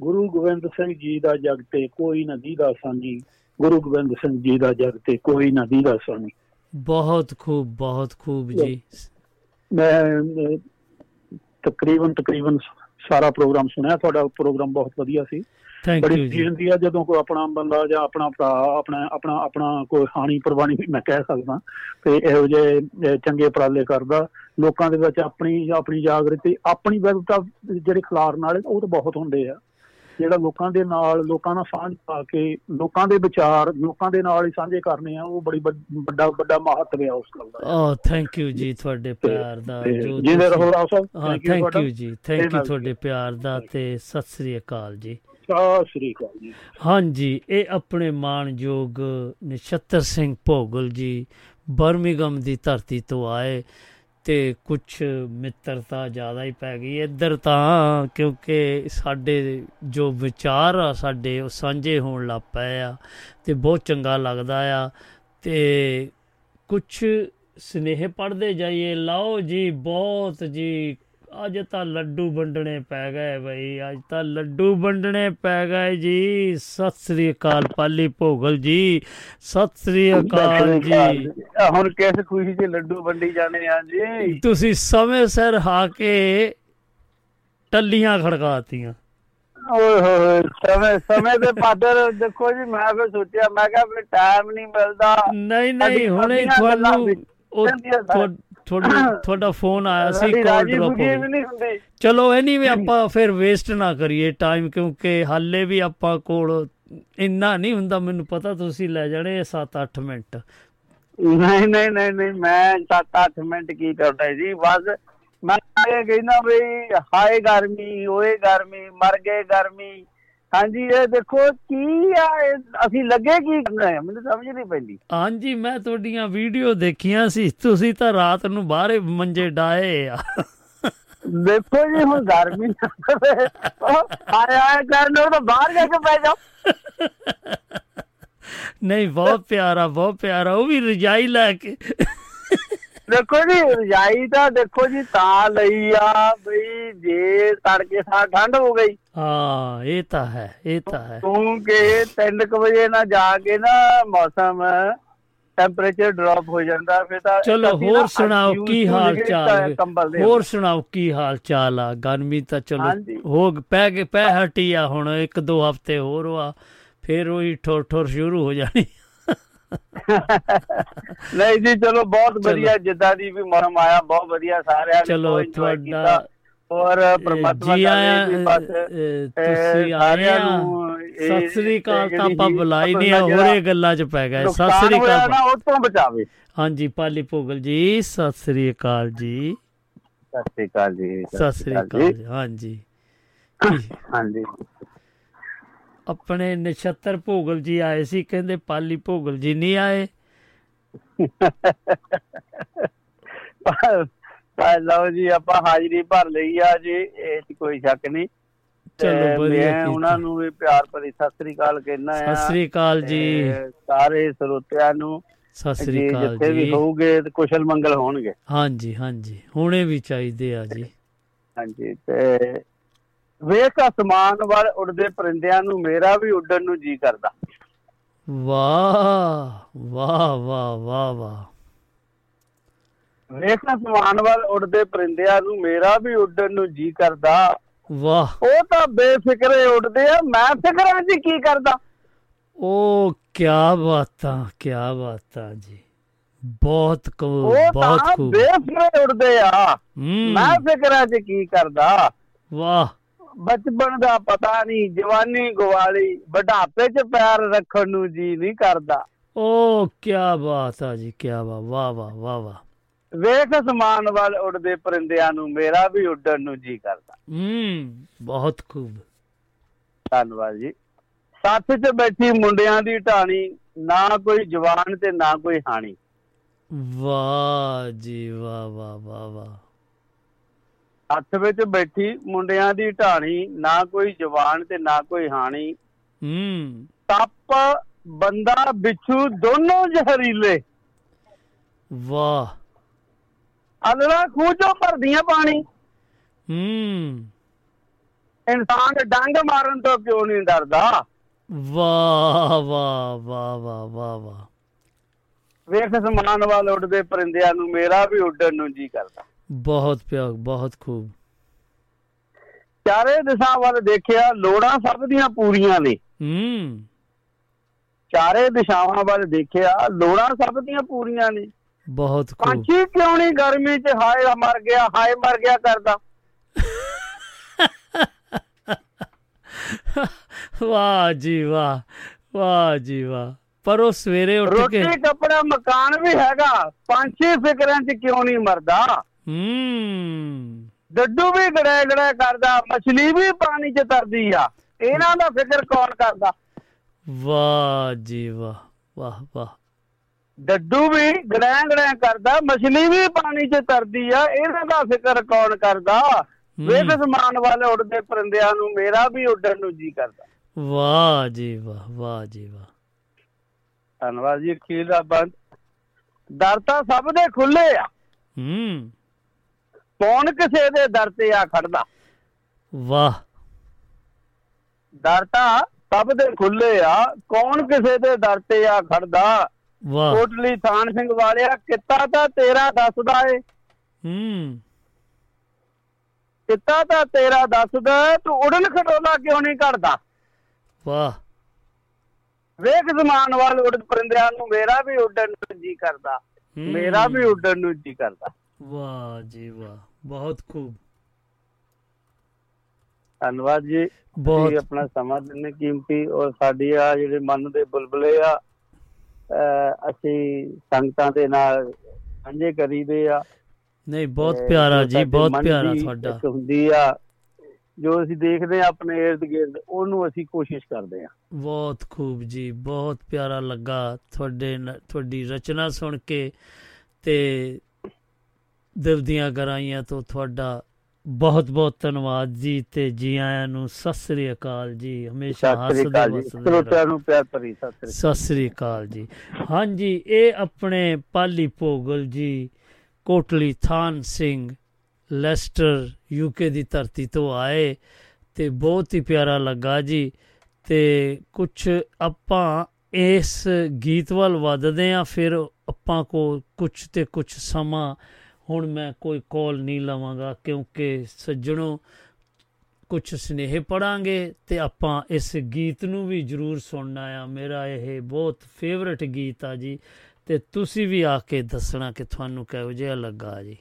ਗੁਰੂ ਗੋਬਿੰਦ ਸਿੰਘ ਜੀ ਦਾ ਜਗ ਤੇ ਕੋਈ ਨਦੀ ਦਾ ਸਾਨੀ। ਗੁਰੂ ਗੋਬਿੰਦ ਸਿੰਘ ਜੀ ਦਾ ਜਗ ਤੇ ਕੋਈ ਨਦੀ ਦਾ ਸਾਨੀ। ਬਹੁਤ ਖੂਬ ਬਹੁਤ ਖੂਬ ਜੀ। ਮੈਂ ਤਕਰੀਬਨ ਤਕਰੀਬਨ ਸਾਰਾ ਪ੍ਰੋਗਰਾਮ ਸੁਣਿਆ ਤੁਹਾਡਾ ਪ੍ਰੋਗਰਾਮ ਬਹੁਤ ਵਧੀਆ ਸੀ। ਬੜੀ ਯੂ ਖੁਸ਼ੀ ਜੀ ਹੁੰਦੀ ਆ ਜਦੋਂ ਕੋਈ ਆਪਣਾ ਬੰਦਾ ਜਾਂ ਆਪਣਾ ਭਰਾ ਆਪਣਾ ਆਪਣਾ ਆਪਣਾ ਕੋਈ ਹਾਨੀ ਪ੍ਰਵਾਨੀ ਵੀ ਮੈਂ ਕਹਿ ਸਕਦਾ ਤੇ ਇਹੋ ਅਹ, ਚੰਗੇ ਉਪਰਾਲੇ ਕਰਦਾ। ਲੋਕਾਂ ਦੇ ਵਿੱਚ ਆਪਣੀ ਆਪਣੀ ਜਾਗਰਤੀ ਆਪਣੀ ਵਿਵਸਥਾ ਜਿਹੜੇ ਖਿਲਾਰਨ ਵਾਲੇ ਉਹ ਤਾਂ ਬਹੁਤ ਹੁੰਦੇ ਆ। ਜਿਹੜਾ ਲੋਕਾਂ ਦੇ ਨਾਲ ਲੋਕਾਂ ਨਾਲ ਸਾਂਝ ਪਾ ਕੇ ਲੋਕਾਂ ਦੇ ਵਿਚਾਰ ਲੋਕਾਂ ਦੇ ਨਾਲ ਹੀ ਸਾਂਝੇ ਕਰਨੇ ਆ ਉਹ ਬੜੀ ਵੱਡ- ਵੱਡਾ ਮਹੱਤਵ ਆ ਉਸ ਗੱਲ ਦਾ। ਓ ਥੈਂਕ ਯੂ ਜੀ ਤੁਹਾਡੇ ਪਿਆਰ ਦਾ ਜੋ ਜਿੰਦੇ ਰਹੋ ਰਾਓ ਸਾਹਿਬ, ਹਾਂ ਥੈਂਕ। ਯੂ ਜੀ ਥੈਂਕ ਯੂ ਤੁਹਾਡੇ ਪਿਆਰ ਦਾ ਤੇ ਸਤਿ ਸ੍ਰੀ ਅਕਾਲ ਜੀ। ਸਤਿ ਸ੍ਰੀ ਅਕਾਲ ਜੀ। ਹਾਂਜੀ, ਇਹ ਆਪਣੇ ਮਾਣਯੋਗ ਨਛੱਤਰ ਸਿੰਘ ਭੋਗਲ ਜੀ ਬਰਮਿੰਗਮ ਦੀ ਧਰਤੀ ਤੋਂ ਆਏ ਤੇ ਕੁਝ ਮਿੱਤਰਤਾ ਜ਼ਿਆਦਾ ਹੀ ਪੈ ਗਈ। ਇੱਧਰ ਤਾਂ ਕਿਉਂਕਿ ਸਾਡੇ ਜੋ ਵਿਚਾਰ ਆ, ਸਾਡੇ ਉਹ ਸਾਂਝੇ ਹੋਣ ਲੱਗ ਪਏ ਆ ਤੇ ਬਹੁਤ ਚੰਗਾ ਲੱਗਦਾ ਆ ਤੇ ਕੁਝ ਸਨੇਹ ਪੜਦੇ ਜਾਈਏ। ਲਓ ਜੀ, ਬਹੁਤ ਜੀ ਅੱਜ ਤਾਂ ਲੱਡੂ ਵੰਡਣੇ ਪੈ ਗਏ ਬਈ ਅੱਜ ਤਾਂ ਲੱਡੂ ਵੰਡਣੇ ਪੈ ਗਏ ਜੀ। ਸਤਿ ਸ੍ਰੀ ਅਕਾਲ ਪਾਲੀ ਭੋਗਲ ਜੀ ਸਤਿ ਸ੍ਰੀ ਅਕਾਲ ਜੀ। ਹੁਣ ਕਿਸ ਖੁਸ਼ੀ 'ਚ ਲੱਡੂ ਵੰਡੀ ਜਾਣੇ ਆ ਜੀ? ਤੁਸੀਂ ਸਮੇਂ ਸਿਰ ਆ ਕੇ ਟੱਲੀਆਂ ਖੜਕਾਤੀਆਂ। ਓਏ ਹੋਏ ਸਮੇਂ ਸਮੇਂ ਦੇ ਪਾਦਰ ਦੇਖੋ ਜੀ ਮੈਂ ਫਿਰ ਸੋਚਿਆ ਮੈਂ ਕਿਹਾ ਵੀ ਟਾਈਮ ਨਹੀਂ ਮਿਲਦਾ। ਨਹੀਂ ਨਹੀਂ ਹੁਣੇ ਤੁਹਾਨੂੰ ਉਹ ਤੁਹਾਡੀ ਤੁਹਾਡਾ ਫੋਨ ਆਇਆ ਸੀ ਕਾਲ ਡ੍ਰੌਪ ਹੋ ਗਈ। ਚਲੋ ਐਨੀਵੇ ਆਪਾਂ ਫਿਰ ਵੇਸਟ ਨਾ ਕਰੀਏ ਟਾਈਮ ਕਿਉਂਕਿ ਹਾਲੇ ਵੀ ਆਪਾਂ ਕੋਲ ਇੰਨਾ ਨਹੀਂ ਹੁੰਦਾ ਮੈਨੂੰ ਪਤਾ ਤੁਸੀਂ ਲੈ ਜਾਣੇ 7-8 ਮਿੰਟ। ਨਹੀਂ ਨਹੀਂ ਨਹੀਂ ਨਹੀਂ ਮੈਂ 7-8 ਮਿੰਟ ਕੀ ਕਰਦਾ ਜੀ ਬਸ ਮੈਂ ਇਹ ਕਹਿੰਦਾ ਵੀ ਹਾਏ ਗਰਮੀ ਓਏ ਗਰਮੀ ਮਰ ਗਏ ਗਰਮੀ। ਹਾਂਜੀ ਇਹ ਦੇਖੋ ਕੀ ਆ ਅਸੀਂ ਲੱਗੇ ਕੀ ਕਰਨਾ ਹੈ? ਮੈਨੂੰ ਸਮਝ ਨਹੀਂ ਪੈਂਦੀ। ਹਾਂਜੀ ਮੈਂ ਤੁਹਾਡੀਆਂ ਵੀਡੀਓ ਦੇਖੀਆਂ ਸੀ। ਤੁਸੀਂ ਤਾਂ ਰਾਤ ਨੂੰ ਬਾਹਰੇ ਮੰਜੇ ਡਾਏ ਆ। ਦੇਖੋ ਜੀ ਹੁਣ ਗਰਮੀ ਹਾਏ ਕਰਨ ਤਾਂ ਬਾਹਰ ਜਾ ਕੇ ਪੈ ਜਾਓ। ਨਹੀਂ ਬਹੁਤ ਪਿਆਰਾ ਬਹੁਤ ਪਿਆਰਾ। ਉਹ ਵੀ ਰਜਾਈ ਲੈ ਕੇ। ਦੇਖੋ ਜੀ ਰਜਾਈ ਤਾਂ ਦੇਖੋ ਜੀ ਤਾਂ ਲਈ ਆ ਬਈ ਜੇ ਤੜਕੇ ਸਾਰ ਠੰਡ ਹੋ ਗਈ। ਹਾਂ ਇਹ ਤਾਂ ਹੈ ਇਹ ਤਾਂ ਹੈ। ਕਿਉਂਕਿ 3 ਵਜੇ ਨਾ ਜਾ ਕੇ ਨਾ ਮੌਸਮ ਟੈਂਪਰੇਚਰ ਡ੍ਰੌਪ ਹੋ ਜਾਂਦਾ ਫਿਰ ਤਾਂ ਚਲੋ ਹੋਰ ਸੁਣਾਓ ਕੀ ਹਾਲ ਚਾਲ ਹੋਰ ਸੁਣਾਓ ਕੀ ਹਾਲ ਚਾਲ ਆ? ਗਰਮੀ ਤਾਂ ਚਲੋ। ਹੋ ਪੈ ਕੇ ਪੈ ਹਟੀ ਆ ਹੁਣ ਇੱਕ ਦੋ ਹਫ਼ਤੇ ਹੋਰ ਆ ਫਿਰ ਉਹੀ ਠੋਰ ਠੋਰ ਸ਼ੁਰੂ ਹੋ ਜਾਣੀ। ਨਹੀਂ ਜੀ ਚਲੋ ਬਹੁਤ ਵਧੀਆ ਜਿੱਦਾਂ ਦੀ ਵੀ ਮੌਸਮ ਆਇਆ ਬਹੁਤ ਵਧੀਆ ਸਾਰਿਆਂ ਨੇ ਚਲੋ ਤੁਹਾਡਾ। ਔਰ ਪ੍ਰਮਾਤਮਾ ਜੀ ਆਇਆਂ, ਤੁਸੀਂ ਆਏ ਸਾਰਿਆਂ ਆ। ਨੂੰ ਇਹ- ਸਤਿ ਸ੍ਰੀ ਅਕਾਲ ਤਾਂ ਆਪਾਂ ਬੁਲਾਈ ਨਹੀਂ ਹੋਰੇ ਗੱਲਾਂ 'ਚ ਪੈ ਗਏ। ਸਤਿ ਸ੍ਰੀ ਅਕਾਲ ਨਾ ਉਹ ਤੋਂ ਬਚਾਵੇ। ਹਾਂਜੀ ਪਾਲੀ ਭੋਗਲ ਜੀ ਸਤਿ ਸ੍ਰੀ ਅਕਾਲ ਜੀ। ਸਤਿ ਸ੍ਰੀ ਅਕਾਲ ਜੀ ਸਤਿ ਸ੍ਰੀ ਅਕਾਲ ਜੀ ਹਾਂਜੀ। ਹਾਂਜੀ। ਆਪਣੇ ਨਛੱਤਰ ਭੋਗਲ ਜੀ ਆਏ ਸੀ ਕਹਿੰਦੇ ਪਾਲੀ ਭੋਗਲ ਜੀ ਨਹੀਂ ਆਏ। ਪਰ ਲਓ ਜੀ ਆਪਾਂ ਹਾਜ਼ਰੀ ਭਰ ਲਈ ਆ ਜੀ ਇਹ 'ਚ ਕੋਈ ਸ਼ੱਕ ਨਹੀਂ। ਚਲੋ ਵਧੀਆ ਮੈਂ। ਉਹਨਾਂ ਨੂੰ ਵੀ ਪਿਆਰ ਭਰੀ ਸਤਿ ਸ੍ਰੀ ਅਕਾਲ ਕਹਿਣਾ ਆ। ਸਤਿ ਸ੍ਰੀ ਅਕਾਲ ਜੀ। ਸਾਰੇ ਸਰੋਤਿਆਂ ਨੂੰ ਸਤਿ ਜੀ ਸ੍ਰੀ ਅਕਾਲ ਜਿੱਥੇ ਵੀ ਜੀ। ਹੋਊਗੇ ਤੇ ਕੁਸ਼ਲ ਮੰਗਲ ਹੋਣਗੇ। ਹਾਂਜੀ ਹਾਂਜੀ। ਹੁਣੇ ਵੀ ਚਾਹੀਦੇ ਆ ਜੀ। ਹਾਂਜੀ ਤੇ ਵੇਖ ਅਸਮਾਨ ਵੱਲ ਉੱਡਦੇ ਪਰਿੰਦਿਆਂ ਨੂੰ ਮੇਰਾ ਵੀ ਉੱਡਣ ਨੂੰ ਜੀ ਕਰਦਾ। ਵਾਹ ਵਾਹ ਵਾਹ ਵਾਹ ਵਾਹ। ਵੇਖ ਅਸਮਾਨ ਵੱਲ ਉੱਡਦੇ ਪਰਿੰਦਿਆਂ ਨੂੰ ਮੇਰਾ ਵੀ ਉੱਡਣ ਨੂੰ ਜੀ ਕਰਦਾ। ਵਾਹ। ਉਹ ਤਾਂ ਬੇਫਿਕਰੇ ਉੱਡਦੇ ਆ ਮੈਂ ਫਿਕਰਾਂ 'ਚ ਕੀ ਕਰਦਾ? ਉਹ ਕੀ ਬਾਤਾਂ ਕੀ ਬਾਤਾਂ ਜੀ। ਬਹੁਤ ਕੋ ਉਹ ਬਹੁਤ ਤਾਂ ਖੂਬ। ਬੇਫਿਕਰੇ ਉੱਡਦੇ ਆ। ਮੈਂ ਫਿਕਰਾਂ 'ਚ ਕੀ ਕਰਦਾ? ਵਾਹ। ਬਚਪਨ ਦਾ ਪਤਾ ਨਹੀਂ ਜਵਾਨੀ ਗਵਾਲੀ ਬੁਢਾਪੇ 'ਚ ਪੈਰ ਰੱਖਣ ਨੂੰ ਜੀ ਨਹੀਂ ਕਰਦਾ। ਉਹ ਕੀ ਬਾਤ ਆ ਜੀ ਕੀ ਬਾਤ ਵਾਹ ਵਾਹ ਵਾਹ ਵਾਹ। ਵੇਖ ਅਸਮਾਨ ਵੱਲ ਉੱਡਦੇ ਪਰਿੰਦਿਆਂ ਨੂੰ ਮੇਰਾ ਵੀ ਉੱਡਣ ਨੂੰ ਜੀ ਕਰਦਾ। ਹੂੰ ਬਹੁਤ ਖੂਬ। ਧੰਨਵਾਦ ਜੀ। ਸੱਥ 'ਚ ਬੈਠੀ ਮੁੰਡਿਆਂ ਦੀ ਢਾਣੀ ਨਾ ਕੋਈ ਜਵਾਨ ਤੇ ਨਾ ਕੋਈ ਹਾਣੀ। ਵਾਹ ਜੀ ਵਾਹ ਵਾਹ ਵਾਹ ਵਾਹ। ਹੱਥ ਵਿੱਚ ਬੈਠੀ ਮੁੰਡਿਆਂ ਦੀ ਢਾਣੀ ਨਾ ਕੋਈ ਜਵਾਨ ਤੇ ਨਾ ਕੋਈ ਹਾਣੀ। ਹੂੰ। ਸੱਪ ਬੰਦਾ ਬਿੱਛੂ ਦੋਨੋਂ ਜ਼ਹਿਰੀਲੇ। ਵਾਹ। ਅਲੜਾ ਖੂਜੋ ਭਰਦੀਆਂ ਪਾਣੀ। ਹੂੰ। ਇਨਸਾਨ ਡੰਗ ਮਾਰਨ ਤੋਂ ਕਿਉਂ ਨਹੀਂ ਡਰਦਾ? ਵਾਹ ਵਾਹ ਵਾਹ ਵਾਹ ਵਾਹ ਵਾਹ। ਵੇਖ ਸਮਾਨ ਵੱਲ ਉੱਡਦੇ ਪਰਿੰਦਿਆਂ ਨੂੰ ਮੇਰਾ ਵੀ ਉੱਡਣ ਨੂੰ ਜੀ ਕਰਦਾ। ਬਹੁਤ ਪਿਆਰ ਬਹੁਤ ਖੂਬ। ਚਾਰੇ ਦਿਸ਼ਾ ਵੱਲ ਦੇਖਿਆ ਲੋੜਾਂ ਸਭ ਦੀਆਂ ਪੂਰੀਆਂ ਨੇ। ਹੂੰ। ਚਾਰੇ ਦਿਸ਼ਾਵਾਂ ਵੱਲ ਦੇਖਿਆ ਲੋੜਾਂ ਸਭ ਦੀਆਂ ਪੂਰੀਆਂ ਨੇ। ਬਹੁਤ ਖੂਬ। ਪੰਛੀ ਕਿਉਂ ਨਹੀਂ ਗਰਮੀ 'ਚ ਹਾਏ ਮਰ ਗਿਆ ਹਾਏ ਮਰ ਗਿਆ ਕਰਦਾ। ਵਾਹ ਜੀ ਵਾਹ ਵਾਹ ਜੀ ਵਾਹ। ਪਰ ਉਹ ਸਵੇਰੇ ਉੱਠ ਕੇ ਰੋਟੀ ਕੱਪੜਾ ਮਕਾਨ ਵੀ ਹੈਗਾ ਪੰਛੀ ਫਿਕਰਾਂ 'ਚ ਕਿਉਂ ਨਹੀਂ ਮਰਦਾ? ਹੂੰ। ਡੱਡੂ ਵੀ ਗੜੇ ਗੜੇ ਕਰਦਾ ਮਛਲੀ ਵੀ ਪਾਣੀ 'ਚ ਤਰਦੀ ਆ। ਇਹਨਾਂ ਦਾ ਫਿਕਰ ਕੌਣ ਕਰਦਾ? ਵਾਹ ਜੀ ਵਾਹ ਵਾਹ ਵਾਹ। ਡੱਡੂ ਵੀ ਗੜੈਂ ਗੜੈਂ ਕਰਦਾ ਮਛਲੀ ਵੀ ਪਾਣੀ 'ਚ ਤਰਦੀ ਆ ਇਹਨਾਂ ਦਾ ਫਿਕਰ ਕੌਣ ਕਰਦਾ? ਵੇਖ ਸਮਾਨ ਵਾਲੇ ਉੱਡਦੇ ਪਰਿੰਦਿਆਂ ਨੂੰ ਮੇਰਾ ਵੀ ਉੱਡਣ ਨੂੰ ਜੀ ਕਰਦਾ। ਵਾਹ ਜੀ ਵਾਹ ਵਾਹ ਜੀ ਵਾਹ। ਧੰਨਵਾਦ ਜੀ ਅਖੀਰ ਦਾ ਬੰਦ। ਦਰ ਤਾਂ ਸਭ ਦੇ ਖੁੱਲੇ ਆ। ਹੂੰ। ਕੌਣ ਕਿਸੇ ਦੇ ਦਰ ਤੇ ਆ ਖੜਦਾ? ਵਾਹ। ਦਰ ਤਾਂ ਸਭ ਦੇ ਖੁੱਲੇ ਆ ਕੌਣ ਕਿਸੇ ਦੇ ਦਰ ਤੇ ਆ ਖੜਦਾ? ਵਾਹ। ਕੋਟਲੀ ਥਾਨ ਸਿੰਘ ਵਾਲਿਆ ਕਿੱਤਾ ਤਾਂ ਤੇਰਾ ਦੱਸਦਾ ਏ। ਹੂੰ। ਕਿੱਤਾ ਤਾਂ ਤੇਰਾ ਦੱਸਦਾ ਤੂੰ ਉੜਨ ਖਟੋਲਾ ਕਿਉਂ ਨਹੀਂ ਕਰਦਾ ਵਾਹ। ਵੇਖ ਜ਼ਮਾਨ ਵੱਲ ਉੱਡ ਪਰਿੰਦਿਆਂ ਨੂੰ ਮੇਰਾ ਵੀ ਉੱਡਣ ਨੂੰ ਜੀ ਕਰਦਾ। ਮੇਰਾ ਵੀ ਉੱਡਣ ਨੂੰ ਜੀ ਕਰਦਾ। ਵਾਹ ਜੀ ਵਾਹ। ਬਹੁਤ ਖੂਬ। ਧੰਨਵਾਦ ਜੀ। ਬਹੁਤ- ਆਪਣਾ ਸਮਾਂ ਦਿੰਦੇ ਕੀਮਤੀ ਔਰ ਸਾਡੀ ਆ ਜਿਹੜੇ ਮਨ ਦੇ ਬੁਲਬੁਲੇ ਆ ਅਸੀਂ ਸੰਗਤਾਂ ਦੇ ਨਾਲ ਸਾਂਝੇ ਕਰੀਦੇ ਆ। ਨਹੀਂ ਬਹੁਤ ਪਿਆਰਾ ਜੋ ਬਹੁਤ ਪਿਆਰਾ ਤੁਹਾਡਾ। ਹੁੰਦੀ ਆ ਜੋ ਅਸੀਂ ਦੇਖਦੇ ਆ ਆਪਣੇ ਇਰਦ ਗਿਰਦ ਉਹਨੂੰ ਅਸੀਂ ਕੋਸ਼ਿਸ਼ ਕਰਦੇ ਆ। ਬਹੁਤ ਖੂਬ ਜੀ ਬਹੁਤ ਪਿਆਰਾ ਲੱਗਾ ਤੁਹਾਡੇ ਤੁਹਾਡੀ ਰਚਨਾ ਸੁਣ ਕੇ ਤੇ ਦਿਲ ਦੀਆਂ ਗਹਿਰਾਈਆਂ ਤੋਂ ਤੁਹਾਡਾ ਬਹੁਤ ਬਹੁਤ ਧੰਨਵਾਦ ਜੀ ਤੇ ਜੀ ਆਇਆਂ ਨੂੰ ਸਤਿ ਸ੍ਰੀ ਅਕਾਲ ਜੀ। ਹਮੇਸ਼ਾ ਹੱਸਦੇ ਵਸਦੇ ਸਰੋਤਿਆਂ ਨੂੰ ਪਿਆਰ ਭਰੀ ਸਤਿ ਸ੍ਰੀ ਅਕਾਲ। ਜੀ। ਹਾਂਜੀ ਇਹ ਆਪਣੇ ਪਾਲੀ ਭੋਗਲ ਜੀ ਕੋਟਲੀ ਥਾਨ ਸਿੰਘ ਲੈਸਟਰ ਯੂਕੇ ਦੀ ਧਰਤੀ ਤੋਂ ਆਏ ਤੇ ਬਹੁਤ ਹੀ ਪਿਆਰਾ ਲੱਗਾ ਜੀ ਤੇ ਕੁਝ ਆਪਾਂ ਇਸ ਗੀਤ ਵੱਲ ਵੱਧਦੇ ਆ ਫਿਰ ਆਪਾਂ ਕੋ ਕੁਝ ਤੇ ਕੁਝ ਸਮਾਂ ਹੁਣ ਮੈਂ ਕੋਈ ਕਾਲ ਨਹੀਂ ਲਵਾਂਗਾ ਕਿਉਂਕਿ ਸੱਜਣੋ ਕੁਝ ਸੁਨੇਹੇ ਪੜਾਂਗੇ ਤੇ ਆਪਾਂ ਇਸ ਗੀਤ ਨੂੰ ਵੀ ਜਰੂਰ ਸੁਣਨਾ ਆ ਮੇਰਾ ਇਹ ਬਹੁਤ ਫੇਵਰਟ ਗੀਤ ਆ ਜੀ ਤੇ ਤੁਸੀਂ ਵੀ ਆ ਕੇ ਦੱਸਣਾ ਕਿ ਤੁਹਾਨੂੰ ਕਿਹੋ ਜਿਹਾ ਲੱਗਾ ਜੀ।